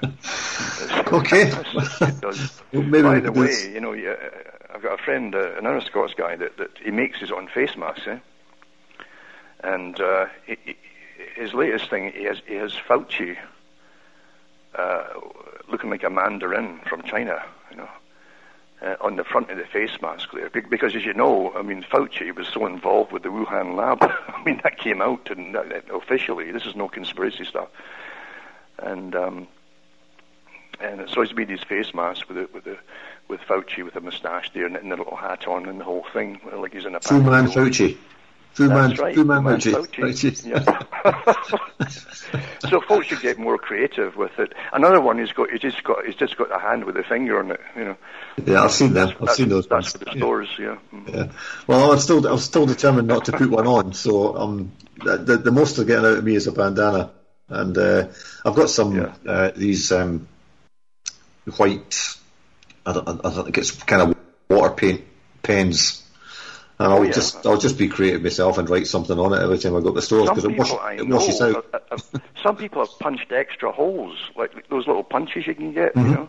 [LAUGHS] Okay. it does. [LAUGHS] Well, maybe By the way, this- you know, yeah, I've got a friend, uh, another Scots guy, that, that he makes his own face masks, eh? And uh, he, he, his latest thing, he has, he has Fauci uh, looking like a mandarin from China, you know. Uh, on the front of the face mask there, Be- because as you know, I mean, Fauci was so involved with the Wuhan lab. [LAUGHS] I mean, that came out and that, that officially. This is no conspiracy stuff. And um, and so he's made his face mask with the, with the with Fauci with a moustache there and, and the little hat on and the whole thing, like he's in a Fu Man. Fauci. Fu Man, right. Fu Man Fu Man Fauci. Yeah. [LAUGHS] so folks should get more creative with it. Another one he's got he's just got he's just got a hand with a finger on it, you know. Yeah, I've seen them. I've That's- seen those That's ones. the stores, yeah. Mm. Yeah. Well, I'm still I'm still determined not to put one on. So um, the, the, the most they're getting out of me is a bandana, and uh, I've got some Yeah. uh, these um, white. I don't, I don't think it's kind of water paint pens. And I'll Oh, yeah. just I'll just be creative myself and write something on it every time I go to the stores because it, wash, it washes out. uh, [LAUGHS] uh, some people have punched extra holes, like those little punches you can get, you know. Uh,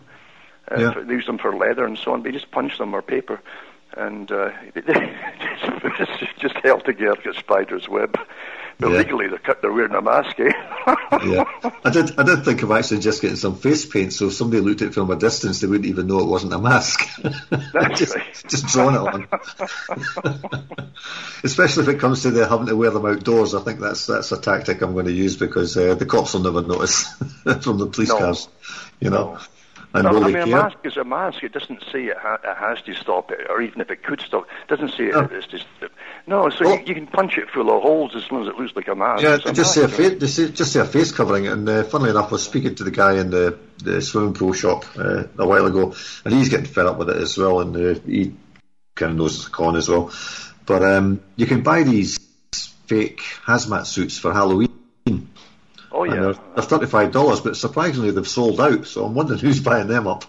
Mm-hmm. Yeah. for, they use them for leather and so on. They just punch them or paper, and uh, [LAUGHS] it's just held together like a spider's web. But Yeah. legally, they're, cut- they're wearing a mask, eh? [LAUGHS] yeah, I did. I did think of actually just getting some face paint, so if somebody looked at it from a distance, they wouldn't even know it wasn't a mask. Just, [LAUGHS] right. just drawing it on. [LAUGHS] Especially if it comes to the having to wear them outdoors, I think that's that's a tactic I'm going to use because uh, the cops will never notice from the police No. cars, you know. And No, will I they mean, a mask is a mask. It doesn't say it, ha- it has to stop it, or even if it could stop, it doesn't say No. it, it's just. No, so Well- you, you can punch it full of holes as long as it looks like a mask. Yeah, It's a just say a mask, you know. face, just say, just say a face covering. And uh, funnily enough, I was speaking to the guy in the, the swimming pool shop uh, a while ago, and he's getting fed up with it as well, and uh, he kind of knows it's a con as well. But um, you can buy these fake hazmat suits for Halloween. Oh yeah. they're, they're thirty-five dollars, but surprisingly they've sold out. So I'm wondering [LAUGHS] who's buying them up.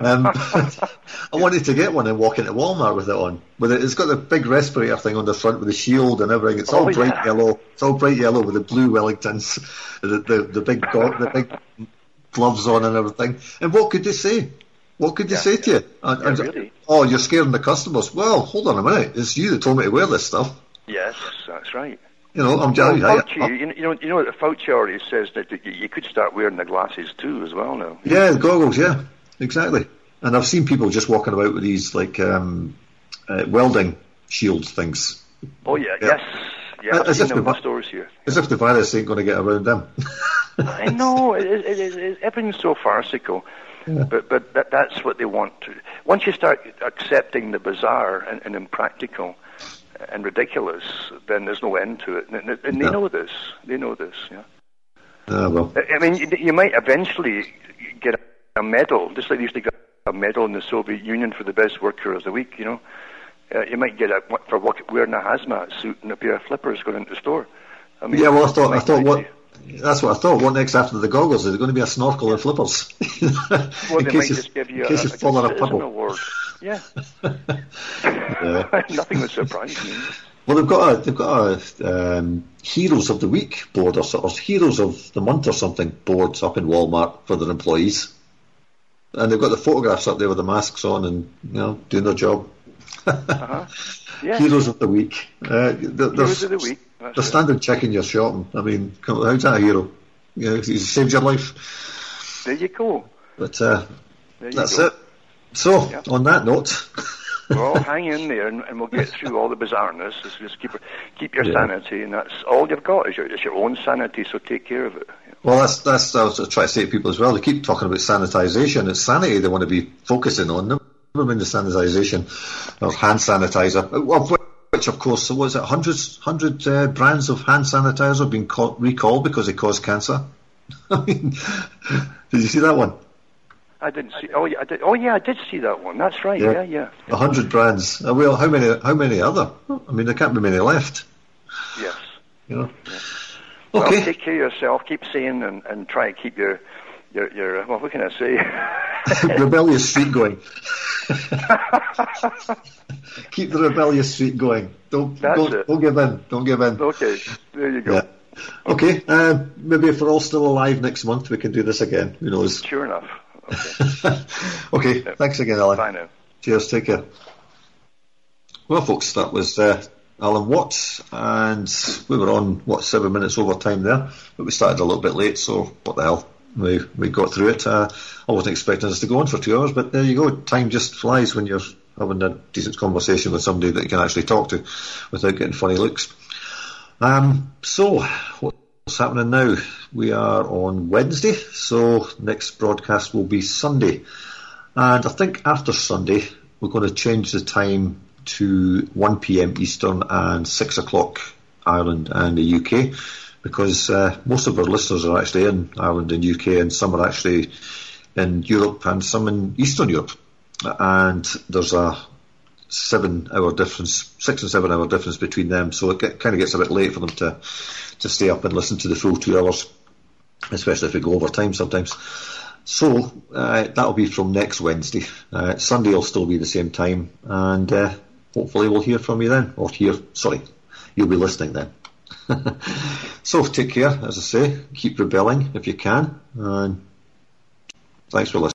Um, [LAUGHS] I wanted to get one and walk into Walmart with it on. With it, it's got the big respirator thing on the front with the shield and everything. It's all Oh, bright yeah. yellow. It's all bright yellow with the blue Wellingtons, [LAUGHS] the the, the big go- the big gloves on and everything. And what could they say? What could they Yeah, say to you? And- Yeah, and- really. Oh, you're scaring the customers. Well, hold on a minute. It's you that told me to wear this stuff. Yes, that's right. You know, I'm Well, telling you. I- Fauci, you, know- you know, you know, Fauci already says that you, could start wearing the glasses too, as well now. Yeah, the goggles. Yeah, exactly. And I've seen people just walking about with these like um, uh, welding shield things, Oh yeah, Yeah. yes, yeah. As if the stores here. as if the virus ain't going to get around them. I know it, it, it, it, everything's so farcical, but but that, that's what they want to. Once you start accepting the bizarre and, and impractical and ridiculous, then there's no end to it, and, and they No. know this. They know this. Yeah. Ah, well, I mean, you, you might eventually get a medal, just like they used to get a medal in the Soviet Union for the best worker of the week. You know, uh, you might get a for wearing a hazmat suit and a pair of flippers going into the store. I mean, yeah. Well, I thought I thought what. That's what I thought. What next after the goggles? Is there going to be a snorkel and flippers? [LAUGHS] Well, in they case might you, just give you a, case a you fall on a puddle. award. Yeah, [LAUGHS] Yeah. [LAUGHS] nothing would surprise me. Well, they've got a they've got a um, Heroes of the Week board or, or Heroes of the Month or something boards up in Walmart for their employees, and they've got the photographs up there with the masks on and you know doing their job. uh-huh. [LAUGHS] yes. Heroes of the week. Uh, Heroes of the week. That's the standard checking your shopping. I mean, how's that a hero? You know, he saved your life. There you go. But uh, that's go. it. So, yep. on that note. [LAUGHS] well, [LAUGHS] hang in there, and, and, we'll get through all the bizarreness. Just, just keep keep your yeah. sanity, and that's all you've got is your, is your own sanity. So take care of it. Well, that's that's I was trying to say to people as well. They keep talking about sanitization. It's sanity they want to be focusing on. Never mind the sanitization of hand sanitizer. Well, which of course was it hundreds hundred uh, brands of hand sanitizer have been recalled because they cause cancer. [LAUGHS] I mean, did you see that one? I didn't see. Oh yeah, I did. Oh yeah, I did see that one. That's right. Yeah, yeah. A hundred brands. Uh, well, how many? How many other? I mean, there can't be many left. Yes. You know. Yeah. Okay. Well, take care of yourself. Keep saying and, and try and keep your your your. Well, what can I say? [LAUGHS] rebellious streak going. [LAUGHS] keep the rebellious streak going. Don't don't, don't, give in. Don't give in. Okay. There you go. Yeah. Okay, uh, maybe if we're all still alive next month, we can do this again. Who knows? Sure enough. [LAUGHS] Okay. okay. Thanks again, Alan. Bye now. Cheers. Take care. Well, folks, that was uh, Alan Watts, and we were on what seven minutes over time there, but we started a little bit late, so what the hell? We we got through it. Uh, I wasn't expecting us to go on for two hours, but there you go. Time just flies when you're having a decent conversation with somebody that you can actually talk to without getting funny looks. Um, so what's happening now? We are on Wednesday, so next broadcast will be Sunday. And I think after Sunday, we're going to change the time to 1 p.m. Eastern and 6 o'clock Ireland and the UK because uh, most of our listeners are actually in Ireland and UK and some are actually in Europe and some in Eastern Europe. And there's a seven hour difference, six and seven hour difference between them, so it get, kind of gets a bit late for them to, to stay up and listen to the full two hours, especially if we go over time sometimes. So uh, that'll be from next Wednesday. Uh, Sunday will still be the same time, and uh, hopefully we'll hear from you then, or hear, sorry, you'll be listening then. [LAUGHS] so take care, as I say, keep rebelling if you can, and thanks for listening.